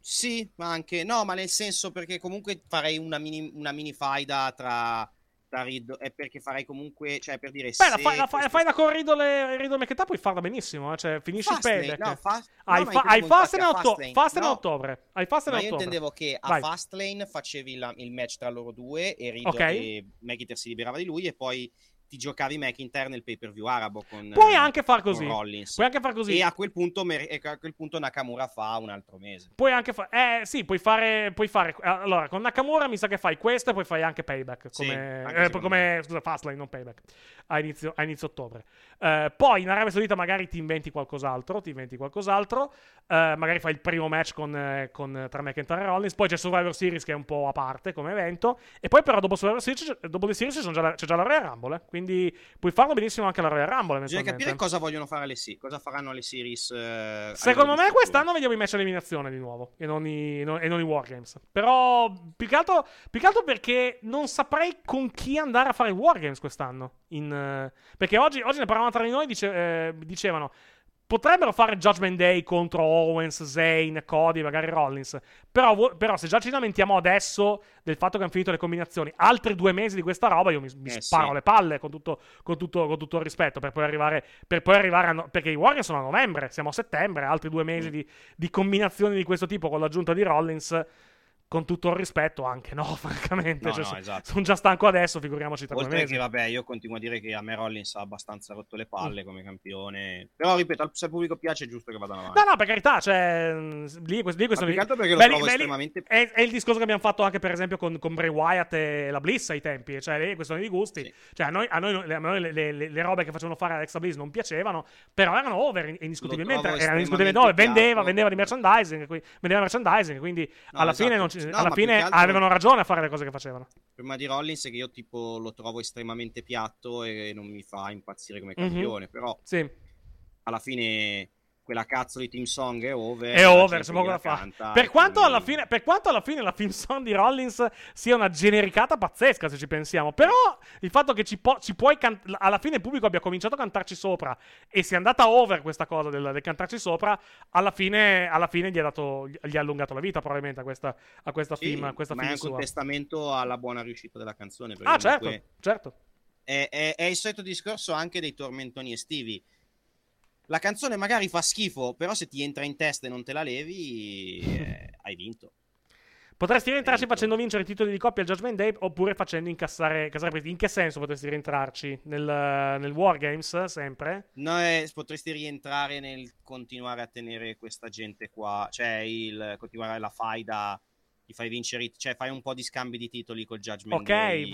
Sì, ma anche no, ma nel senso perché comunque farei una mini, una mini faida tra, tra Riddle e perché farei comunque, cioè per dire Beh, la, se fai, la, fai, la fai con Riddle e Riddle McIntyre puoi farla benissimo. eh, Cioè, finisci il Fastlane, no, fa- hai no, fa- hai Fastlane otto- Fastlane. Fastlane No. ottobre. Hai Fastlane Ma io ottobre. intendevo che a Vai. Fastlane facevi la- il match tra loro due e, Riddle, Ok. e McIntyre si liberava di lui e poi ti giocavi McIntyre nel pay per view arabo con Puoi eh, anche far con così. Rollins. Puoi anche far così. E a quel punto, a quel punto Nakamura fa un altro mese. Puoi anche fare. Eh, sì, puoi fare. Puoi fare. Allora, con Nakamura mi sa che fai questo e poi fai anche payback. Sì, Come. anche eh, come scusa, Fastlane, non payback. A inizio, a inizio ottobre. Eh, poi in Arabia Saudita magari ti inventi qualcos'altro. Ti inventi qualcos'altro. Eh, magari fai il primo match con, eh, con- tra McIntyre e Rollins. Poi c'è Survivor Series che è un po' a parte come evento. E poi, però, dopo Survivor Series, c'è- dopo series c'è già la, c'è già la Royal Rumble. eh. Quindi puoi farlo benissimo anche la Royal Rumble. Bisogna capire cosa vogliono fare le series, cosa faranno le series. eh, Secondo me quest'anno vediamo i match eliminazione di nuovo e non i, non- e non i Wargames. Però più che, altro, più che altro perché non saprei con chi andare a fare i Wargames quest'anno. In, eh, perché oggi, oggi ne parlavamo tra di noi, dice- eh, dicevano potrebbero fare Judgment Day contro Owens, Zayn, Cody, magari Rollins. Però, però se già ci lamentiamo adesso del fatto che hanno finito le combinazioni, altri due mesi di questa roba, io mi, mi Eh, sparo sì. le palle con tutto, con tutto- con tutto il rispetto per poi arrivare, per poi arrivare a no- perché i Warriors sono a novembre, siamo a settembre, altri due mesi Mm. di, di combinazioni di questo tipo con l'aggiunta di Rollins. Con tutto il rispetto, anche no, francamente. No, Cioè, no, esatto. Sono già stanco adesso, figuriamoci tra due Oltre mesi. che, vabbè, io continuo a dire che a me Rollins ha abbastanza rotto le palle come campione. Però, ripeto, se al pubblico piace è giusto che vadano avanti. No, no, per carità, cioè, lì, questi, lì questo- altro perché lo Beh, lì- trovo beh, lì- estremamente... È, è il discorso che abbiamo fatto anche, per esempio, con, con Bray Wyatt e la Bliss ai tempi. Cioè, lì questione di gusti. Sì. Cioè, a noi, a noi- a noi le, le- le- le robe che facevano fare Alexa Bliss non piacevano, però erano over in- indiscutibilmente. Erano indiscutibilmente over. Vendeva, vendeva di merchandising. qui- vendeva merchandising. Quindi, No, alla esatto. fine, non ci- No, alla fine altro- avevano ragione a fare le cose che facevano. Prima di Rollins è che io tipo lo trovo estremamente piatto e non mi fa impazzire come Mhm. campione. Però Sì. alla fine quella cazzo di team song è over. È over, da la fare. canta, Per quanto, quindi- alla fine, per quanto alla fine la film song di Rollins sia una genericata pazzesca, se ci pensiamo. Però il fatto che ci, po- ci puoi can- alla fine il pubblico abbia cominciato a cantarci sopra e sia andata over questa cosa del, del cantarci sopra, alla fine, alla fine gli, ha dato, gli ha allungato la vita probabilmente a questa, a questa Sì, film, a questa ma è film anche un sua. testamento alla buona riuscita della canzone. Ah, certo, certo. È, è- è il solito discorso anche dei tormentoni estivi. La canzone magari fa schifo, però se ti entra in testa e non te la levi, eh, hai vinto. Potresti rientrarci facendo vincere i titoli di coppia al Judgment Day oppure facendo incassare, incassare. In che senso potresti rientrarci? Nel, nel Wargames, sempre? No, eh, potresti rientrare nel continuare a tenere questa gente qua, cioè il continuare la faida gli fai vincere, cioè fai un po' di scambi di titoli col Judgment Ok, Day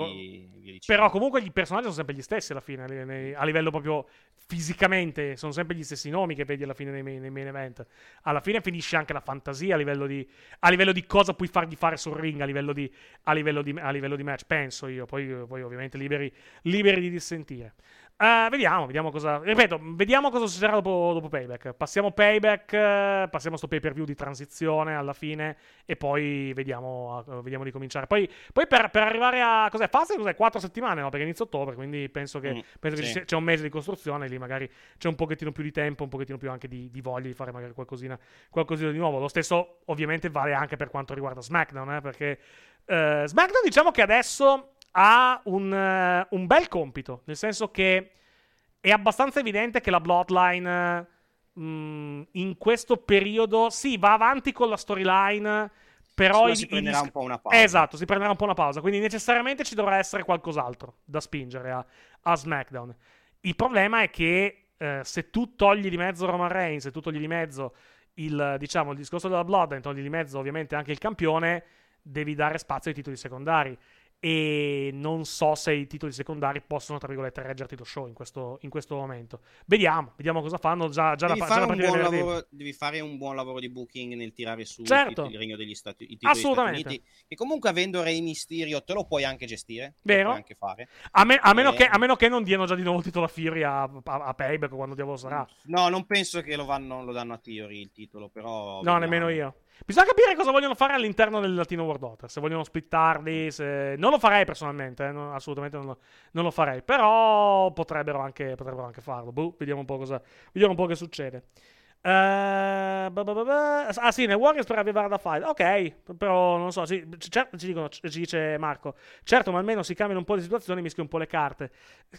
dicendo. Però comunque i personaggi sono sempre gli stessi alla fine, nei- nei- a livello proprio fisicamente, sono sempre gli stessi nomi che vedi alla fine nei main, nei main event. Alla fine finisce anche la fantasia a livello di, a livello di cosa puoi fargli fare sul ring, a livello di, a livello di, a livello di match, penso io. Poi, poi ovviamente liberi, liberi di dissentire. Eh, vediamo, vediamo cosa. Ripeto, vediamo cosa succederà dopo, dopo Payback. Passiamo Payback, passiamo sto pay per view di transizione alla fine e poi vediamo, eh, vediamo di cominciare. Poi, poi per, per arrivare a. Cos'è? Fase cos'è? Quattro settimane, no? Perché inizia ottobre, quindi penso che, Mm, penso che sì. sia- c'è un mese di costruzione. Lì magari c'è un pochettino più di tempo, un pochettino più anche di, di voglia di fare magari qualcosina, qualcosina di nuovo. Lo stesso, ovviamente, vale anche per quanto riguarda SmackDown, eh, perché eh, SmackDown diciamo che adesso ha un, eh, un bel compito, nel senso che è abbastanza evidente che la Bloodline mh, in questo periodo sì, va avanti con la storyline, però i- si i prenderà dis- un po' una pausa. Esatto, si prenderà un po' una pausa, quindi necessariamente ci dovrà essere qualcos'altro da spingere a, a SmackDown. Il problema è che eh, se tu togli di mezzo Roman Reigns, se tu togli di mezzo il, diciamo, il discorso della Bloodline, togli di mezzo ovviamente anche il campione, devi dare spazio ai titoli secondari. E non so se i titoli secondari possono, tra virgolette, reggerti lo show in questo, in questo momento. Vediamo, vediamo cosa fanno. Già, già Devi la, fare, già un buon lavoro, devi fare un buon lavoro di booking nel tirare su Certo. il, il regno degli Stati, i titoli degli Stati Assolutamente. Uniti. E comunque avendo Rey Mysterio te lo puoi anche gestire. Vero. Anche fare. A, me- a meno Eh. che, a meno che non diano già di nuovo il titolo a Fury a, a, a Payback quando diavolo sarà. No, non penso che lo, vanno, lo danno a Theory il titolo, però... No, vediamo. nemmeno io. Bisogna capire cosa vogliono fare all'interno del Latino World Order. Se vogliono splittarli, se... non lo farei personalmente, eh, no, assolutamente non lo, non lo farei. Però potrebbero anche, potrebbero anche farlo. Boh, vediamo un po' cosa, vediamo un po' che succede. Eh, ba ba ba ba. Ah, sì, nel Warriors per avevare da fare. Ok, però non so. Ci, cer- ci dicono, ci dice Marco. Certo, ma almeno si cambiano un po' di situazioni, mischi un po' le carte.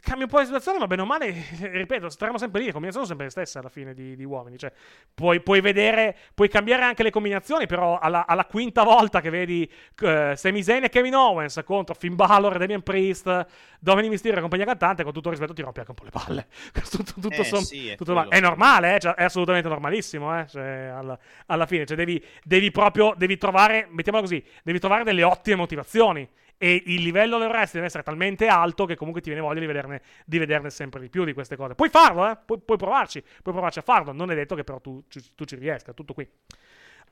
Cambia un po' di situazione, ma bene o male, ripeto, staremo sempre lì. Le combinazioni sono sempre le stesse alla fine di, di uomini. Cioè, puoi, puoi vedere, puoi cambiare anche le combinazioni, però alla, alla quinta volta che vedi eh, Sami Zayn e Kevin Owens contro Finn Balor, Damian Priest, Dominic Mysterio e compagnia cantante, con tutto il rispetto ti rompi anche un po' le palle. tutto, tutto Eh, som- sì, è tutto normale. è normale, eh, cioè, è assolutamente normalissimo, eh, cioè, alla, alla fine. Cioè, devi, devi proprio, devi trovare, mettiamola così, devi trovare delle ottime motivazioni. E il livello del resto deve essere talmente alto che comunque ti viene voglia di vederne, di vederne sempre di più di queste cose. Puoi farlo, eh? Puoi, puoi provarci, puoi provarci a farlo. Non è detto che però tu, ci- tu ci riesca, tutto qui.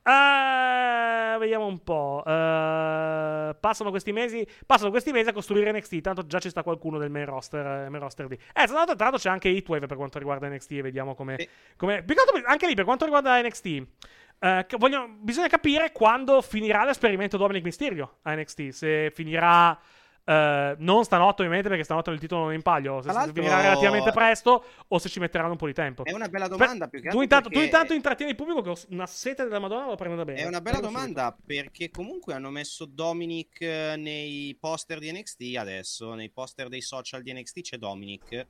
Eh, vediamo un po'. Eh, passano questi mesi. Passano questi mesi a costruire NXT. Tanto già ci sta qualcuno del main roster, eh, main roster lì. Eh, tra l'altro, tra l'altro c'è anche Heatwave per quanto riguarda NXT. Vediamo come. Sì. come- anche lì per quanto riguarda NXT. che voglio- bisogna capire quando finirà l'esperimento Dominic Mysterio a NXT. Se finirà. Eh, non stanotte, ovviamente, perché stanotte il titolo non è in palio. Se, Tra se l'altro- finirà relativamente presto, o se ci metteranno un po' di tempo. È una bella domanda, che tu intanto, tu perché- intanto intrattieni il pubblico che ho una sete della Madonna, lo prendo da bene. È una bella Prendo subito. domanda perché comunque hanno messo Dominic eh, nei poster di NXT adesso, nei poster dei social di NXT c'è Dominic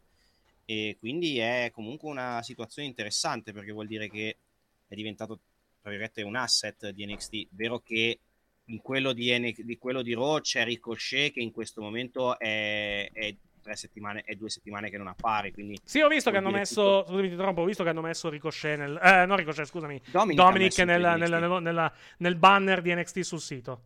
e quindi è comunque una situazione interessante perché vuol dire che è diventato tra virgolette un asset di NXT, vero che in quello di, di quello di Raw c'è Ricochet che in questo momento è, è tre settimane, è due settimane che non appare, quindi Sì, ho visto che hanno messo. Scusami, ti interrompo. Ho visto che hanno messo Ricochet nel. Eh, no, Ricochet, scusami. Dominic, Dominic nel, nel- nel- nel banner di NXT sul sito.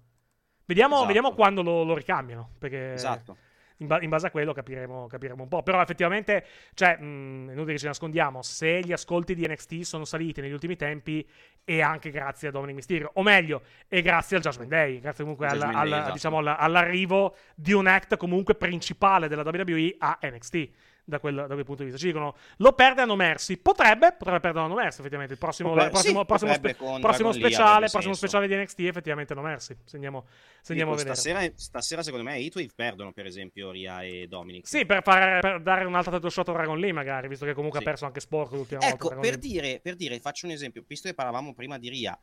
Vediamo, Esatto. vediamo quando lo, lo ricambiano. Perché Esatto. In, ba- in base a quello capiremo, capiremo un po'. Però effettivamente, cioè, mh, è inutile che ci nascondiamo. Se gli ascolti di NXT sono saliti negli ultimi tempi, è anche grazie a Dominic Mysterio. O meglio, è grazie al Judgment Day. Grazie comunque alla- Judgment Day, esatto. diciamo, alla- all'arrivo di un act comunque principale della WWE a NXT. Da quel, da quel punto di vista ci dicono lo perde a No Mercy potrebbe potrebbe perdere a No Mercy effettivamente il prossimo, il prossimo, sì, prossimo, spe- prossimo speciale prossimo speciale di NXT effettivamente No Mercy se andiamo, se andiamo a Dico, vedere stasera, stasera secondo me Heatwave perdono per esempio Ria e Dominic. Sì, per, fare, per dare un'altra title shot a Dragon Lee, magari, visto che comunque Sì. ha perso anche Sporco l'ultima Ecco, volta. per Dragon Lee. dire, per dire, faccio un esempio, visto che parlavamo prima di Ria.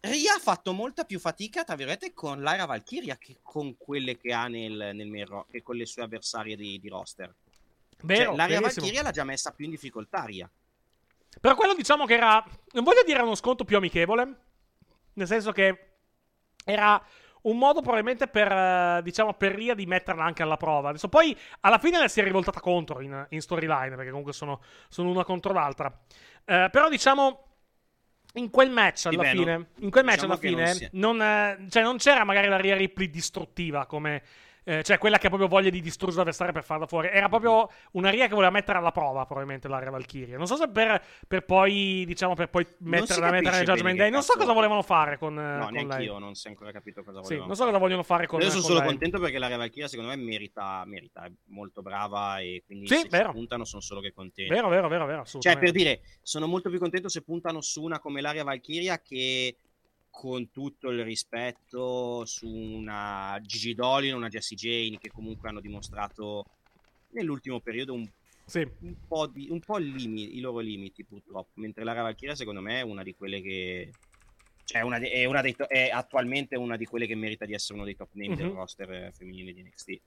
Ria ha fatto molta più fatica, tra virgolette, con Lyra Valkyria che con quelle che ha nel, nel main ro- che con le sue avversarie di, di roster. Vero, cioè, verissimo. Valkyria l'ha già messa più in difficoltà Ria. Però quello diciamo che era. Non voglio dire uno sconto più amichevole. Nel senso che era un modo probabilmente per, eh, diciamo, per Ria di metterla anche alla prova. Adesso poi alla fine si è rivoltata contro in, in storyline, perché comunque sono, sono una contro l'altra. Eh, però diciamo. in quel match alla fine, non- in quel match diciamo alla non fine, è- non, eh, cioè, non c'era magari la Rhea Ripley distruttiva come. Eh, cioè quella che ha proprio voglia di distruggere l'avversario per farla fuori. Era proprio una Rhea che voleva mettere alla prova, probabilmente, l'area Valkyrie. Non so se per, per poi, diciamo, per poi metterla, mettere nel Judgment Day. Non so cosa volevano fare con, eh, No, con neanche lei. io non si è ancora capito cosa Sì, volevano non so cosa vogliono fare con, Io sono con solo lei. contento perché la Re Valkyria secondo me merita, merita, è molto brava e quindi Sì, se vero. puntano sono solo che contenti. Vero, vero, vero, vero, Cioè, per dire, sono molto più contento se puntano su una come l'Aria Valkyria che con tutto il rispetto su una Gigi Dolin, una Jessie Jane che comunque hanno dimostrato nell'ultimo periodo un, Sì. un po', di, un po' limi- i loro limiti purtroppo, mentre l'Aria Valkyria secondo me è una di quelle che cioè una è, una dei è attualmente una di quelle che merita di essere uno dei top name del Mhm. roster eh, femminile di NXT.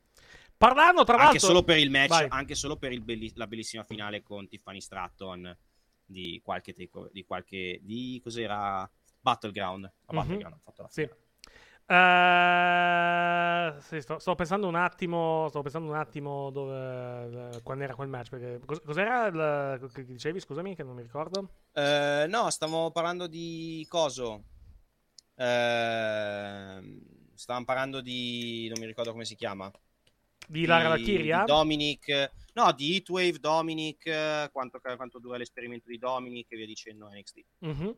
Parlando, tra l'altro... Anche solo per il match, Vai. anche solo per belli- la bellissima finale con Tiffany Stratton di qualche take- di qualche di cos'era Battleground. A Mhm. Battleground, ho fatto la Sì. Eh, sì, sto, sto pensando un attimo. Sto pensando un attimo dove. eh, quando era quel match. Perché cos- cos'era il, che dicevi? Scusami, che non mi ricordo. Eh, no, stiamo parlando di coso. Eh, stavamo parlando di non mi ricordo come si chiama. Di Lara Valkyria. di Dominic, no, di Heatwave, Dominic, quanto, quanto dura l'esperimento di Dominic e via dicendo NXT. Mhm.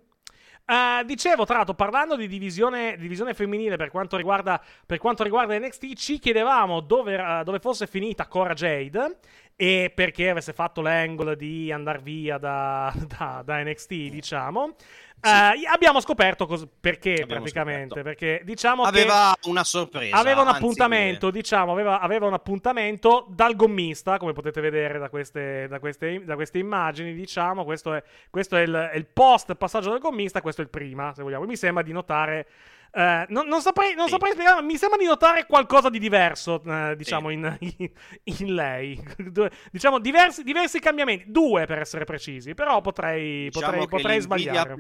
Eh, dicevo, tra l'altro, parlando di divisione, divisione femminile per quanto, riguarda, per quanto riguarda NXT, ci chiedevamo dove, era- dove fosse finita Cora Jade e perché avesse fatto l'angle di andare via da, da- da NXT, diciamo. Eh, abbiamo scoperto cos- perché, Abbiamo praticamente. scoperto. Perché diciamo che. Aveva una sorpresa. Aveva un appuntamento, diciamo, aveva, aveva un appuntamento dal gommista, come potete vedere da queste, da queste, da queste immagini, diciamo, questo è, questo è il, il post passaggio dal gommista, questo è il prima, se vogliamo. Mi sembra di notare... eh, non, non saprei, non Sì. saprei spiegare, mi sembra di notare qualcosa di diverso, eh, diciamo, Sì. in, in- in lei. Diciamo, diversi, diversi cambiamenti, due per essere precisi, però potrei, Diciamo potrei, potrei sbagliare.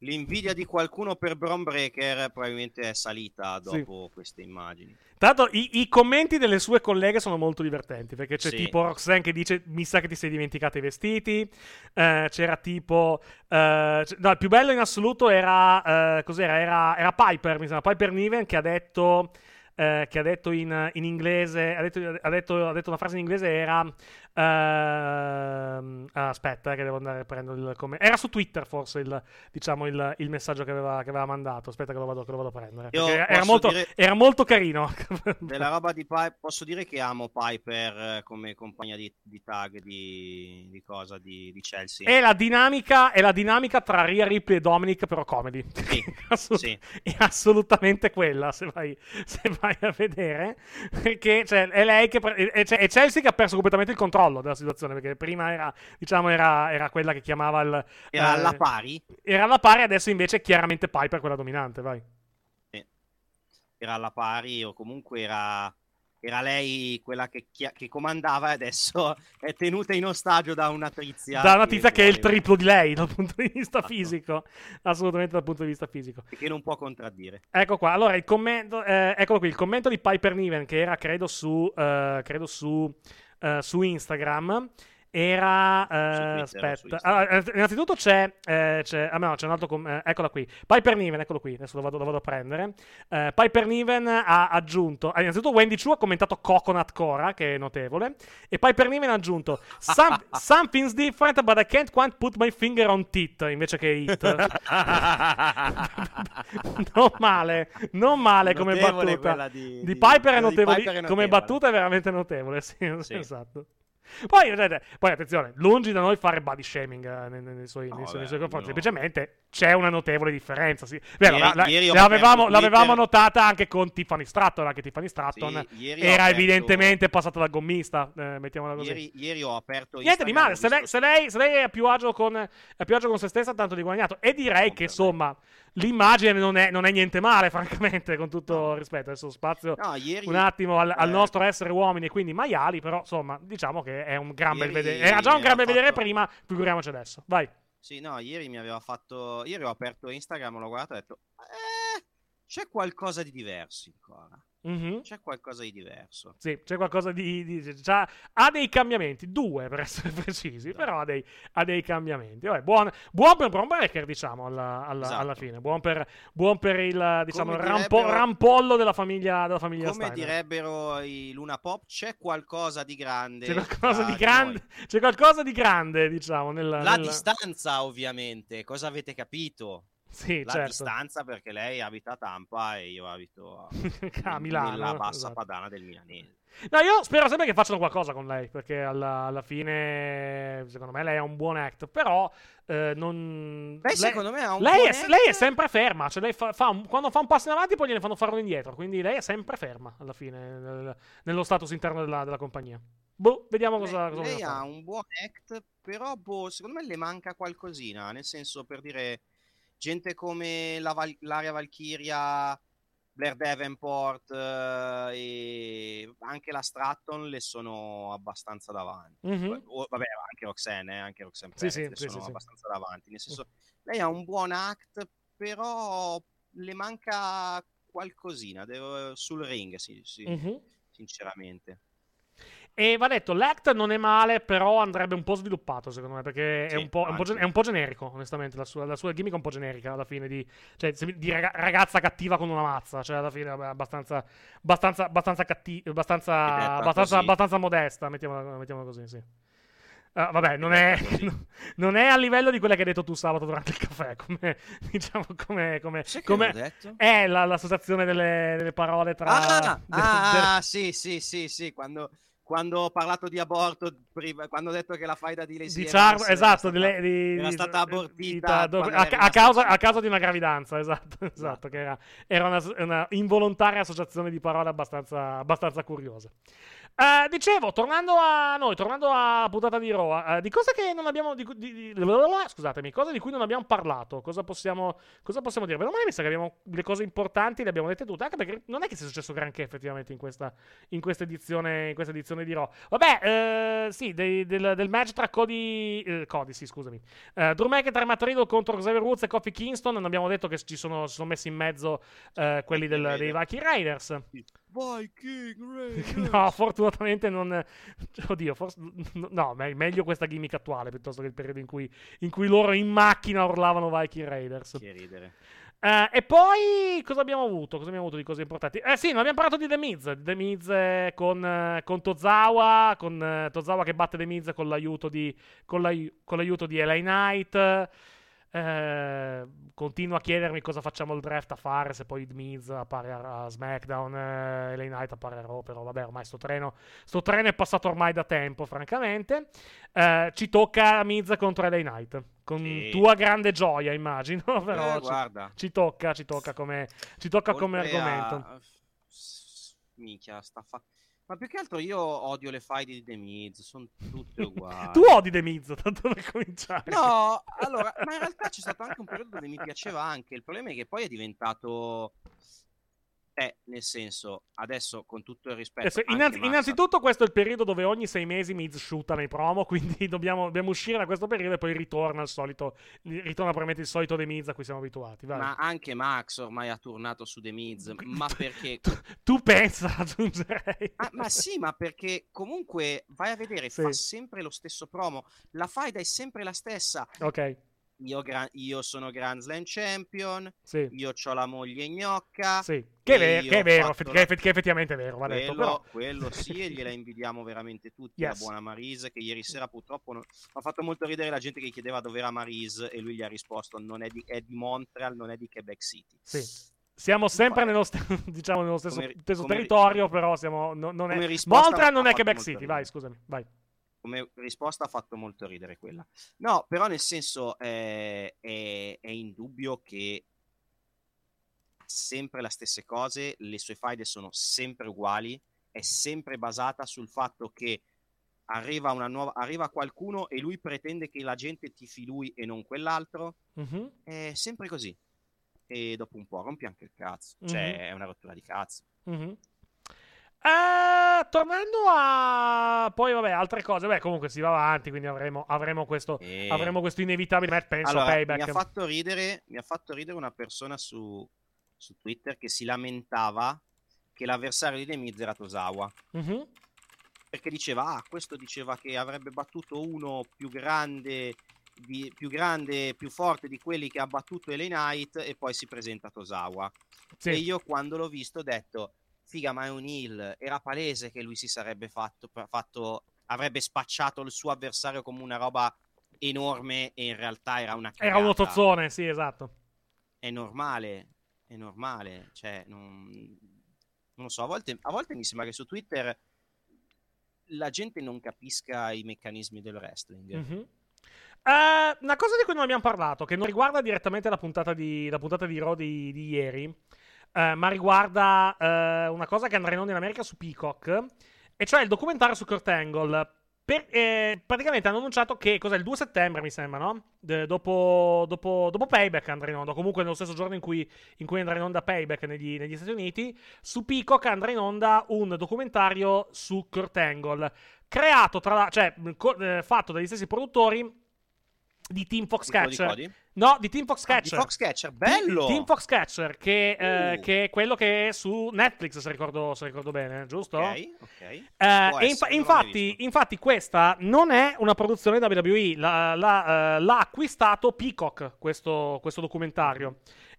L'invidia di qualcuno per Bron Breaker probabilmente è salita Sì. dopo queste immagini. Tra l'altro, i, i commenti delle sue colleghe sono molto divertenti. Perché c'è Sì. tipo Roxanne che dice: Mi sa che ti sei dimenticata i vestiti. Eh, c'era tipo. eh, c- no, il più bello in assoluto era. eh, cos'era? Era, era Piper, mi sembra. Piper Niven che ha detto. eh, che ha detto in, in inglese. Ha detto, ha, detto, ha detto una frase in inglese. Era. Ah, aspetta, eh, che devo andare a prendere il commento. Era su Twitter, forse, il, diciamo, il, il messaggio che aveva, che aveva mandato. Aspetta, che lo vado, che lo vado a prendere. Era, posso molto, dire- era molto carino. Della roba di Piper, posso dire che amo Piper eh, come compagna di, di tag di, di cosa di, di Chelsea. È la dinamica, è la dinamica tra Rhea Ripley e Dominic, però comedy. Sì, Assolut- sì. È assolutamente quella, se vai, se vai a vedere. Perché cioè, è lei che. pre- è, cioè, è Chelsea che ha perso completamente il controllo della situazione. Perché prima era, diciamo, era, era quella che chiamava il. Era eh, alla pari. Era alla pari, adesso invece è chiaramente Piper quella dominante, vai. Era alla pari o comunque era, era lei quella che, chia- che comandava e adesso è tenuta in ostaggio da una tizia. Da una tizia che è il triplo di lei dal punto di vista Esatto. fisico. Assolutamente dal punto di vista fisico. e Che non può contraddire. Ecco qua, allora il commento, eh, eccolo qui, il commento di Piper Niven che era credo su, eh, credo su, eh, su Instagram era, eh, aspetta, allora, eh, innanzitutto c'è, eh, c'è, ah no, c'è un altro, com- eh, eccola qui, Piper Niven, eccolo qui, adesso lo vado, lo vado a prendere, Eh, Piper Niven ha aggiunto, ah, innanzitutto Wendy Chu ha commentato Coconut Cora, che è notevole, e Piper Niven ha aggiunto, "Some- something's different, but I can't quite put my finger on tit, invece che it. non male, non male come Notevole battuta. di- Di Piper è quella di notevole, Piper è come notevole. battuta è veramente notevole, sì, Sì. esatto. Poi, vedete, poi attenzione, lungi da noi fare body shaming eh, nei, nei- suoi, No, suoi- nei vabbè, suoi confronti, no. semplicemente c'è una notevole differenza. Sì. Vero, Ieri- la- la- ieri l'avevamo, l'avevamo notata anche con Tiffany Stratton, anche Tiffany Stratton Sì, era aperto- evidentemente passata dal gommista, eh, mettiamola così. Ieri, ieri ho aperto Niente di male, se lei, se lei- se lei è, più agio con, è a più agio con se stessa, tanto di guadagnato. E direi Non che, per me. L'immagine non è, non è niente male, francamente, con tutto il rispetto. Adesso spazio No, ieri, un attimo al, al eh, nostro essere uomini e quindi maiali, però, insomma, diciamo che è un gran bel vedere. Era già un gran bel ha vedere fatto- prima, figuriamoci adesso. Vai. Sì, no, ieri mi aveva fatto. Ieri ho aperto Instagram, l'ho guardato e ho detto: Eh, c'è qualcosa di diverso in Mhm. c'è qualcosa di diverso. Sì, c'è qualcosa di. di- c'ha- ha dei cambiamenti, due per essere precisi, Esatto. però ha dei, ha dei cambiamenti. Vabbè, buon, buon per Bron Breaker, diciamo, alla, alla- Esatto. alla fine. Buon per, buon per il diciamo, rampo- rampollo della famiglia, della famiglia Come Steiner. direbbero i Luna Pop, c'è qualcosa di grande. C'è qualcosa di grande, c'è qualcosa di grande, diciamo, nella, La nella- distanza, ovviamente. Cosa avete capito? Sì, La certo. distanza perché lei abita a Tampa e io abito a, A Milano, nella bassa esatto. padana del milanese. No, io spero sempre che facciano qualcosa con lei, perché alla, alla fine, secondo me, lei ha un buon act, però eh, non... Lei, secondo me ha un lei buon è, act. lei è sempre ferma, cioè lei fa, fa un- quando fa un passo in avanti poi gliene fanno fare uno indietro, quindi lei è sempre ferma alla fine nel- nello status interno della, della compagnia. Boh, vediamo cosa, Lei, cosa lei ha fare. un buon act, però boh, secondo me le manca qualcosina, nel senso per dire gente come la Val- l'Aria Valkyria, Blair Davenport eh, e anche la Stratton le sono abbastanza davanti. Mhm. O- vabbè, anche Roxanne, eh, anche Roxanne Sì, Perez sì, le sì, sono abbastanza davanti, nel senso lei ha un buon act, però le manca qualcosina devo- sul ring, sì, sì, Mhm. sinceramente. E va detto, l'act non è male, però andrebbe un po' sviluppato, secondo me, perché è, Sì, un po', è un po' gen- è un po' generico, onestamente. La sua, la sua gimmick è un po' generica alla fine di, cioè, di raga- ragazza cattiva con una mazza. Cioè, alla fine vabbè, abbastanza, abbastanza, abbastanza cattiva, abbastanza, abbastanza, abbastanza modesta, mettiamola, mettiamola così, sì. Ah, vabbè, non è, non è a livello di quella che hai detto tu sabato durante il caffè, come, diciamo, come, come, come- è la- l'associazione delle, delle parole tra... Ah, de- ah, de- ah, sì, sì, sì, sì, quando, quando ho parlato di aborto, prima- quando ho detto che la faida di Lacey di era esatto, stata- di lei- di- era stata abortita quando a, a causa, a causa di una gravidanza, esatto, esatto, che era, era una, una involontaria associazione di parole abbastanza, abbastanza curiosa. Eh, dicevo, tornando a noi, tornando alla puntata di Raw, eh, di cose che non abbiamo. Di, di- di- scusatemi, cose di cui non abbiamo parlato. Cosa possiamo, cosa possiamo dire? Beh, ormai mi sa che abbiamo le cose importanti, le abbiamo dette tutte. Anche perché non è che sia successo granché effettivamente in questa, in questa, edizione, in questa edizione di Raw. Vabbè, eh, sì, dei- del, del match tra Cody. Cody, sì, scusami. Drew McIntyre Matt Riddle contro Xavier Woods e Kofi Kingston. Non abbiamo detto che ci sono, si sono messi in mezzo quelli del- dei Viking Raiders. Viking Raiders. No, fortunatamente non. Oddio, forse. No, me- meglio questa gimmick attuale piuttosto che il periodo in cui, in cui loro in macchina urlavano Viking Raiders. Che ridere. Eh, e poi cosa abbiamo avuto? Cosa abbiamo avuto di cose importanti? Eh sì, non abbiamo parlato di The Miz. The Miz eh, con, eh, con Tozawa. Con eh, Tozawa che batte The Miz con l'aiuto di, con l'ai- con l'aiuto di LA Knight. Eh, continuo a chiedermi cosa facciamo il draft a fare se poi Miz appare a, a SmackDown, eh, LA Knight appare a Raw, però vabbè ormai sto treno, sto treno è passato ormai da tempo francamente. Eh, ci tocca Miz contro LA Knight, con Sì. tua grande gioia immagino, però Eh, ci- ci tocca, ci tocca come, ci tocca come a- argomento. S- Minchia, sta fa... Ma più che altro io odio le faide di The Miz, sono tutte uguali. Tu odi The Miz, tanto per cominciare. No, allora, ma in realtà c'è stato anche un periodo dove mi piaceva anche. Il problema è che poi è diventato. Eh, nel senso, adesso con tutto il rispetto. Adesso, innanzi- innanzitutto questo è il periodo dove ogni sei mesi Miz shoota nei promo, quindi dobbiamo, dobbiamo uscire da questo periodo e poi ritorna al solito, ritorna probabilmente il solito The Miz a cui siamo abituati. vai. Ma anche Max ormai ha tornato su The Miz. Ma perché. Tu pensa, aggiungerei. Ah, ma sì, ma perché comunque vai a vedere, Sì. fa sempre lo stesso promo. La faida è sempre la stessa. Ok, Io, gra- io sono Grand Slam Champion. sì. Io ho la moglie gnocca. Sì, che è, ver- che è vero, fatto effe- la- che, effe- che effettivamente è vero, va detto, Quello, però... quello sì, e gliela invidiamo veramente tutti. Yes. La buona Marise, che ieri sera purtroppo non- ha fatto molto ridere la gente che chiedeva dove era Marise e lui gli ha risposto: non è di, è di Montreal, non è di Quebec City. Sì. Siamo sempre nello, st- diciamo, nello stesso, Come- stesso come- territorio, però siamo, no- non è... Montreal non è Quebec City, vai, scusami, vai. Come risposta ha fatto molto ridere quella. No, però nel senso eh, è, è indubbio che sempre le stesse cose, le sue faide sono sempre uguali, è sempre basata sul fatto che arriva, una nuova, arriva qualcuno e lui pretende che la gente tifi lui e non quell'altro. Mhm. È sempre così. E dopo un po' rompi anche il cazzo. Cioè, Mhm. è una rottura di cazzo. Mhm. Eh, tornando a poi vabbè altre cose beh comunque si va avanti quindi avremo, avremo questo E- avremo questo inevitabile penso Allora, payback mi ha fatto ridere, mi ha fatto ridere una persona su, su Twitter che si lamentava che l'avversario di The Miz era Tosawa. Mhm. Perché diceva, ah, questo diceva che avrebbe battuto uno più grande, di- più grande, più forte di quelli che ha battuto LA Knight e poi si presenta Tosawa. Sì. E io quando l'ho visto ho detto, figa, ma è un heel. Era palese che lui si sarebbe fatto, fatto avrebbe spacciato il suo avversario come una roba enorme e in realtà era una cagata. Era un otozzone, sì, esatto. È normale, è normale. Cioè, non, non lo so, a volte, a volte mi sembra che su Twitter la gente non capisca i meccanismi del wrestling. Mhm. Eh, una cosa di cui non abbiamo parlato, che non riguarda direttamente la puntata di, la puntata di Raw di, di ieri, eh, ma riguarda eh, una cosa che andrà in onda in America su Peacock, e cioè il documentario su Kurt Angle. Per- eh, praticamente hanno annunciato che cos'è il 2 settembre, mi sembra, no? De- dopo, dopo- dopo Payback andrà in onda. Comunque, nello stesso giorno in cui, in cui andrà in onda Payback negli, negli Stati Uniti, su Peacock andrà in onda un documentario su Kurt Angle. Creato tra cioè, co- eh, fatto dagli stessi produttori di Team Foxcatcher. Di Cody? No, di Team Ah, di Foxcatcher. Foxcatcher, bello! Team Foxcatcher, che, eh, Uh. che è quello che è su Netflix, se ricordo, se ricordo bene, giusto? Ok, ok. Eh, Può e mai infatti, infatti, questa non è una produzione WWE, la- la- eh, l'ha acquistato Peacock questo, questo documentario.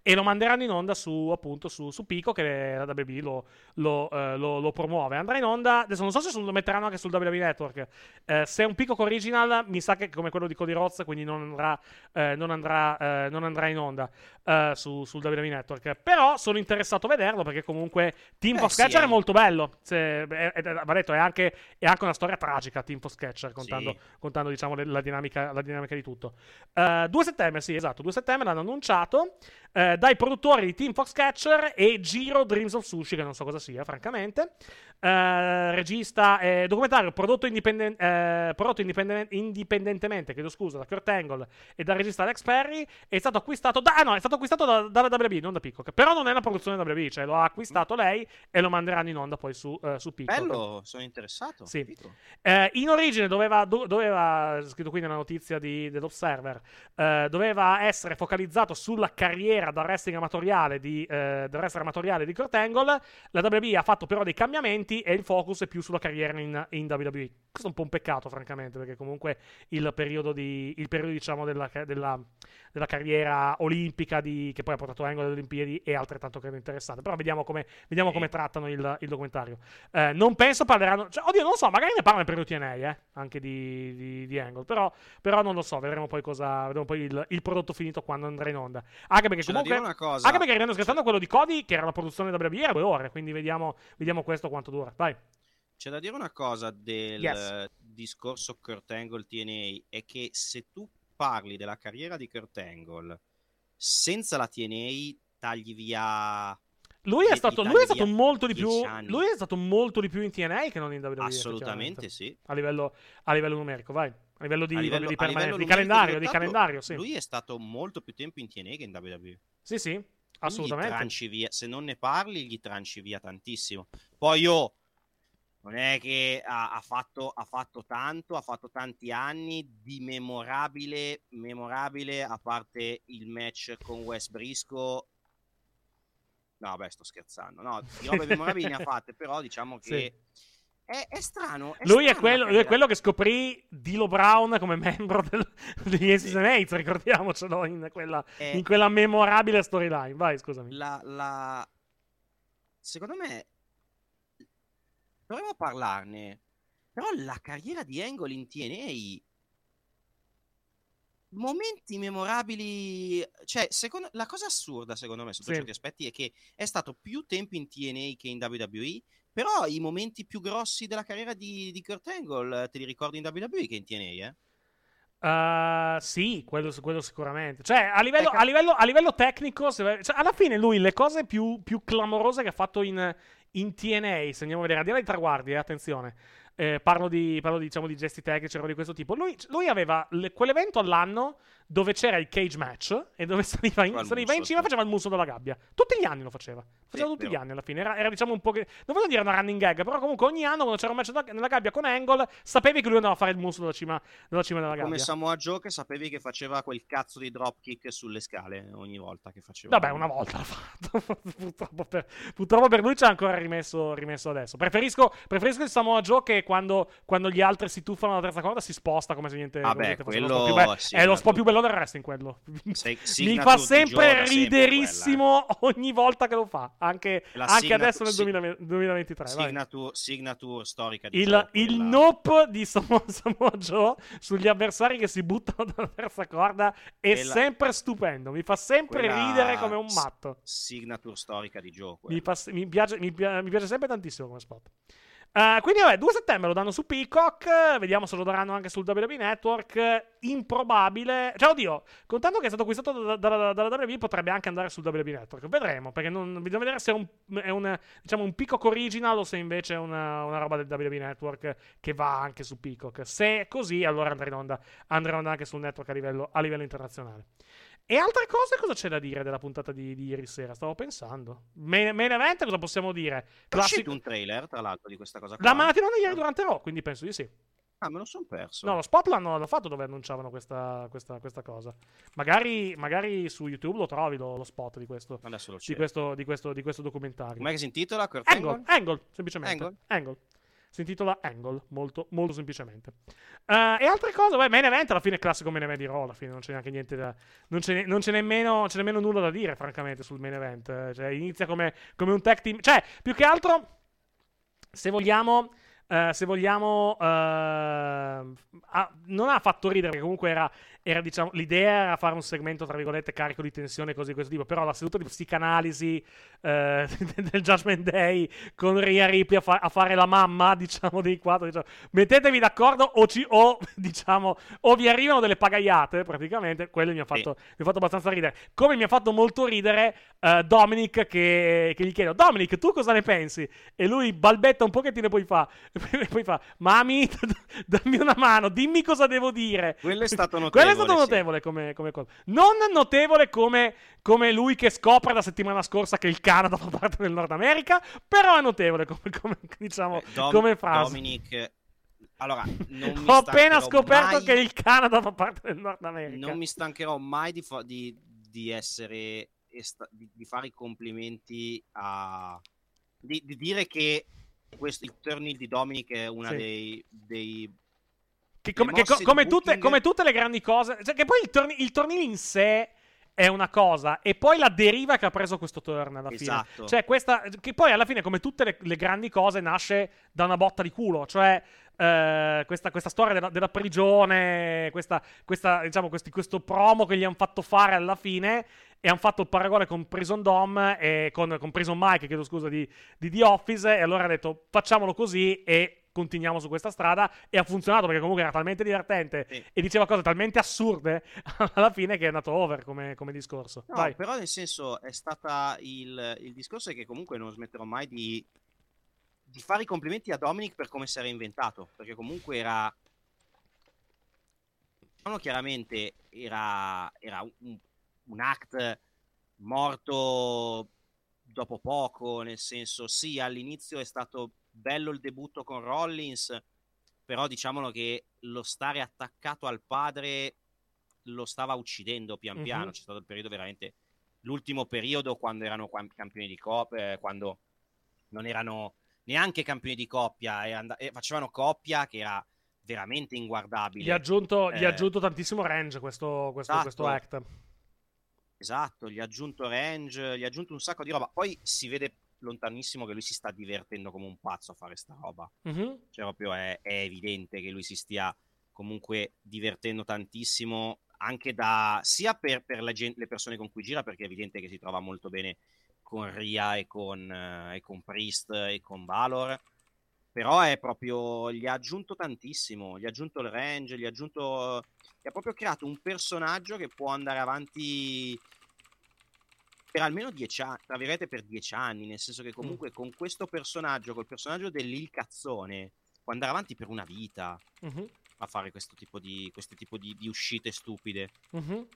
E lo manderanno in onda su, appunto, su, su Peacock e la WWE lo, lo, eh, lo- lo promuove. Andrà in onda, adesso non so se lo metteranno anche sul WWE Network. Eh, se è un Peacock original, mi sa che è come quello di Cody Rhodes, quindi non andrà, eh, non andrà, eh, non andrà in onda eh, su- sul WWE Network. Però sono interessato a vederlo perché comunque Team Eh, Foxcatcher sì, è molto bello. Se, è, è- va detto, è anche, è anche una storia tragica Team Foxcatcher, contando, Sì. contando diciamo, la, dinamica, la dinamica di tutto. Eh, 2 settembre, sì, esatto, 2 settembre l'hanno annunciato eh, dai produttori di Team Foxcatcher e Giro Dreams of Sushi, che non so cosa sia, francamente. Eh, regista e documentario prodotto, indipenden- eh, prodotto indipenden- indipendentemente, chiedo scusa, da Kurt Angle e dal regista Alex Perry. È stato acquistato da, ah, no, è stato acquistato da- dalla WWE, non da Peacock. Però non è una produzione WWE, cioè lo ha acquistato lei e lo manderanno in onda poi su, eh, su Peacock. Bello, sono interessato. Sì. Eh, in origine doveva, do- doveva, scritto qui nella notizia di- dell'Observer, eh, doveva essere focalizzato sulla carriera da wrestling amatoriale di, eh, del wrestler amatoriale di Kurt Angle. La WWE ha fatto però dei cambiamenti e il focus è più sulla carriera in, in WWE. Questo è un po' un peccato, francamente, perché comunque il periodo, di, il periodo diciamo, della, della- della carriera olimpica di- che poi ha portato Angle alle Olimpiadi è altrettanto credo interessante. Però vediamo come, vediamo come trattano il, il documentario. Eh, non penso parleranno. Cioè, oddio, non so, magari ne parlano per TNA, eh, anche di, di, di Angle. Però, però non lo so, vedremo poi cosa. Vedremo poi il, il prodotto finito quando andrà in onda. Anche perché comunque. dire una cosa. Anche perché arrivando scherzando quello di Cody, che era la produzione da WWE, era due ore. Quindi vediamo, vediamo questo quanto dura. Vai. C'è da dire una cosa del Yes. discorso Kurt Angle TNA è che se tu parli della carriera di Kurt Angle senza la TNA tagli via Lui è stato, lui è stato molto di più. 10 anni. Lui è stato molto di più in TNA che non in WWE. assolutamente sì. A livello, a livello numerico, vai. A livello di, A livello- di, a livello di calendario, di calendario, sì. Lui è stato molto più tempo in TNA che in WWE. Sì, sì, assolutamente. Gli tranci via, se non ne parli, gli tranci via tantissimo. Poi io non è che ha, ha fatto, ha fatto tanto, ha fatto tanti anni di memorabile, memorabile, a parte il match con Wes Briscoe. No, beh, sto scherzando. No, di robe memorabili ne ha fatte, però diciamo che è, è strano. è Lui è, strano quello, la lui è quello che scoprì Dilo Brown come membro del, degli Aces and Eights, ricordiamocelo in quella, è- in quella memorabile storyline. Vai, scusami. la, la... secondo me dovremmo parlarne però la carriera di Angle in TNA momenti memorabili cioè secondo... la cosa assurda secondo me sotto Sì. certi aspetti è che è stato più tempo in TNA che in WWE però i momenti più grossi della carriera di, di Kurt Angle eh, te li ricordi in WWE che in TNA eh? Uh, sì, quello, quello sicuramente. Cioè, a livello, Ecco. a livello- a livello tecnico, se- cioè, alla fine lui le cose più, più clamorose che ha fatto in, in TNA, se andiamo a vedere, al di là dei traguardi, eh, attenzione, eh, parlo, di, parlo di, diciamo, di gesti tecnici o di questo tipo. Lui, lui aveva le- quell'evento all'anno dove c'era il cage match e dove saliva in, saliva in cima e faceva il muso della gabbia. Tutti gli anni lo faceva. Faceva Sì, tutti gli vero. anni alla fine. Era, era, diciamo un po' che. Non voglio dire una running gag, però comunque ogni anno quando c'era un match da- nella gabbia con Angle, sapevi che lui andava a fare il muso della cima, della, cima della gabbia. Come Samoa Joe che sapevi che faceva quel cazzo di dropkick sulle scale ogni volta che faceva. Vabbè, una volta l'ha fatto. purtroppo, per, purtroppo per lui ci ha ancora rimesso, rimesso adesso. Preferisco, preferisco il Samoa Joe che quando, quando gli altri si tuffano alla terza corda si sposta come se niente, come Vabbè, niente fosse. quello sì, è lo spot più bello del wrestling quello. Sei- Mi fa sempre da sempre riderissimo ogni volta che lo fa. Anche, anche adesso nel sì. 2020 2023. vai. Signature, signature storica di Il, Joe, il quella- nope di Samoa, Joe sugli avversari che si buttano dalla terza corda è Quella- sempre stupendo. Mi fa sempre quella ridere come un matto. Signature storica di Joe. Mi, quella. fa- mi piace, mi, pia- mi piace sempre tantissimo come spot. Eh, quindi, vabbè, 2 settembre lo danno su Peacock. Vediamo se lo daranno anche sul WWE Network. Improbabile. Cioè, oddio, contando che è stato acquistato da- da- dalla WWE, potrebbe anche andare sul WWE Network. Vedremo. Perché non, bisogna vedere se è un, è un, diciamo, un Peacock original o se invece è una, una roba del WWE Network che va anche su Peacock. Se è così, allora andrà in onda, andrà in onda anche sul network a livello, a livello internazionale. E altre cose, cosa c'è da dire della puntata di, di ieri sera? Stavo pensando. Main, main event, cosa possiamo dire? È uscito Classico. un trailer, tra l'altro, di questa cosa qua. La mattina ieri durante Raw, quindi penso di sì. Ah, me lo sono perso. No, lo spot l'hanno, l'hanno fatto dove annunciavano questa, questa, questa cosa. Magari, magari su YouTube lo trovi lo, lo spot di questo, lo di questo, di questo, di questo documentario. Com'è che si intitola? Angle? Angle, semplicemente. Angle? Angle. Si intitola Angle, molto, molto semplicemente. Eh, e altre cose, beh, main event alla fine è classico main event di Raw, alla fine non c'è neanche niente da... Non c'è, non c'è nemmeno, c'è nemmeno nulla da dire, francamente, sul main event. Cioè, inizia come, come un tag team... Cioè, più che altro, se vogliamo... eh, se vogliamo, eh, ha- non ha fatto ridere perché comunque era, era, diciamo, l'idea era fare un segmento tra virgolette carico di tensione cose di questo tipo. Però la seduta di psicanalisi eh, del Judgment Day con Rhea Ripley a, fa- a fare la mamma, diciamo, dei quattro. Diciamo, mettetevi d'accordo o, ci- o, diciamo, o vi arrivano delle pagaiate, praticamente. Quello mi ha fatto, mi ha fatto abbastanza ridere. Come mi ha fatto molto ridere eh, Dominic che, che gli chiedo, Dominic, tu cosa ne pensi? E lui balbetta un pochettino e poi fa, e poi fa, mami, dammi una mano, dimmi cosa devo dire. Quello è stato Quello è notevole, stato sì. notevole come, come cosa. Non notevole come, come lui che scopre la settimana scorsa che il Canada fa parte del Nord America, però è notevole come, come, diciamo, Eh, Dom- come frase. Dominic... Allora, Ho appena scoperto mai- che il Canada fa parte del Nord America. Non mi stancherò mai di, fa- di- di essere... esta- di, di fare i complimenti a... Di, di dire che questo, il turn di Dominic è una Sì. dei, dei Che come, le che co- come tutte, come tutte le grandi cose, cioè che poi il, torni- il torneo in sé è una cosa, e poi la deriva che ha preso questo turn alla fine. Esatto. Cioè, questa, che poi alla fine, come tutte le, le grandi cose, nasce da una botta di culo. Cioè, eh, questa, questa storia della, della prigione, questa, questa, diciamo, questi- questo promo che gli hanno fatto fare alla fine. E hanno fatto il paragone con Prison Dom e con, con Prison Mike, chiedo scusa, di, di The Office. E allora ha detto facciamolo così e continuiamo su questa strada. E ha funzionato perché comunque era talmente divertente Sì. e diceva cose talmente assurde alla fine che è andato over come, come discorso. No, Vai. però nel senso è stata il, il discorso è che comunque non smetterò mai di, di fare i complimenti a Dominic per come si era inventato, perché comunque era diciamo chiaramente era, era un, un act morto dopo poco, nel senso sì, all'inizio è stato bello il debutto con Rollins, però diciamolo che lo stare attaccato al padre lo stava uccidendo pian Mhm. piano. C'è stato il periodo veramente l'ultimo periodo quando erano campioni di coppia, eh, quando non erano neanche campioni di coppia e, and- e facevano coppia che era veramente inguardabile. Gli ha aggiunto, gli ha Eh, aggiunto tantissimo range questo, questo, esatto. questo act. Esatto, gli ha aggiunto range, gli ha aggiunto un sacco di roba. Poi si vede lontanissimo che lui si sta divertendo come un pazzo a fare sta roba. Mhm. Cioè, proprio è, è evidente che lui si stia comunque divertendo tantissimo, anche da sia per, per la gen- le persone con cui gira, perché è evidente che si trova molto bene con Ria e con, eh, e con Priest e con Valor. Però è proprio. Gli ha aggiunto tantissimo. Gli ha aggiunto il range, gli ha aggiunto. Gli ha proprio creato un personaggio che può andare avanti per almeno dieci anni, tra virgolette per dieci anni, nel senso che comunque con questo personaggio, col personaggio dell'il cazzone, può andare avanti per una vita. Mhm. a fare questo tipo di, questo tipo di, di uscite stupide. Mhm.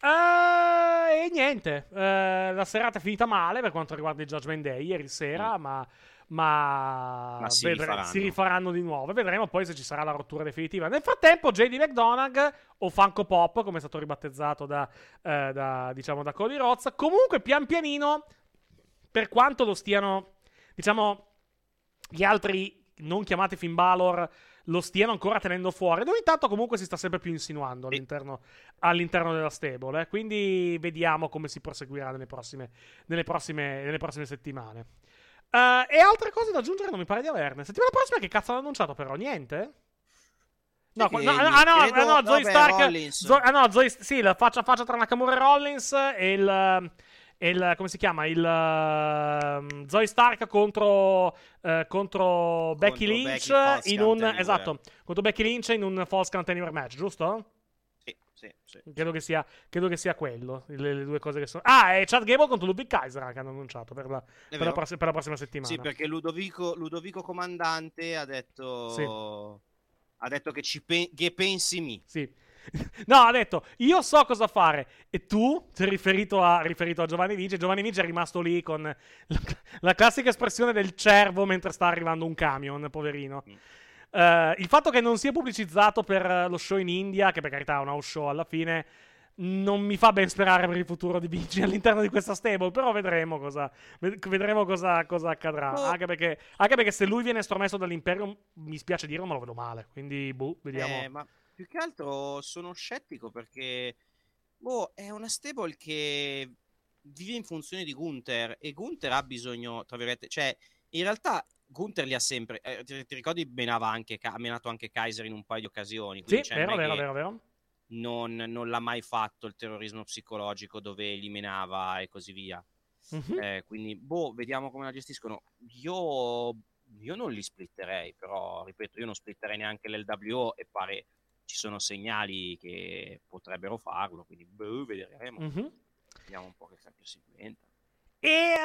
Eh, e niente, eh, la serata è finita male per quanto riguarda il Judgment Day ieri sera, ma, ma, Ma si vedre- rifaranno. si rifaranno di nuovo. e Vedremo poi se ci sarà la rottura definitiva. Nel frattempo, JD McDonagh o Funko Pop, come è stato ribattezzato da, eh, da, diciamo, da Cody Rhodes, comunque pian pianino, per quanto lo stiano, diciamo, gli altri non chiamati Finn Balor lo stiano ancora tenendo fuori. Ed ogni tanto comunque si sta sempre più insinuando all'interno, all'interno della stable. eh. Quindi vediamo come si proseguirà nelle prossime, nelle prossime, nelle prossime settimane. Eh, e altre cose da aggiungere non mi pare di averne. Settimana prossima che cazzo hanno annunciato però? Niente? No, no, ah, no, ah, no, credo- ah, no, Zoe vabbè, Stark. Rollins. Zo- ah, no, Zoe, sì, la faccia a faccia tra Nakamura e Rollins e il. e il- come si chiama? Il ehm, Zoe Stark contro, eh, contro Becky Lynch Becky in un esatto, contro Becky Lynch in un False Count Anywhere match, giusto? Sì, sì. Credo che sia, credo che sia quello. Le, le due cose che sono. Ah, e Chad Gable contro Ludwig Kaiser che hanno annunciato per la, per la pross- per la prossima settimana. Sì, perché Ludovico, Ludovico Comandante ha detto, Sì. ha detto che, ci pe- che pensi mi. Sì. No, ha detto, io so cosa fare. E tu, è riferito a, riferito a Giovanni Vinci, Giovanni Vinci è rimasto lì con la, la classica espressione del cervo mentre sta arrivando un camion, poverino. Mm. Eh, il fatto che non sia pubblicizzato per eh, lo show in India, che per carità è un house show alla fine, non mi fa ben sperare per il futuro di Vinci all'interno di questa stable, però vedremo cosa, ved- vedremo cosa, cosa accadrà. Oh. Anche, perché, anche perché se lui viene estromesso dall'impero, mi spiace dirlo, ma lo vedo male. Quindi, boh, vediamo. Eh, ma più che altro sono scettico perché boh, è una stable che vive in funzione di Gunther e Gunther ha bisogno, tra virgolette, cioè in realtà Gunther li ha sempre, eh, ti, ti ricordi menava anche, ha menato anche Kaiser in un paio di occasioni, Sì, cioè, vero, vero, vero, vero. Non, non l'ha mai fatto il terrorismo psicologico dove li menava e così via. Mhm. Eh, quindi, boh, vediamo come la gestiscono. Io, io non li splitterei, però, ripeto, io non splitterei neanche l'LWO e pare ci sono segnali che potrebbero farlo, quindi boh, vedremo. Mhm. Vediamo un po' che cambio si inventa. E eh,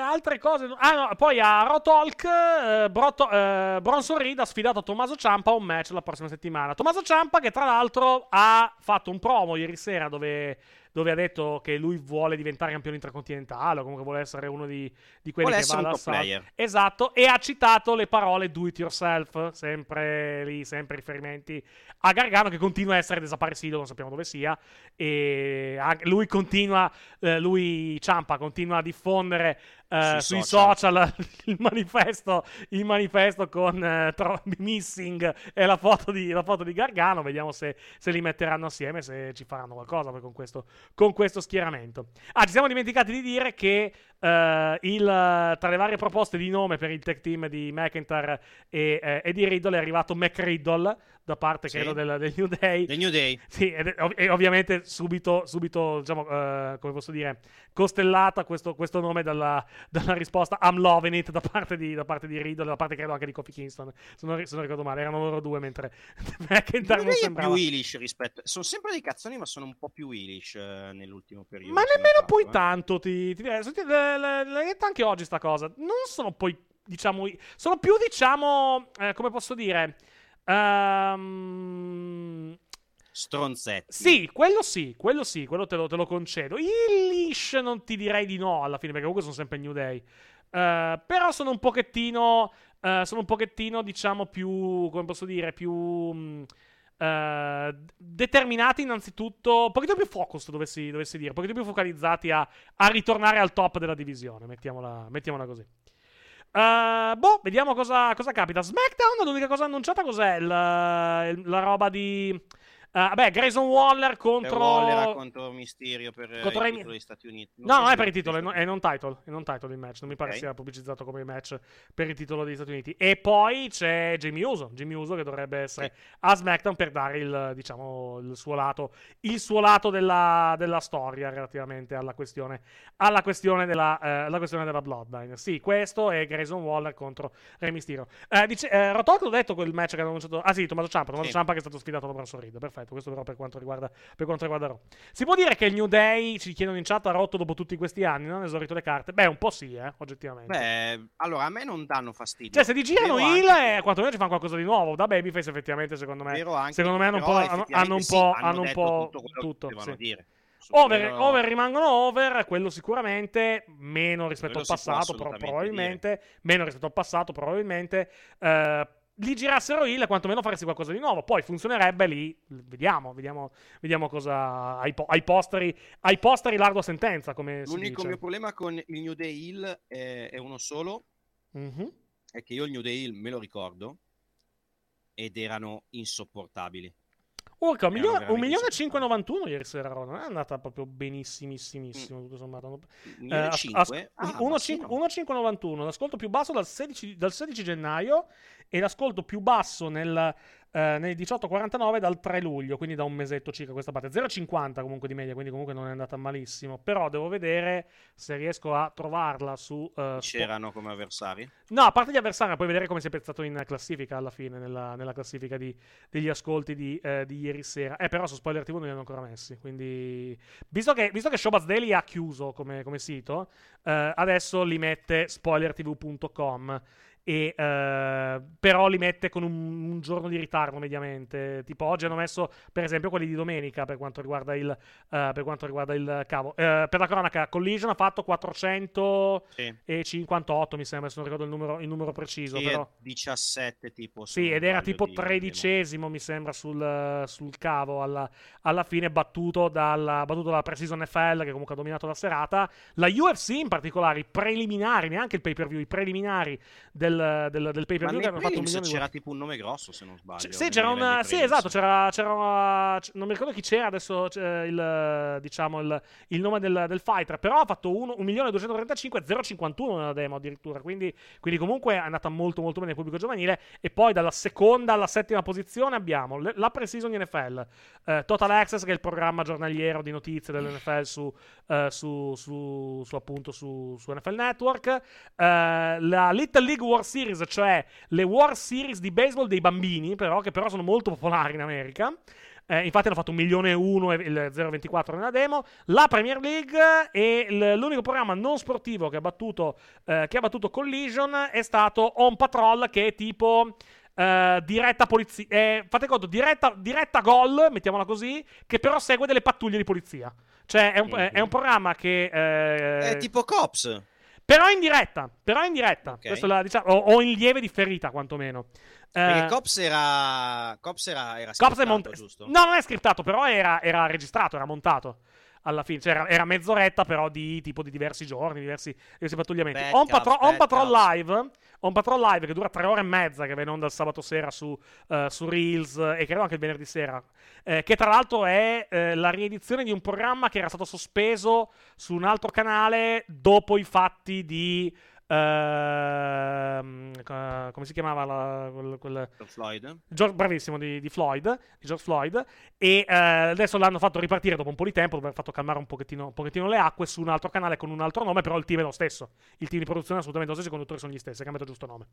altre cose. Ah, no, poi a Raw Talk, eh, Broto- eh, Bronson Reed ha sfidato Tommaso Ciampa a un match la prossima settimana. Tommaso Ciampa, che tra l'altro ha fatto un promo ieri sera dove, dove ha detto che lui vuole diventare campione intercontinentale, o comunque vuole essere uno di, di quelli Vuole che va alla player. Esatto, e ha citato le parole do it yourself, sempre lì, sempre riferimenti a Gargano che continua a essere desaparecido, non sappiamo dove sia, e lui continua, eh, lui Ciampa continua a diffondere eh, sui, Sui social, il, manifesto, il manifesto con eh, tro- Missing e la foto, di, la foto di Gargano, vediamo se, se li metteranno assieme, se ci faranno qualcosa con questo, con questo schieramento. Ah, ci siamo dimenticati di dire che eh, il, tra le varie proposte di nome per il tech team di McIntyre e, eh, e di Riddle è arrivato Mac Riddle da parte Sì. credo del, del New Day. The New Day. Sì, ov- e ovviamente subito, subito diciamo, eh, come posso dire, costellata questo, questo nome dalla, dalla risposta I'm loving it da parte di, da parte di Riddle, da parte credo anche di Kofi Kingston, se non, se non ricordo male, erano loro due mentre McIntyre non è sembrava... più Eilish rispetto. Sono sempre dei cazzoni, ma sono un po' più Eilish eh, nell'ultimo periodo. Ma nemmeno non poi eh. tanto, ti, ti direi. L'hai detta anche oggi sta cosa. Non sono poi, diciamo, sono più, diciamo, eh, come posso dire... ehm, Stronzetti. Sì, quello sì, quello sì, quello te lo, te lo concedo. Il Lish non ti direi di no alla fine, perché comunque sono sempre New Day. Eh, però sono un pochettino, eh, sono un pochettino, diciamo, più, come posso dire, più... mh, eh, determinati innanzitutto, un pochettino più focus dovessi, dovessi dire, un pochettino più focalizzati a, a ritornare al top della divisione, mettiamola, mettiamola così. Eh, boh, vediamo cosa, cosa capita. SmackDown, l'unica cosa annunciata cos'è? Il- la roba di... eh, vabbè, Grayson Waller contro... Waller contro Mysterio per eh, contro il titolo degli Stati Uniti. No, non se è per il titolo, è Stati non, è non title, è non title il match, non mi pare sia pubblicizzato come match per il titolo degli Stati Uniti. E poi c'è Jimmy Uso, Jimmy Uso che dovrebbe essere a SmackDown per dare il, diciamo, il suo lato, il suo lato della, della storia relativamente alla questione, alla questione della, eh, alla questione della Bloodline. Sì, questo è Grayson Waller contro Rey Mysterio. Eh, dice, eh, l'ho detto quel match che hanno annunciato, ah sì, Tommaso Ciampa, Tommaso Sì. Ciampa che è stato sfidato da Bronson Reed, perfetto. Perfetto, questo però per quanto riguarda, per quanto riguarda Raw. Si può dire che il New Day, ci chiedono in chat, ha rotto dopo tutti questi anni, non ha esaurito le carte? Beh, un po' sì, eh, oggettivamente. Beh, allora a me non danno fastidio. Cioè, se ti girano heel, anche- quantomeno ci fanno qualcosa di nuovo. Da Babyface, effettivamente, secondo me. anche- secondo me hanno un però po'. Hanno, hanno un po'. sì, hanno un detto po' tutto tutto. sì. dire. Over, quello- over rimangono over, quello sicuramente, meno rispetto Quello al passato, probabilmente, meno rispetto al passato, probabilmente. Eh, li girassero il, quantomeno faresti qualcosa di nuovo. Poi funzionerebbe lì. Vediamo, vediamo, vediamo cosa. Ai, po- ai posteri, ai posteri l'ardua sentenza. Come L'unico mio problema con il New Day Hill è, è uno solo, Mhm. è che io il New Day Hill me lo ricordo ed erano insopportabili. Urca, un milione, un veramente milione e insopportabili. 591 ieri sera. Non è andata proprio benissimissimo, tutto sommato. New Eh, Day as- 5? as- Ah, 1, ma sì, no. 1,591, l'ascolto più basso dal 16, dal 16 gennaio e l'ascolto più basso nel, eh, nel 18,49 dal 3 luglio, quindi da un mesetto circa questa parte. 0,50 comunque di media, quindi comunque non è andata malissimo. Però devo vedere se riesco a trovarla su... eh, C'erano come avversari? No, a parte gli avversari, puoi vedere come si è pezzato in classifica alla fine, nella, nella classifica di- degli ascolti di, eh, di ieri sera. Eh, però su Spoiler TV non li hanno ancora messi. Quindi, visto che, visto che Showbuzz Daily ha chiuso come, come sito, eh, adesso li mette spoilertv.com. E, eh, però li mette con un, un giorno di ritardo mediamente. Tipo oggi hanno messo, per esempio, quelli di domenica per quanto riguarda il, eh, per quanto riguarda il cavo. Eh, per la cronaca, Collision ha fatto 400 Sì. 58 mi sembra, se non ricordo il numero, il numero preciso. Sì, però. 17 tipo. Sì, ed era tipo di- tredicesimo, mi sembra, sul, sul cavo alla, alla fine, battuto dalla, battuto dalla Precision NFL, che comunque ha dominato la serata. La UFC in particolare, i preliminari, neanche il pay per view, i preliminari del, del, del pay per view che hanno fatto un milione di c'era tipo un nome grosso, se non sbaglio. c- sì, c'era una. Sì, esatto. C'era, c'era una- c- Non mi ricordo chi c'era adesso. c'è il, diciamo, il, il nome del, del fighter. Però ha fatto 1.235.051 nella demo addirittura. Quindi, quindi, comunque è andata molto, molto bene il pubblico giovanile. E poi dalla seconda alla settima posizione abbiamo le- la Precision NFL, eh, Total Access, che è il programma giornaliero di notizie dell'NFL su, eh, su, su, su, appunto su, su NFL Network. Eh, la Little League World Series, cioè le World Series di baseball dei bambini, però, che però sono molto popolari in America. Eh, infatti hanno fatto un milione e uno e il 0,24 nella demo. La Premier League e l- l'unico programma non sportivo che ha battuto, eh, che ha battuto Collision è stato On Patrol, che è tipo eh, diretta polizia. eh, fate conto, diretta, diretta gol, mettiamola così, che però segue delle pattuglie di polizia. Cioè, è un, Mhm. è un programma che. eh, È tipo Cops. Però in diretta. Però in diretta. Ok. Questo la, diciamo, o, o in lieve differita, quantomeno. Perché Eh, Cops era. Cops era. era Cops è scriptato, montato. giusto? No, non è scriptato, però era, era registrato, era montato. Alla fine, cioè era, era mezz'oretta, però di tipo di diversi giorni, diversi, diversi pattugliamenti. Bad On, Patro- On Patrol. Live, On Patrol Live, che dura tre ore e mezza, che va in onda il sabato sera su, eh, su Reels eh, e credo anche il venerdì sera. eh, che tra l'altro è eh, la riedizione di un programma che era stato sospeso su un altro canale dopo i fatti di. ehm, co- come si chiamava la- quel- quel, Floyd. George- bravissimo di, di Floyd, di George Floyd, e eh, adesso l'hanno fatto ripartire dopo un po' di tempo, dopo aver fatto calmare un pochettino, un pochettino le acque su un altro canale con un altro nome, però il team è lo stesso. Il team di produzione è assolutamente lo stesso, i conduttori sono gli stessi, ha cambiato giusto nome.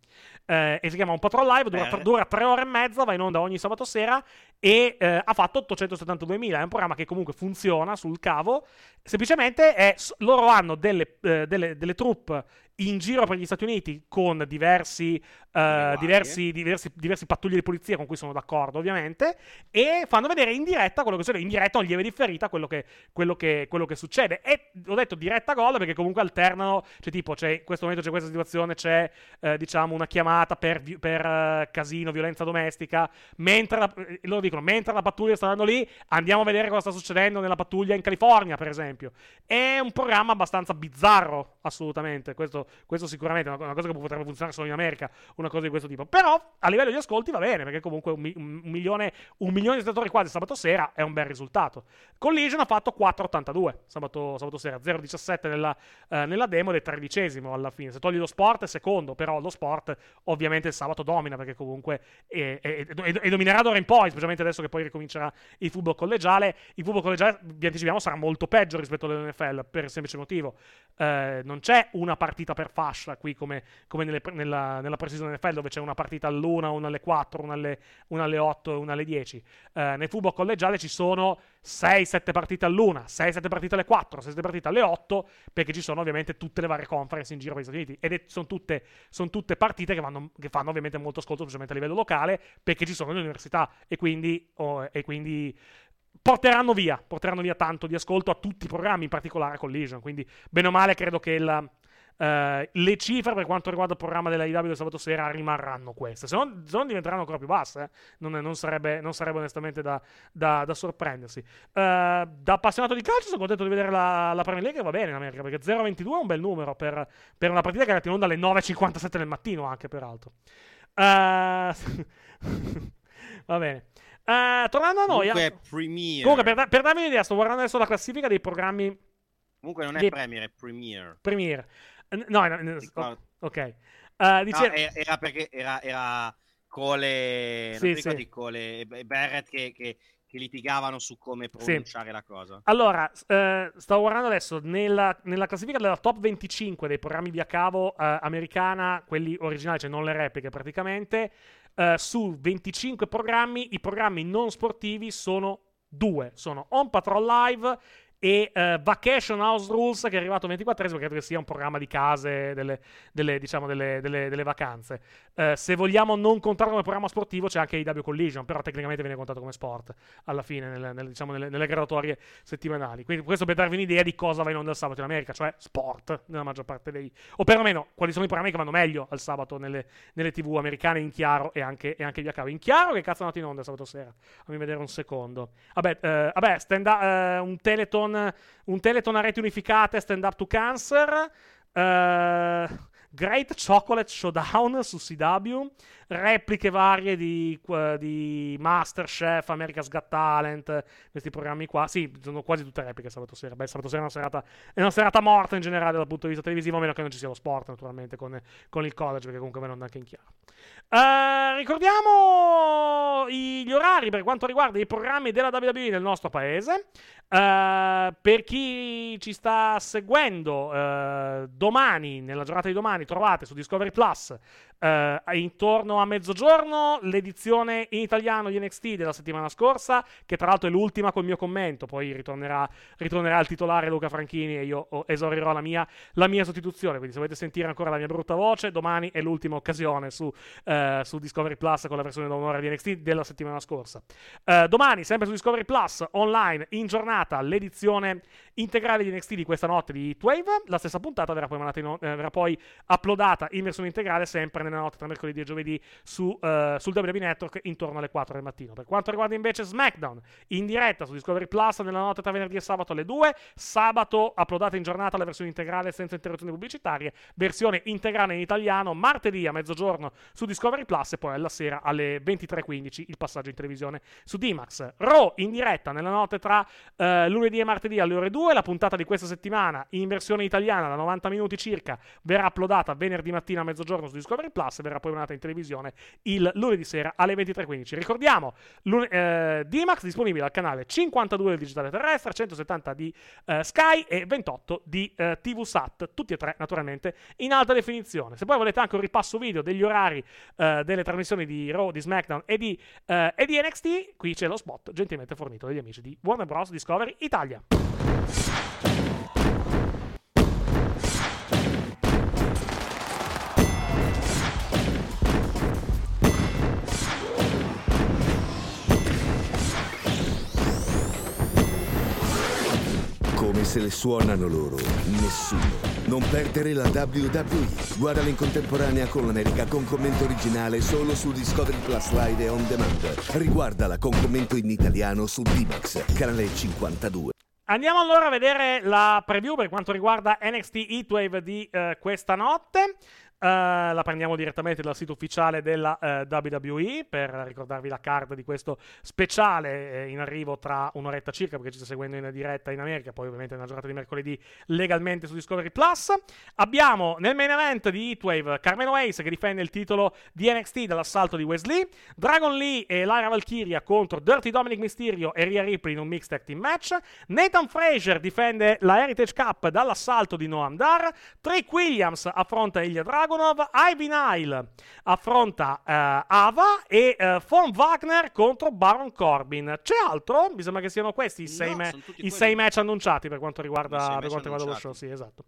Eh, e si chiama Un Patrol Live, dura, Eh. tre- dura tre ore e mezza, va in onda ogni sabato sera e eh, ha fatto 872.000. È un programma che comunque funziona sul cavo, semplicemente è, loro hanno delle, eh, delle, delle troupe in giro per gli Stati Uniti con diversi, guardie. diversi, diversi, diversi pattugli di polizia con cui sono d'accordo, ovviamente, e fanno vedere in diretta quello che succede, in diretta o in lieve differita quello che, quello che, quello che succede. E ho detto diretta gol perché comunque alternano, cioè tipo, c'è, in questo momento c'è questa situazione, c'è eh, diciamo una chiamata per, per, eh, casino, violenza domestica, mentre la, loro dicono, mentre la pattuglia sta andando lì, andiamo a vedere cosa sta succedendo nella pattuglia in California, per esempio. È un programma abbastanza bizzarro, assolutamente. Questo, questo sicuramente è una, una cosa che potrebbe funzionare solo in America, una cosa di questo tipo. Però a livello di ascolti va bene, perché comunque un, un milione, un milione di spettatori quasi sabato sera è un bel risultato. Collision ha fatto 4,82 sabato, sabato sera, 0,17 nella, eh, nella demo ed è tredicesimo alla fine. Se togli lo sport è secondo, però lo sport ovviamente il sabato domina, perché comunque è- è- è- e dominerà d'ora in poi, specialmente adesso che poi ricomincerà il football collegiale. Il football collegiale, vi anticipiamo, sarà molto peggio rispetto all'NFL per il semplice motivo. Eh, non c'è una partita partita per fascia, qui come, come nelle, nella, nella Precision NFL, dove c'è una partita all'una, una alle 4, una alle, una alle 8 e una alle 10. Eh, nel football collegiale ci sono 6-7 partite all'una, 6-7 partite alle 4, 6-7 partite alle 8, perché ci sono ovviamente tutte le varie conference in giro per gli Stati Uniti. Ed è, sono, tutte, sono tutte partite che, vanno, che, fanno ovviamente molto ascolto, specialmente a livello locale, perché ci sono le università e quindi, oh, e quindi porteranno via, porteranno via tanto di ascolto a tutti i programmi, in particolare a Collision. Quindi, bene o male, credo che il, Uh, le cifre per quanto riguarda il programma della IW del sabato sera rimarranno queste, se non, se non diventeranno ancora più basse, eh? non, non, sarebbe, non, sarebbe, onestamente da, da, da sorprendersi. Uh, da appassionato di calcio sono contento di vedere la, la Premier League va bene in America perché 0-22 è un bel numero per, per una partita che è andata in onda alle 9.57 del mattino anche peraltro. Uh, va bene. Tornando a noi, comunque, Premier. comunque per, per darvi un'idea, sto guardando adesso la classifica dei programmi. Comunque non è. Premier, è Premier. Premier. No, no, no ok. Uh, dice... no, era perché era, era Cole, sì, sì. Cole e Barrett che, che, che, litigavano su come pronunciare sì. la cosa. Allora, uh, stavo guardando adesso nella, nella, classifica della top 25 dei programmi via cavo uh, americana, quelli originali, cioè non le repliche praticamente, uh, su 25 programmi, i programmi non sportivi sono due. Sono On Patrol Live e uh, Vacation House Rules che è arrivato 24 esimo credo che sia un programma di case delle, delle, diciamo, delle, delle vacanze. Uh, se vogliamo non contarlo come programma sportivo c'è anche IW Collision però tecnicamente viene contato come sport alla fine nelle, nelle, diciamo, nelle, graduatorie settimanali. Quindi questo per darvi un'idea di cosa va in onda il sabato in America cioè sport nella maggior parte dei o perlomeno quali sono i programmi che vanno meglio al sabato nelle, tv americane in chiaro e anche, e anche via cavo. In chiaro che cazzo è andato in onda il sabato sera? Fammi vedere un secondo. Vabbè, uh, vabbè stand up, un teleton un Teleton a reti unificate, Stand Up to Cancer. Uh, Great Chocolate Showdown su CW, repliche varie di, uh, di Masterchef, America's Got Talent, questi programmi qua. Sì, sono quasi tutte repliche sabato sera. Beh, sabato sera è una serata, è una serata morta in generale dal punto di vista televisivo, a meno che non ci sia lo sport, naturalmente, con, con il college, perché comunque non è anche in chiaro. Uh, ricordiamo gli orari per quanto riguarda i programmi della WWE nel nostro paese. Uh, per chi ci sta seguendo, uh, domani, nella giornata di domani, trovate su Discovery Plus Uh, intorno a mezzogiorno l'edizione in italiano di NXT della settimana scorsa, che tra l'altro è l'ultima col mio commento, poi ritornerà, ritornerà il titolare Luca Franchini e io esaurirò la mia, la mia, sostituzione, quindi se volete sentire ancora la mia brutta voce, domani è l'ultima occasione su, uh, su Discovery Plus con la versione da un'ora di NXT della settimana scorsa. Uh, domani, sempre su Discovery Plus, online, in giornata, l'edizione integrale di NXT di questa notte di Twave, la stessa puntata verrà poi, in, verrà poi uploadata in versione integrale sempre nel notte tra mercoledì e giovedì su, uh, sul WWE Network intorno alle 4 del mattino. Per quanto riguarda invece SmackDown, in diretta su Discovery Plus nella notte tra venerdì e sabato alle 2, sabato uploadata in giornata la versione integrale senza interruzioni pubblicitarie, versione integrale in italiano martedì a mezzogiorno su Discovery Plus e poi alla sera alle 23.15 il passaggio in televisione su D-Max. Raw in diretta nella notte tra uh, lunedì e martedì alle ore 2, la puntata di questa settimana in versione italiana da 90 minuti circa verrà uploadata venerdì mattina a mezzogiorno su Discovery Plus Plus verrà poi un'altra in televisione il lunedì sera alle 23.15. Ricordiamo, lun- eh, D-Max disponibile al canale 52 del digitale terrestre, 170 di eh, Sky e 28 di eh, TV Sat, tutti e tre naturalmente in alta definizione. Se poi volete anche un ripasso video degli orari eh, delle trasmissioni di Raw, di SmackDown e di, eh, e di NXT, qui c'è lo spot gentilmente fornito dagli amici di Warner Bros. Discovery Italia. Se le suonano loro. Nessuno. Non perdere la WWE. Guardala in contemporanea con l'America con commento originale solo su Discovery Plus Live e On Demand. Riguardala con commento in italiano su D-Max, canale 52. Andiamo allora a vedere la preview per quanto riguarda NXT Heatwave di uh, questa notte. La prendiamo direttamente dal sito ufficiale della uh, WWE per ricordarvi la card di questo speciale eh, in arrivo tra un'oretta circa perché ci sta seguendo in diretta in America, poi ovviamente nella giornata di mercoledì legalmente su Discovery Plus. Abbiamo nel main event di Heatwave Carmelo Ace che difende il titolo di NXT dall'assalto di Wesley, Dragon Lee e Lyra Valkyria contro Dirty Dominic Mysterio e Rhea Ripley in un mixed tag team match, Nathan Frazier difende la Heritage Cup dall'assalto di Noam Dar, Trick Williams affronta Ilya Dragonov, Ivy Nile affronta uh, Ava e uh, Von Wagner contro Baron Corbin. C'è altro? Mi sembra che siano questi i sei, No, tutti i sei match annunciati per quanto riguarda, per quanto riguarda lo show. Sì, esatto.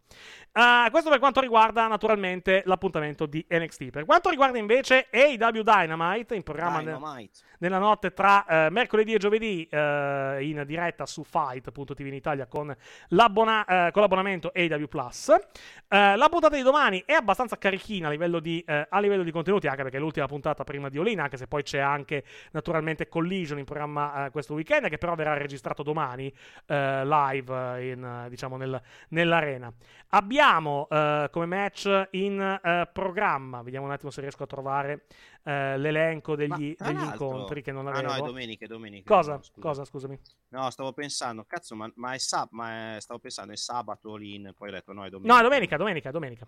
Uh, questo per quanto riguarda naturalmente l'appuntamento di NXT. Per quanto riguarda invece AW Dynamite, in programma nel- Dynamite. nella notte tra eh, mercoledì e giovedì eh, in diretta su Fight.tv in Italia con, l'abbona- eh, con l'abbonamento AW Plus. Eh, la puntata di domani è abbastanza carichina a livello, di, eh, a livello di contenuti, anche perché è l'ultima puntata prima di Olin, anche se poi c'è anche naturalmente Collision in programma eh, questo weekend, che però verrà registrato domani eh, live eh, in, eh, diciamo nel- nell'arena. Abbiamo eh, come match in programma, vediamo un attimo se riesco a trovare l'elenco degli, degli incontri che non Ah avevo. no, è domenica, è domenica. Cosa? Scusa. Cosa, scusami? No, stavo pensando, cazzo, ma, ma è sab- ma è- stavo pensando, è sabato lì, poi ho detto no, è domenica. No, è domenica, domenica, domenica.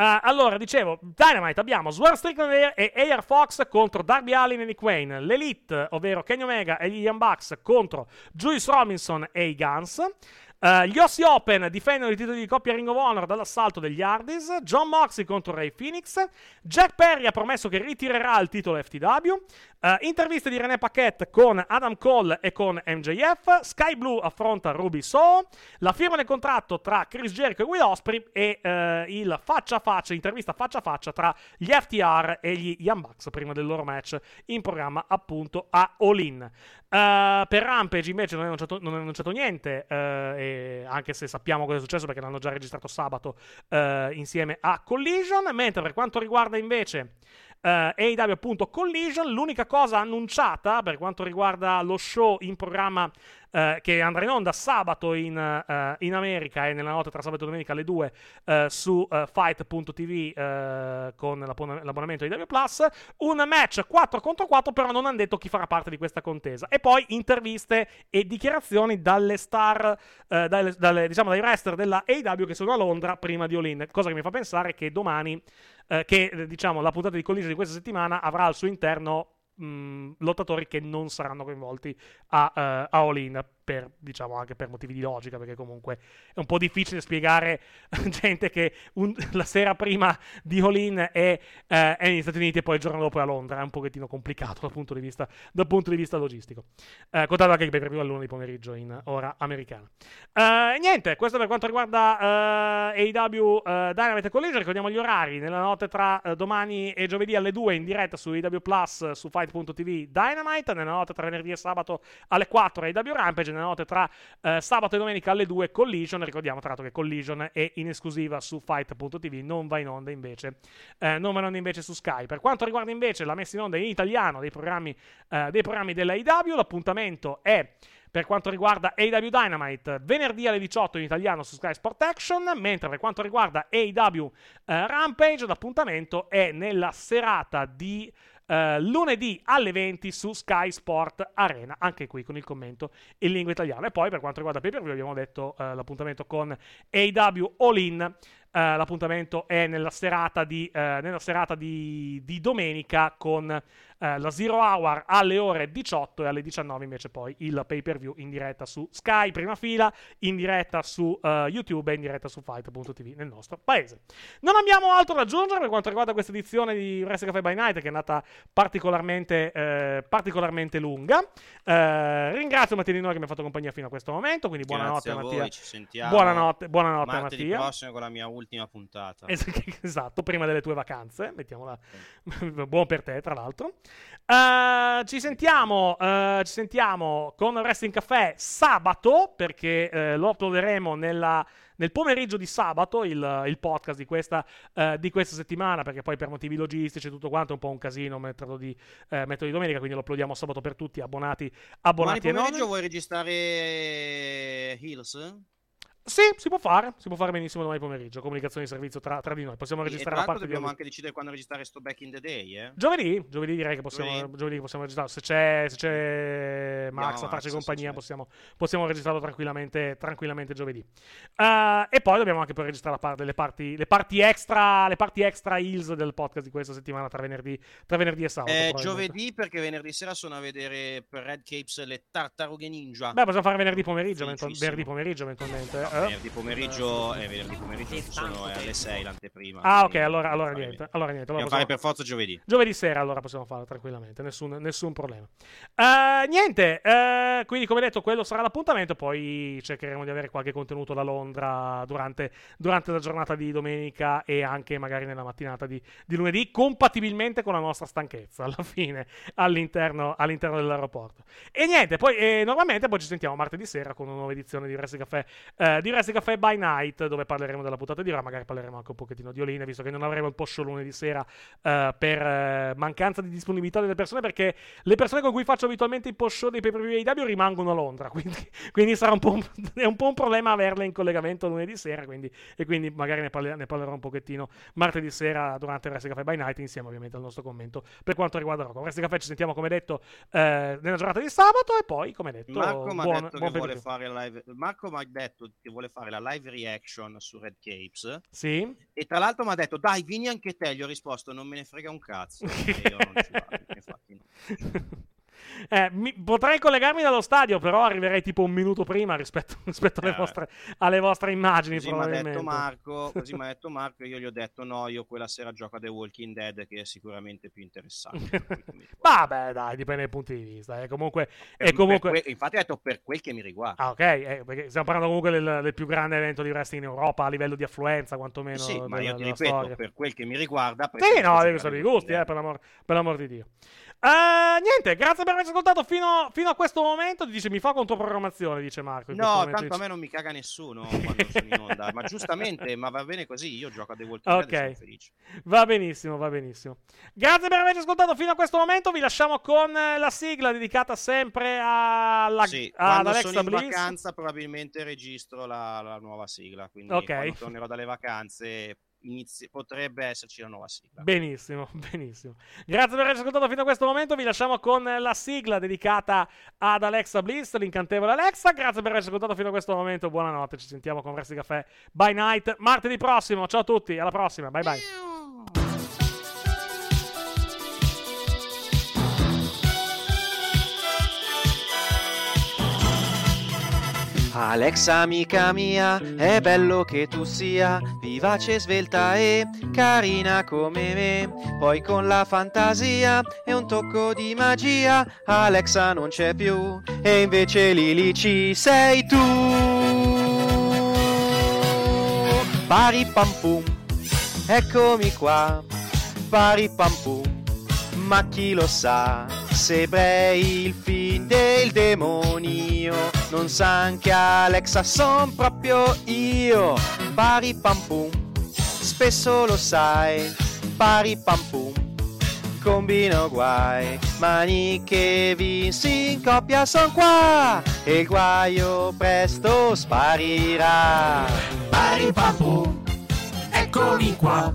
Eh, allora, dicevo, Dynamite abbiamo Swerve Strickland e AR Fox contro Darby Allin e Nick Wayne. L'Elite, ovvero Kenny Omega e Young Bucks contro Julius Robinson e i Guns. Eh, gli Ossi Open difendono i titoli di coppia Ring of Honor dall'assalto degli Hardys. John Moxley contro Ray Phoenix. Jack Perry ha promesso che ritirerà il titolo FTW. Eh, interviste di René Paquette con Adam Cole e con MJF. Sky Blue affronta Ruby Soho. La firma del contratto tra Chris Jericho e Will Osprey. E eh, il faccia a faccia, intervista faccia a faccia tra gli FTR e gli Young Bucks prima del loro match in programma appunto a All In. Eh, per Rampage invece non è annunciato, non è annunciato niente, anche se sappiamo cosa è successo perché l'hanno già registrato sabato insieme a Collision. Mentre per quanto riguarda invece eh, AEW appunto Collision, l'unica cosa annunciata per quanto riguarda lo show in programma eh, che andrà in onda sabato in, eh, in America e nella notte tra sabato e domenica alle 2 eh, su eh, fight.tv eh, con l'abbon- l'abbonamento di AEW Plus, un match 4 contro 4 però non hanno detto chi farà parte di questa contesa. E poi interviste e dichiarazioni dalle star dalle, dalle- diciamo dai wrestler della AEW che sono a Londra prima di All-In cosa che mi fa pensare che domani eh, che eh, diciamo la puntata di Collision di questa settimana avrà al suo interno mh, lottatori che non saranno coinvolti a, eh, a All In per, diciamo, anche per motivi di logica, perché comunque è un po' difficile spiegare gente che un- la sera prima di All In è, eh, è negli Stati Uniti e poi il giorno dopo è a Londra, è un pochettino complicato dal punto di vista, punto di vista logistico. Eh, contato anche che per prima di pomeriggio in ora americana. Eh, niente, questo per quanto riguarda eh, AEW eh, Dynamite Collision. Ricordiamo gli orari. Nella notte tra eh, domani e giovedì alle 2 in diretta su AEW Plus su Fight.tv Dynamite. Nella notte tra venerdì e sabato alle 4 AEW Rampage. Nella notte tra eh, sabato e domenica alle 2 Collision. Ricordiamo tra l'altro che Collision è in esclusiva su Fight.tv, non va in onda invece, eh, non va in onda invece su Sky. Per quanto riguarda invece la messa in onda in italiano dei programmi, eh, dei programmi della AEW, l'appuntamento è per quanto riguarda AW Dynamite venerdì alle 18 in italiano su Sky Sport Action, mentre per quanto riguarda AW eh, Rampage l'appuntamento è nella serata di eh, lunedì alle 20 su Sky Sport Arena, anche qui con il commento in lingua italiana. E poi per quanto riguarda pay view abbiamo detto eh, l'appuntamento con AW All In. Eh, l'appuntamento è nella serata di, eh, nella serata di, di domenica con eh, la Zero Hour alle ore 18 e alle 19 invece poi il pay per view in diretta su Sky, prima fila, in diretta su eh, YouTube e in diretta su Fight.tv nel nostro paese. Non abbiamo altro da aggiungere per quanto riguarda questa edizione di Wrestling Cafe by Night che è andata particolarmente, eh, particolarmente lunga. Ringrazio Mattia Di Noi che mi ha fatto compagnia fino a questo momento, quindi buonanotte Mattia. voi, ci sentiamo. Buonanotte, buonanotte Mattia. prossimo con la mia ultima puntata. Es- Esatto, prima delle tue vacanze, mettiamola buon per te, tra l'altro. Eh, ci sentiamo, eh, ci sentiamo con Wrestling Café sabato perché eh, lo uploaderemo nella- nel pomeriggio di sabato il, il podcast di questa, eh, di questa settimana perché poi per motivi logistici e tutto quanto è un po' un casino metterlo di, eh, metterlo di domenica quindi lo uploadiamo sabato per tutti abbonati, abbonati e non. pomeriggio vuoi registrare Hills? Sì, si può fare, si può fare benissimo domani pomeriggio, comunicazione di servizio tra, tra di noi. Possiamo tra registrare la parte di dobbiamo anche decidere quando registrare sto back in the day, eh? Giovedì, giovedì direi che possiamo, Giovedì. giovedì possiamo registrare. Se c'è, se c'è Max a Max, compagnia, possiamo, possiamo registrarlo tranquillamente, tranquillamente giovedì. Eh, e poi dobbiamo anche poi registrare la parte- le, parti, le parti extra, le parti extra hills del podcast di questa settimana tra venerdì, tra venerdì e sabato. Eh, giovedì perché venerdì sera sono a vedere per Red Capes le tartarughe ninja. Beh, possiamo fare venerdì pomeriggio, venerdì pomeriggio eventualmente. No, eh? Venerdì pomeriggio, eh, venerdì pomeriggio sono è alle 6 l'anteprima. Ah, ok, allora, allora niente. Allora niente. Allora possiamo- fare per forza giovedì. Giovedì sera allora possiamo farlo tranquillamente, nessun, nessun problema. Eh, niente, eh, quindi come detto quello sarà l'appuntamento, poi cercheremo di avere qualche contenuto da Londra durante, durante la giornata di domenica e anche magari nella mattinata di, di lunedì, compatibilmente con la nostra stanchezza alla fine all'interno, all'interno dell'aeroporto. E niente, poi eh, normalmente poi ci sentiamo martedì sera con una nuova edizione di Wrestling Caffè, eh, di Wrestling Caffè by Night, dove parleremo della puntata di ora, magari parleremo anche un pochettino di Oline, visto che non avremo il post-show lunedì sera eh, per eh, mancanza di disponibilità delle persone, perché le persone con cui faccio abitualmente i post-show dei pay-per-view AEW rimangono a Londra, quindi, quindi sarà un po' un, è un po' un problema averle in collegamento lunedì sera, quindi, e quindi magari ne, parle- ne parlerò un pochettino martedì sera durante il Wrestling Caffè by Night, insieme ovviamente al nostro commento per quanto riguarda Rocco. Wrestling Caffè ci sentiamo come detto eh, nella giornata di sabato e poi come detto Marco mi ha buon, detto buon che vuole fare live. Marco mi ha detto che vuole fare la live reaction su Red Capes. Sì? E tra l'altro mi ha detto: Dai, vieni anche te. Gli ho risposto: Non me ne frega un cazzo. E io non ci vado. Infatti, no. Eh, mi- potrei collegarmi dallo stadio, però arriverei tipo un minuto prima rispetto, rispetto alle, Eh. vostre, alle vostre immagini. Così mi ha detto Marco. Così mi ha detto Marco. E io gli ho detto: No, io quella sera gioco a The Walking Dead, che è sicuramente più interessante. Vabbè, dai, dipende dai punti di vista. eh. Comunque, per- e comunque... per que- infatti, ha detto per quel che mi riguarda. Ah, ok, eh, perché stiamo parlando comunque del, del più grande evento di wrestling in Europa a livello di affluenza, quantomeno. sì, ma della- io ti ripeto, storia. per quel che mi riguarda. Sì, no, sono i gusti, eh, per, l'amor, per l'amor di Dio. Eh, niente, grazie per averci ascoltato fino, fino a questo momento. Dice, mi fa controprogrammazione, dice Marco. No, tanto a dice- me non mi caga nessuno quando sono in onda. ma giustamente, ma va bene così. Io gioco a The Walking Dead e sono felice. Va benissimo, va benissimo. Grazie per averci ascoltato fino a questo momento. Vi lasciamo con la sigla dedicata sempre alla, Sì, ad Alexa sono in Bliss. vacanza probabilmente registro la, la nuova sigla. Quindi Ok. quando tornerò dalle vacanze inizi- potrebbe esserci la nuova sigla. Benissimo, benissimo. Grazie per averci ascoltato fino a questo momento. Vi lasciamo con la sigla dedicata ad Alexa Bliss, l'incantevole Alexa. Grazie per averci ascoltato fino a questo momento. Buonanotte. Ci sentiamo con Wrestling Caffè by night martedì prossimo. Ciao a tutti, alla prossima. Bye bye. Alexa amica mia, è bello che tu sia vivace, svelta e carina come me. Poi con la fantasia e un tocco di magia, Alexa non c'è più e invece Lili ci sei tu. Pari pam pum, eccomi qua, pari pam pum. Ma chi lo sa, se Bray il film del demonio non sa anche Alexa son proprio io. Pari pam pum, spesso lo sai, pari pam pum. Combino guai, mani che vinsi in coppia son qua e il guaio presto sparirà. Pari pam pum, eccomi qua.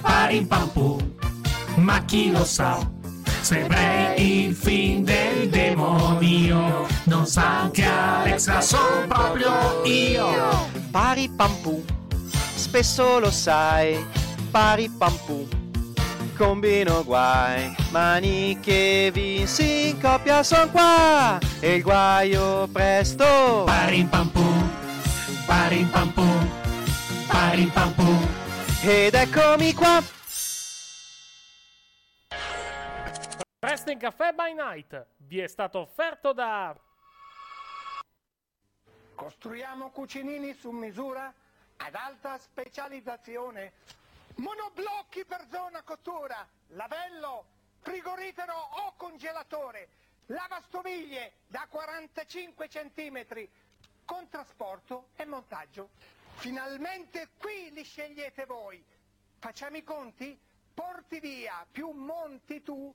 Pari pam pum, ma chi lo sa? Se Bray il film del demonio non sa anche Alexa, sono proprio io. Pari pam pum, spesso lo sai, pari pam pum. Combino guai, mani che vinsi in coppia son qua e il guaio presto. Pari pam pum, pari pam pum, pari pam pum. Ed eccomi qua. Wrestling Caffè by night vi è stato offerto da. Costruiamo cucinini su misura ad alta specializzazione. Monoblocchi per zona cottura, lavello, frigorifero o congelatore, lavastoviglie da 45 cm, con trasporto e montaggio. Finalmente qui li scegliete voi. Facciamo i conti? Porti via più monti tu